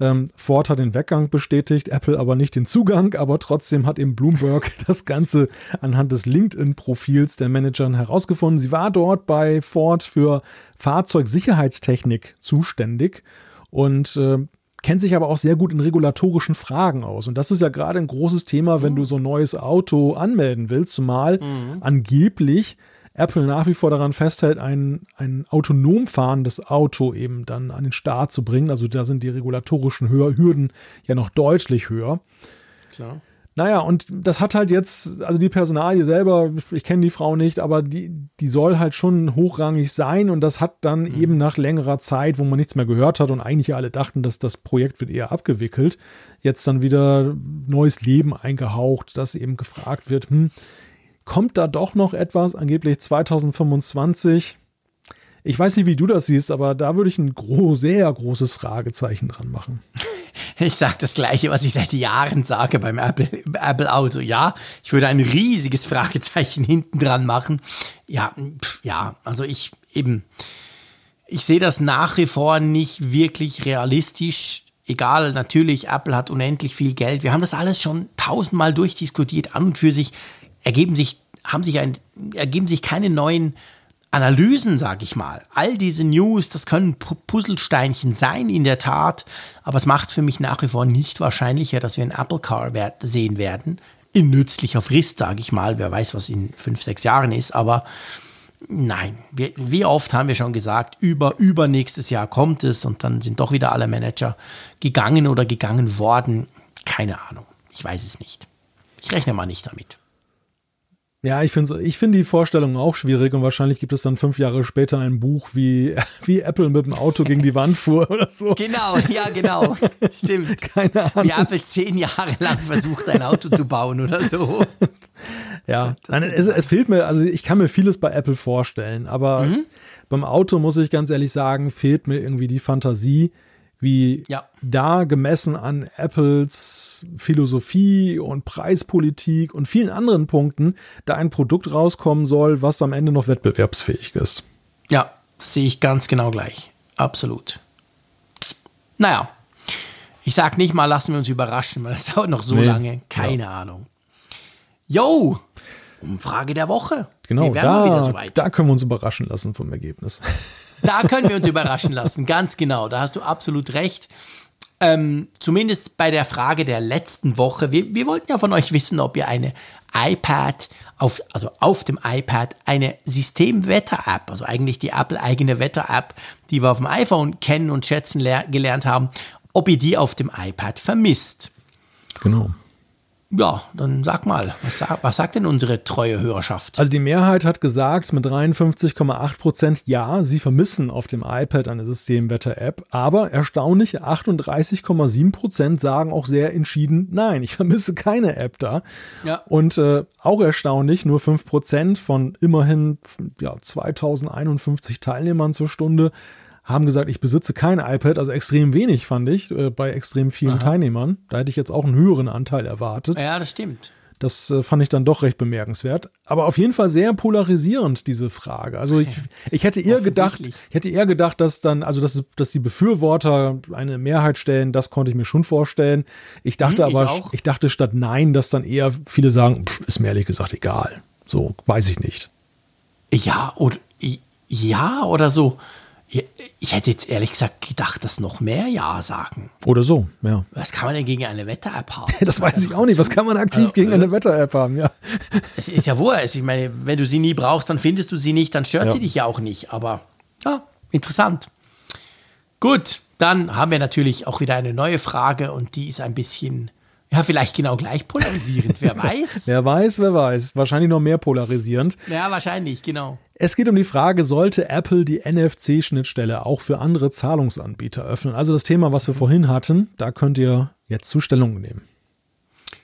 ähm, Ford hat den Weggang bestätigt, Apple aber nicht den Zugang, aber trotzdem hat eben Bloomberg das Ganze anhand des LinkedIn-Profils der Managerin herausgefunden. Sie war dort bei Ford für Fahrzeugsicherheitstechnik zuständig und äh, kennt sich aber auch sehr gut in regulatorischen Fragen aus. Und das ist ja gerade ein großes Thema, wenn du so ein neues Auto anmelden willst, zumal mhm. angeblich Apple nach wie vor daran festhält, ein, ein autonom fahrendes Auto eben dann an den Start zu bringen. Also da sind die regulatorischen Hürden ja noch deutlich höher. Klar. Naja, und das hat halt jetzt, also die Personalie selber, ich kenne die Frau nicht, aber die, die soll halt schon hochrangig sein und das hat dann mhm. eben nach längerer Zeit, wo man nichts mehr gehört hat und eigentlich alle dachten, dass das Projekt wird eher abgewickelt, jetzt dann wieder neues Leben eingehaucht, dass eben gefragt wird, hm, kommt da doch noch etwas, angeblich 2025. Ich weiß nicht, wie du das siehst, aber da würde ich ein gro sehr großes Fragezeichen dran machen. Ich sage das Gleiche, was ich seit Jahren sage beim Apple, Apple Auto. Ja, ich würde ein riesiges Fragezeichen hinten dran machen. Ja, pff, ja, also ich eben, ich sehe das nach wie vor nicht wirklich realistisch. Egal, natürlich, Apple hat unendlich viel Geld. Wir haben das alles schon tausendmal durchdiskutiert. An und für sich ergeben sich, haben sich ein, ergeben sich keine neuen Analysen, sage ich mal. All diese News, das können Puzzlesteinchen sein, in der Tat, aber es macht für mich nach wie vor nicht wahrscheinlicher, dass wir ein Apple Car sehen werden. In nützlicher Frist, sage ich mal. Wer weiß, was in fünf, sechs Jahren ist, aber nein. Wie, wie oft haben wir schon gesagt, über, übernächstes Jahr kommt es und dann sind doch wieder alle Manager gegangen oder gegangen worden. Keine Ahnung. Ich weiß es nicht. Ich rechne mal nicht damit. Ja, ich finde ich find die Vorstellung auch schwierig und wahrscheinlich gibt es dann fünf Jahre später ein Buch, wie, wie Apple mit dem Auto gegen die Wand fuhr oder so. Genau, ja, genau. Stimmt. Keine Ahnung. Wie Apple zehn Jahre lang versucht, ein Auto zu bauen oder so. Ja, Nein, es, es, fehlt mir, also ich kann mir vieles bei Apple vorstellen, aber mhm. beim Auto muss ich ganz ehrlich sagen, fehlt mir irgendwie die Fantasie wie ja. da gemessen an Apples Philosophie und Preispolitik und vielen anderen Punkten da ein Produkt rauskommen soll, was am Ende noch wettbewerbsfähig ist. Ja, sehe ich ganz genau gleich. Absolut. Naja, ich sag nicht mal, lassen wir uns überraschen, weil das dauert noch so nee. lange. Keine ja. Ahnung. Yo, Umfrage der Woche. Genau, da, da können wir uns überraschen lassen vom Ergebnis. Da können wir uns überraschen lassen, ganz genau. Da hast du absolut recht. Ähm, zumindest bei der Frage der letzten Woche. Wir, wir wollten ja von euch wissen, ob ihr eine iPad, auf, also auf dem iPad eine Systemwetter-App, also eigentlich die Apple-eigene Wetter-App, die wir auf dem iPhone kennen und schätzen gelernt haben, ob ihr die auf dem iPad vermisst. Genau. Ja, dann sag mal, was, was, sagt denn unsere treue Hörerschaft? Also die Mehrheit hat gesagt mit 53,8 Prozent, ja, sie vermissen auf dem iPad eine Systemwetter-App, aber erstaunliche 38,7 Prozent sagen auch sehr entschieden, nein, ich vermisse keine App da. Ja. Und äh, auch erstaunlich, nur 5 Prozent von immerhin ja, 2051 Teilnehmern zur Stunde haben gesagt, ich besitze kein iPad, also extrem wenig fand ich äh, bei extrem vielen Aha. Teilnehmern. Da hätte ich jetzt auch einen höheren Anteil erwartet. Ja, das stimmt. Das äh, fand ich dann doch recht bemerkenswert. Aber auf jeden Fall sehr polarisierend, diese Frage. Also ich, ich hätte eher gedacht, ich hätte eher gedacht, dass dann, also dass, dass die Befürworter eine Mehrheit stellen, das konnte ich mir schon vorstellen. Ich dachte hm, aber, ich, ich, dachte statt Nein, dass dann eher viele sagen, pff, ist mir ehrlich gesagt egal. So, weiß ich nicht. Ja, oder ja, oder so. Ich hätte jetzt ehrlich gesagt gedacht, dass noch mehr Ja sagen. Oder so, ja. Was kann man denn gegen eine Wetter-App haben? Das weiß ich auch nicht. Was kann man aktiv also, gegen eine äh, Wetter-App haben? Ja. Es ist ja wurscht. Ich meine, wenn du sie nie brauchst, dann findest du sie nicht, dann stört ja. sie dich ja auch nicht. Aber ja, interessant. Gut, dann haben wir natürlich auch wieder eine neue Frage und die ist ein bisschen ja, vielleicht genau gleich polarisierend, wer weiß. wer weiß, wer weiß. Wahrscheinlich noch mehr polarisierend. Ja, wahrscheinlich, genau. Es geht um die Frage, sollte Apple die NFC-Schnittstelle auch für andere Zahlungsanbieter öffnen? Also das Thema, was wir vorhin hatten, da könnt ihr jetzt Zustellung nehmen.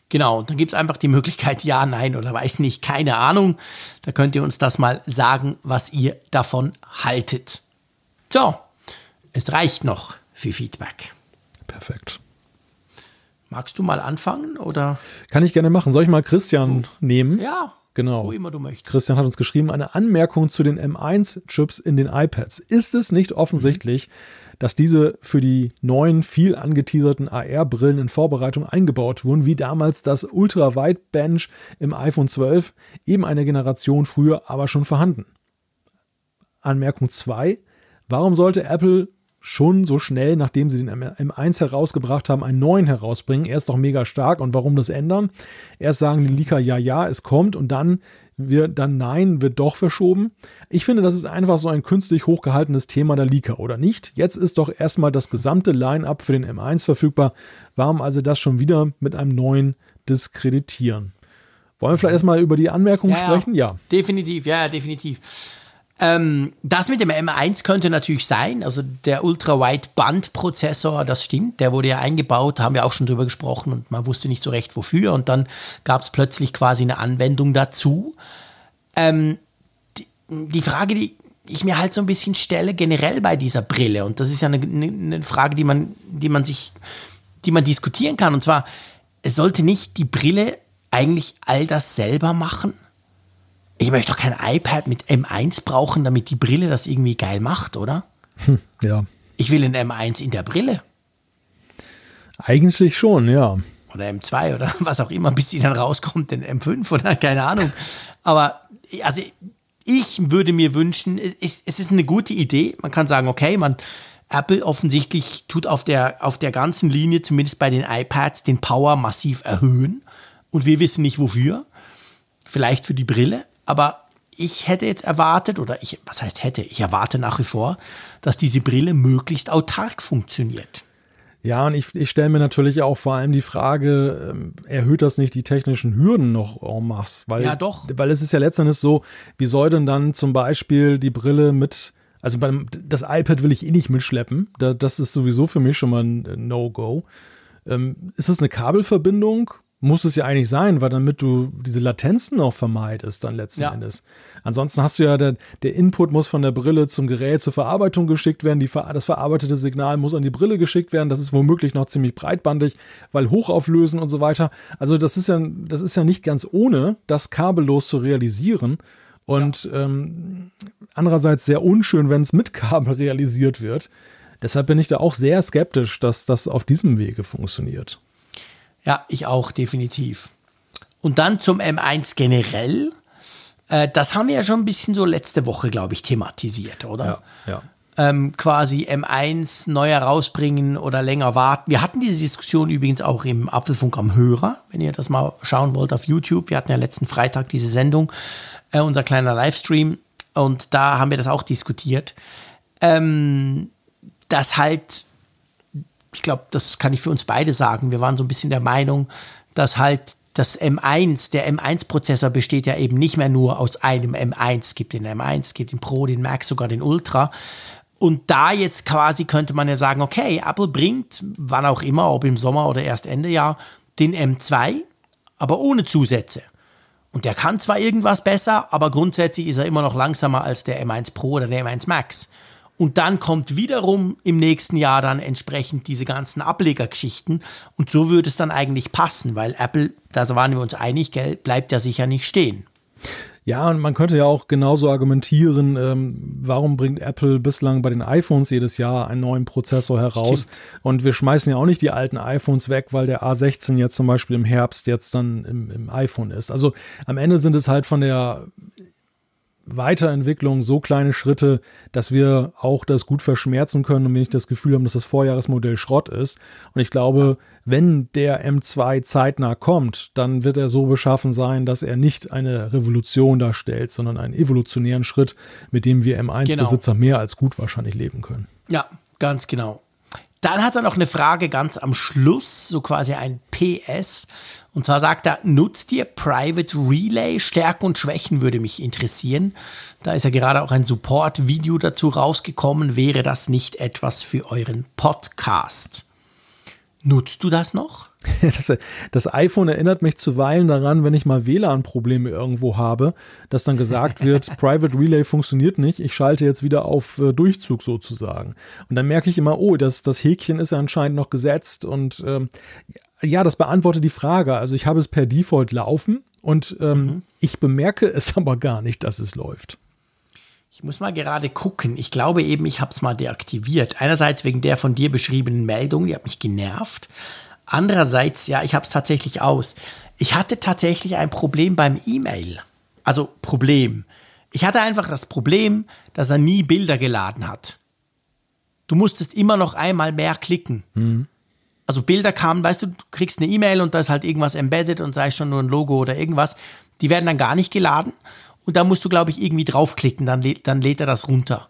Genau, dann gibt es einfach die Möglichkeit, ja, nein oder weiß nicht, keine Ahnung. Da könnt ihr uns das mal sagen, was ihr davon haltet. So, es reicht noch für Feedback. Perfekt. Magst du mal anfangen oder? Kann ich gerne machen. Soll ich mal Christian so. nehmen? Ja. Genau. Wo immer du möchtest. Christian hat uns geschrieben, eine Anmerkung zu den M1-Chips in den iPads. Ist es nicht offensichtlich, mhm. dass diese für die neuen, viel angeteaserten AR-Brillen in Vorbereitung eingebaut wurden, wie damals das Ultra-Wide-Bench im iPhone 12, eben eine Generation früher, aber schon vorhanden? Anmerkung 2. Warum sollte Apple schon so schnell, nachdem sie den M1 herausgebracht haben, einen neuen herausbringen. Er ist doch mega stark und warum das ändern? Erst sagen die Leaker, ja, ja, es kommt und dann wird dann nein, wird doch verschoben. Ich finde, das ist einfach so ein künstlich hochgehaltenes Thema der Leaker, oder nicht? Jetzt ist doch erstmal das gesamte Line-up für den M1 verfügbar. Warum also das schon wieder mit einem neuen diskreditieren? Wollen wir vielleicht erstmal über die Anmerkungen ja, sprechen? Ja. Definitiv, ja, definitiv. Ähm, das mit dem M1 könnte natürlich sein, also der Ultra-Wide-Band-Prozessor, das stimmt, der wurde ja eingebaut, haben wir auch schon drüber gesprochen und man wusste nicht so recht wofür und dann gab es plötzlich quasi eine Anwendung dazu. Ähm, die, die, Frage, die ich mir halt so ein bisschen stelle, generell bei dieser Brille, und das ist ja eine, eine Frage, die man, die man sich die man diskutieren kann. Und zwar, sollte nicht die Brille eigentlich all das selber machen? Ich möchte doch kein iPad mit M1 brauchen, damit die Brille das irgendwie geil macht, oder? Hm, ja. Ich will ein M1 in der Brille. Eigentlich schon, ja. Oder M2 oder was auch immer, bis sie dann rauskommt, den M5 oder keine Ahnung. Aber also ich würde mir wünschen, es, es ist eine gute Idee. Man kann sagen, okay, man Apple offensichtlich tut auf der, auf der ganzen Linie, zumindest bei den iPads, den Power massiv erhöhen. Und wir wissen nicht wofür. Vielleicht für die Brille. Aber ich hätte jetzt erwartet, oder ich, was heißt hätte, ich erwarte nach wie vor, dass diese Brille möglichst autark funktioniert. Ja, und ich, ich stelle mir natürlich auch vor allem die Frage, ähm, erhöht das nicht die technischen Hürden noch en masse? Weil, ja, doch. Weil es ist ja letztendlich so, wie soll denn dann zum Beispiel die Brille mit, also beim, das iPad will ich eh nicht mitschleppen, da, das ist sowieso für mich schon mal ein No-Go. Ähm, ist es eine Kabelverbindung? Muss es ja eigentlich sein, weil damit du diese Latenzen auch vermeidest dann letzten ja. Endes. Ansonsten hast du ja, der, der, Input muss von der Brille zum Gerät zur Verarbeitung geschickt werden, die, das verarbeitete Signal muss an die Brille geschickt werden, das ist womöglich noch ziemlich breitbandig, weil hochauflösen und so weiter. Also das ist ja, das ist ja nicht ganz ohne, das kabellos zu realisieren. Und ja. ähm, andererseits sehr unschön, wenn es mit Kabel realisiert wird. Deshalb bin ich da auch sehr skeptisch, dass das auf diesem Wege funktioniert. Ja, ich auch, definitiv. Und dann zum M1 generell. Äh, das haben wir ja schon ein bisschen so letzte Woche, glaube ich, thematisiert, oder? Ja, ja. Ähm, quasi M1 neu herausbringen oder länger warten. Wir hatten diese Diskussion übrigens auch im Apfelfunk am Hörer, wenn ihr das mal schauen wollt auf YouTube. Wir hatten ja letzten Freitag diese Sendung, äh, unser kleiner Livestream, und da haben wir das auch diskutiert. Ähm, dass halt ich glaube, das kann ich für uns beide sagen. Wir waren so ein bisschen der Meinung, dass halt das M1, der M1-Prozessor besteht ja eben nicht mehr nur aus einem M1. Es gibt den M1, es gibt den Pro, den Max, sogar den Ultra. Und da jetzt quasi könnte man ja sagen, okay, Apple bringt, wann auch immer, ob im Sommer oder erst Ende Jahr, den M2, aber ohne Zusätze. Und der kann zwar irgendwas besser, aber grundsätzlich ist er immer noch langsamer als der M1 Pro oder der M1 Max. Und dann kommt wiederum im nächsten Jahr dann entsprechend diese ganzen Ablegergeschichten. Und so würde es dann eigentlich passen, weil Apple, da waren wir uns einig, gell, bleibt ja sicher nicht stehen. Ja, und man könnte ja auch genauso argumentieren, ähm, warum bringt Apple bislang bei den iPhones jedes Jahr einen neuen Prozessor heraus? Stimmt. Und wir schmeißen ja auch nicht die alten iPhones weg, weil der A16 jetzt zum Beispiel im Herbst jetzt dann im, im iPhone ist. Also am Ende sind es halt von der Weiterentwicklung so kleine Schritte, dass wir auch das gut verschmerzen können und wir nicht das Gefühl haben, dass das Vorjahresmodell Schrott ist. Und ich glaube, wenn der M2 zeitnah kommt, dann wird er so beschaffen sein, dass er nicht eine Revolution darstellt, sondern einen evolutionären Schritt, mit dem wir M1-Besitzer genau. mehr als gut wahrscheinlich leben können. Ja, ganz genau. Dann hat er noch eine Frage ganz am Schluss, so quasi ein PS. Und zwar sagt er, nutzt ihr Private Relay? Stärken und Schwächen würde mich interessieren. Da ist ja gerade auch ein Support-Video dazu rausgekommen. Wäre das nicht etwas für euren Podcast? Nutzt du das noch? Das, das, iPhone erinnert mich zuweilen daran, wenn ich mal WLAN-Probleme irgendwo habe, dass dann gesagt wird, Private Relay funktioniert nicht, ich schalte jetzt wieder auf äh, Durchzug sozusagen. Und dann merke ich immer, oh, das, das Häkchen ist ja anscheinend noch gesetzt und ähm, ja, das beantwortet die Frage. Also ich habe es per Default laufen und ähm, mhm. ich bemerke es aber gar nicht, dass es läuft. Ich muss mal gerade gucken. Ich glaube eben, ich habe es mal deaktiviert. Einerseits wegen der von dir beschriebenen Meldung, die hat mich genervt. Andererseits, ja, ich habe es tatsächlich aus. Ich hatte tatsächlich ein Problem beim E-Mail. Also Problem. Ich hatte einfach das Problem, dass er nie Bilder geladen hat. Du musstest immer noch einmal mehr klicken. Mhm. Also Bilder kamen, weißt du, du kriegst eine E-Mail und da ist halt irgendwas embedded und sei es schon nur ein Logo oder irgendwas. Die werden dann gar nicht geladen. Und da musst du, glaube ich, irgendwie draufklicken, dann, dann lädt er das runter.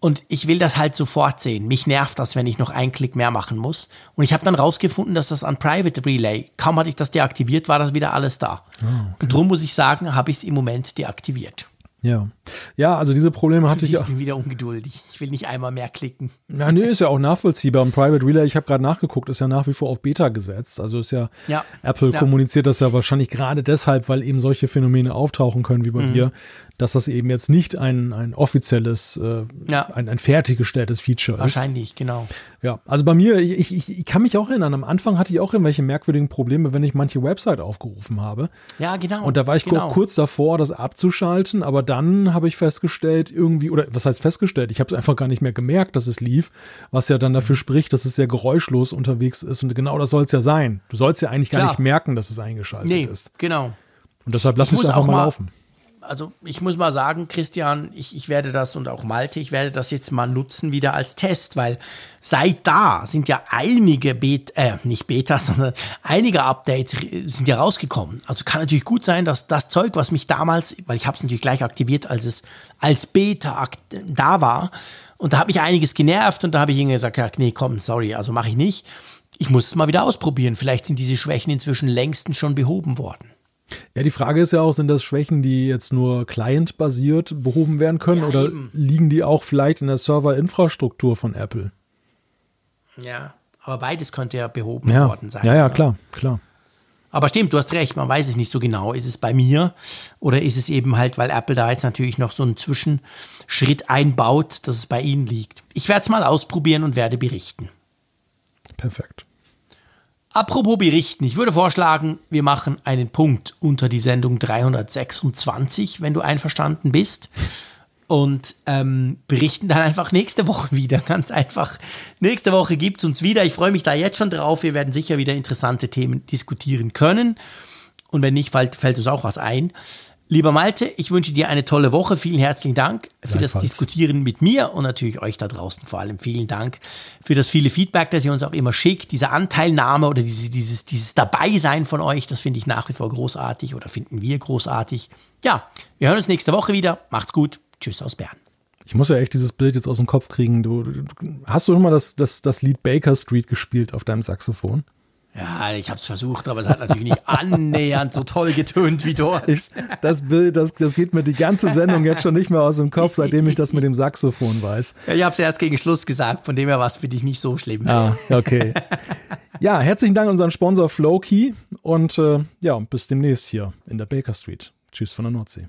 Und ich will das halt sofort sehen. Mich nervt das, wenn ich noch einen Klick mehr machen muss. Und ich habe dann rausgefunden, dass das an Private Relay, kaum hatte ich das deaktiviert, war das wieder alles da. Oh, okay. Und darum muss ich sagen, habe ich es im Moment deaktiviert. Ja. Ja, also diese Probleme hatte ich. Ich bin wieder ungeduldig. Ich will nicht einmal mehr klicken. Ja, nee, ist ja auch nachvollziehbar. Und Private Relay, ich habe gerade nachgeguckt, ist ja nach wie vor auf Beta gesetzt. Also ist ja, ja. Apple ja. kommuniziert das ja wahrscheinlich gerade deshalb, weil eben solche Phänomene auftauchen können wie bei mhm. dir, dass das eben jetzt nicht ein, ein offizielles, äh, ja. ein, ein fertiggestelltes Feature ist. Wahrscheinlich, genau. Ja, also bei mir, ich, ich, ich kann mich auch erinnern, am Anfang hatte ich auch irgendwelche merkwürdigen Probleme, wenn ich manche Website aufgerufen habe. Ja, genau. Und da war ich genau. kurz davor, das abzuschalten, aber dann habe ich festgestellt, irgendwie, oder was heißt festgestellt? Ich habe es einfach gar nicht mehr gemerkt, dass es lief, was ja dann dafür spricht, dass es sehr geräuschlos unterwegs ist. Und genau das soll es ja sein. Du sollst ja eigentlich Klar. gar nicht merken, dass es eingeschaltet nee, ist. Genau. Und deshalb lass ich es einfach mal laufen also ich muss mal sagen, Christian, ich, ich werde das und auch Malte, ich werde das jetzt mal nutzen wieder als Test, weil seit da sind ja einige Bet äh, nicht Betas, sondern einige Updates sind ja rausgekommen. Also kann natürlich gut sein, dass das Zeug, was mich damals, weil ich habe es natürlich gleich aktiviert, als es als Beta da war, und da hat mich einiges genervt und da habe ich irgendwie gesagt, nee, komm, sorry, also mache ich nicht. Ich muss es mal wieder ausprobieren. Vielleicht sind diese Schwächen inzwischen längstens schon behoben worden. Ja, die Frage ist ja auch, sind das Schwächen, die jetzt nur client-basiert behoben werden können ja, oder eben. liegen die auch vielleicht in der Serverinfrastruktur von Apple? Ja, aber beides könnte ja behoben ja. worden sein. Ja, ja, klar, klar. Aber stimmt, du hast recht, man weiß es nicht so genau. Ist es bei mir oder ist es eben halt, weil Apple da jetzt natürlich noch so einen Zwischenschritt einbaut, dass es bei ihnen liegt. Ich werde es mal ausprobieren und werde berichten. Perfekt. Apropos berichten, ich würde vorschlagen, wir machen einen Punkt unter die Sendung 326, wenn du einverstanden bist. Und ähm, berichten dann einfach nächste Woche wieder. Ganz einfach. Nächste Woche gibt es uns wieder. Ich freue mich da jetzt schon drauf. Wir werden sicher wieder interessante Themen diskutieren können. Und wenn nicht, fällt, fällt uns auch was ein. Lieber Malte, ich wünsche dir eine tolle Woche. Vielen herzlichen Dank für das Diskutieren mit mir und natürlich euch da draußen vor allem. Vielen Dank für das viele Feedback, das ihr uns auch immer schickt. Diese Anteilnahme oder dieses, dieses, dieses Dabeisein von euch, das finde ich nach wie vor großartig oder finden wir großartig. Ja, wir hören uns nächste Woche wieder. Macht's gut. Tschüss aus Bern. Ich muss ja echt dieses Bild jetzt aus dem Kopf kriegen. Du, hast du schon mal das, das, das Lied Baker Street gespielt auf deinem Saxophon? Ja, ich habe es versucht, aber es hat natürlich nicht annähernd so toll getönt wie dort. Ich, das Bild, das, das geht mir die ganze Sendung jetzt schon nicht mehr aus dem Kopf, seitdem ich das mit dem Saxophon weiß. Ja, ich habe es erst gegen Schluss gesagt, von dem her war es für dich nicht so schlimm. Ah, okay. Ja, herzlichen Dank an unseren Sponsor Flowkey und äh, ja, bis demnächst hier in der Baker Street. Tschüss von der Nordsee.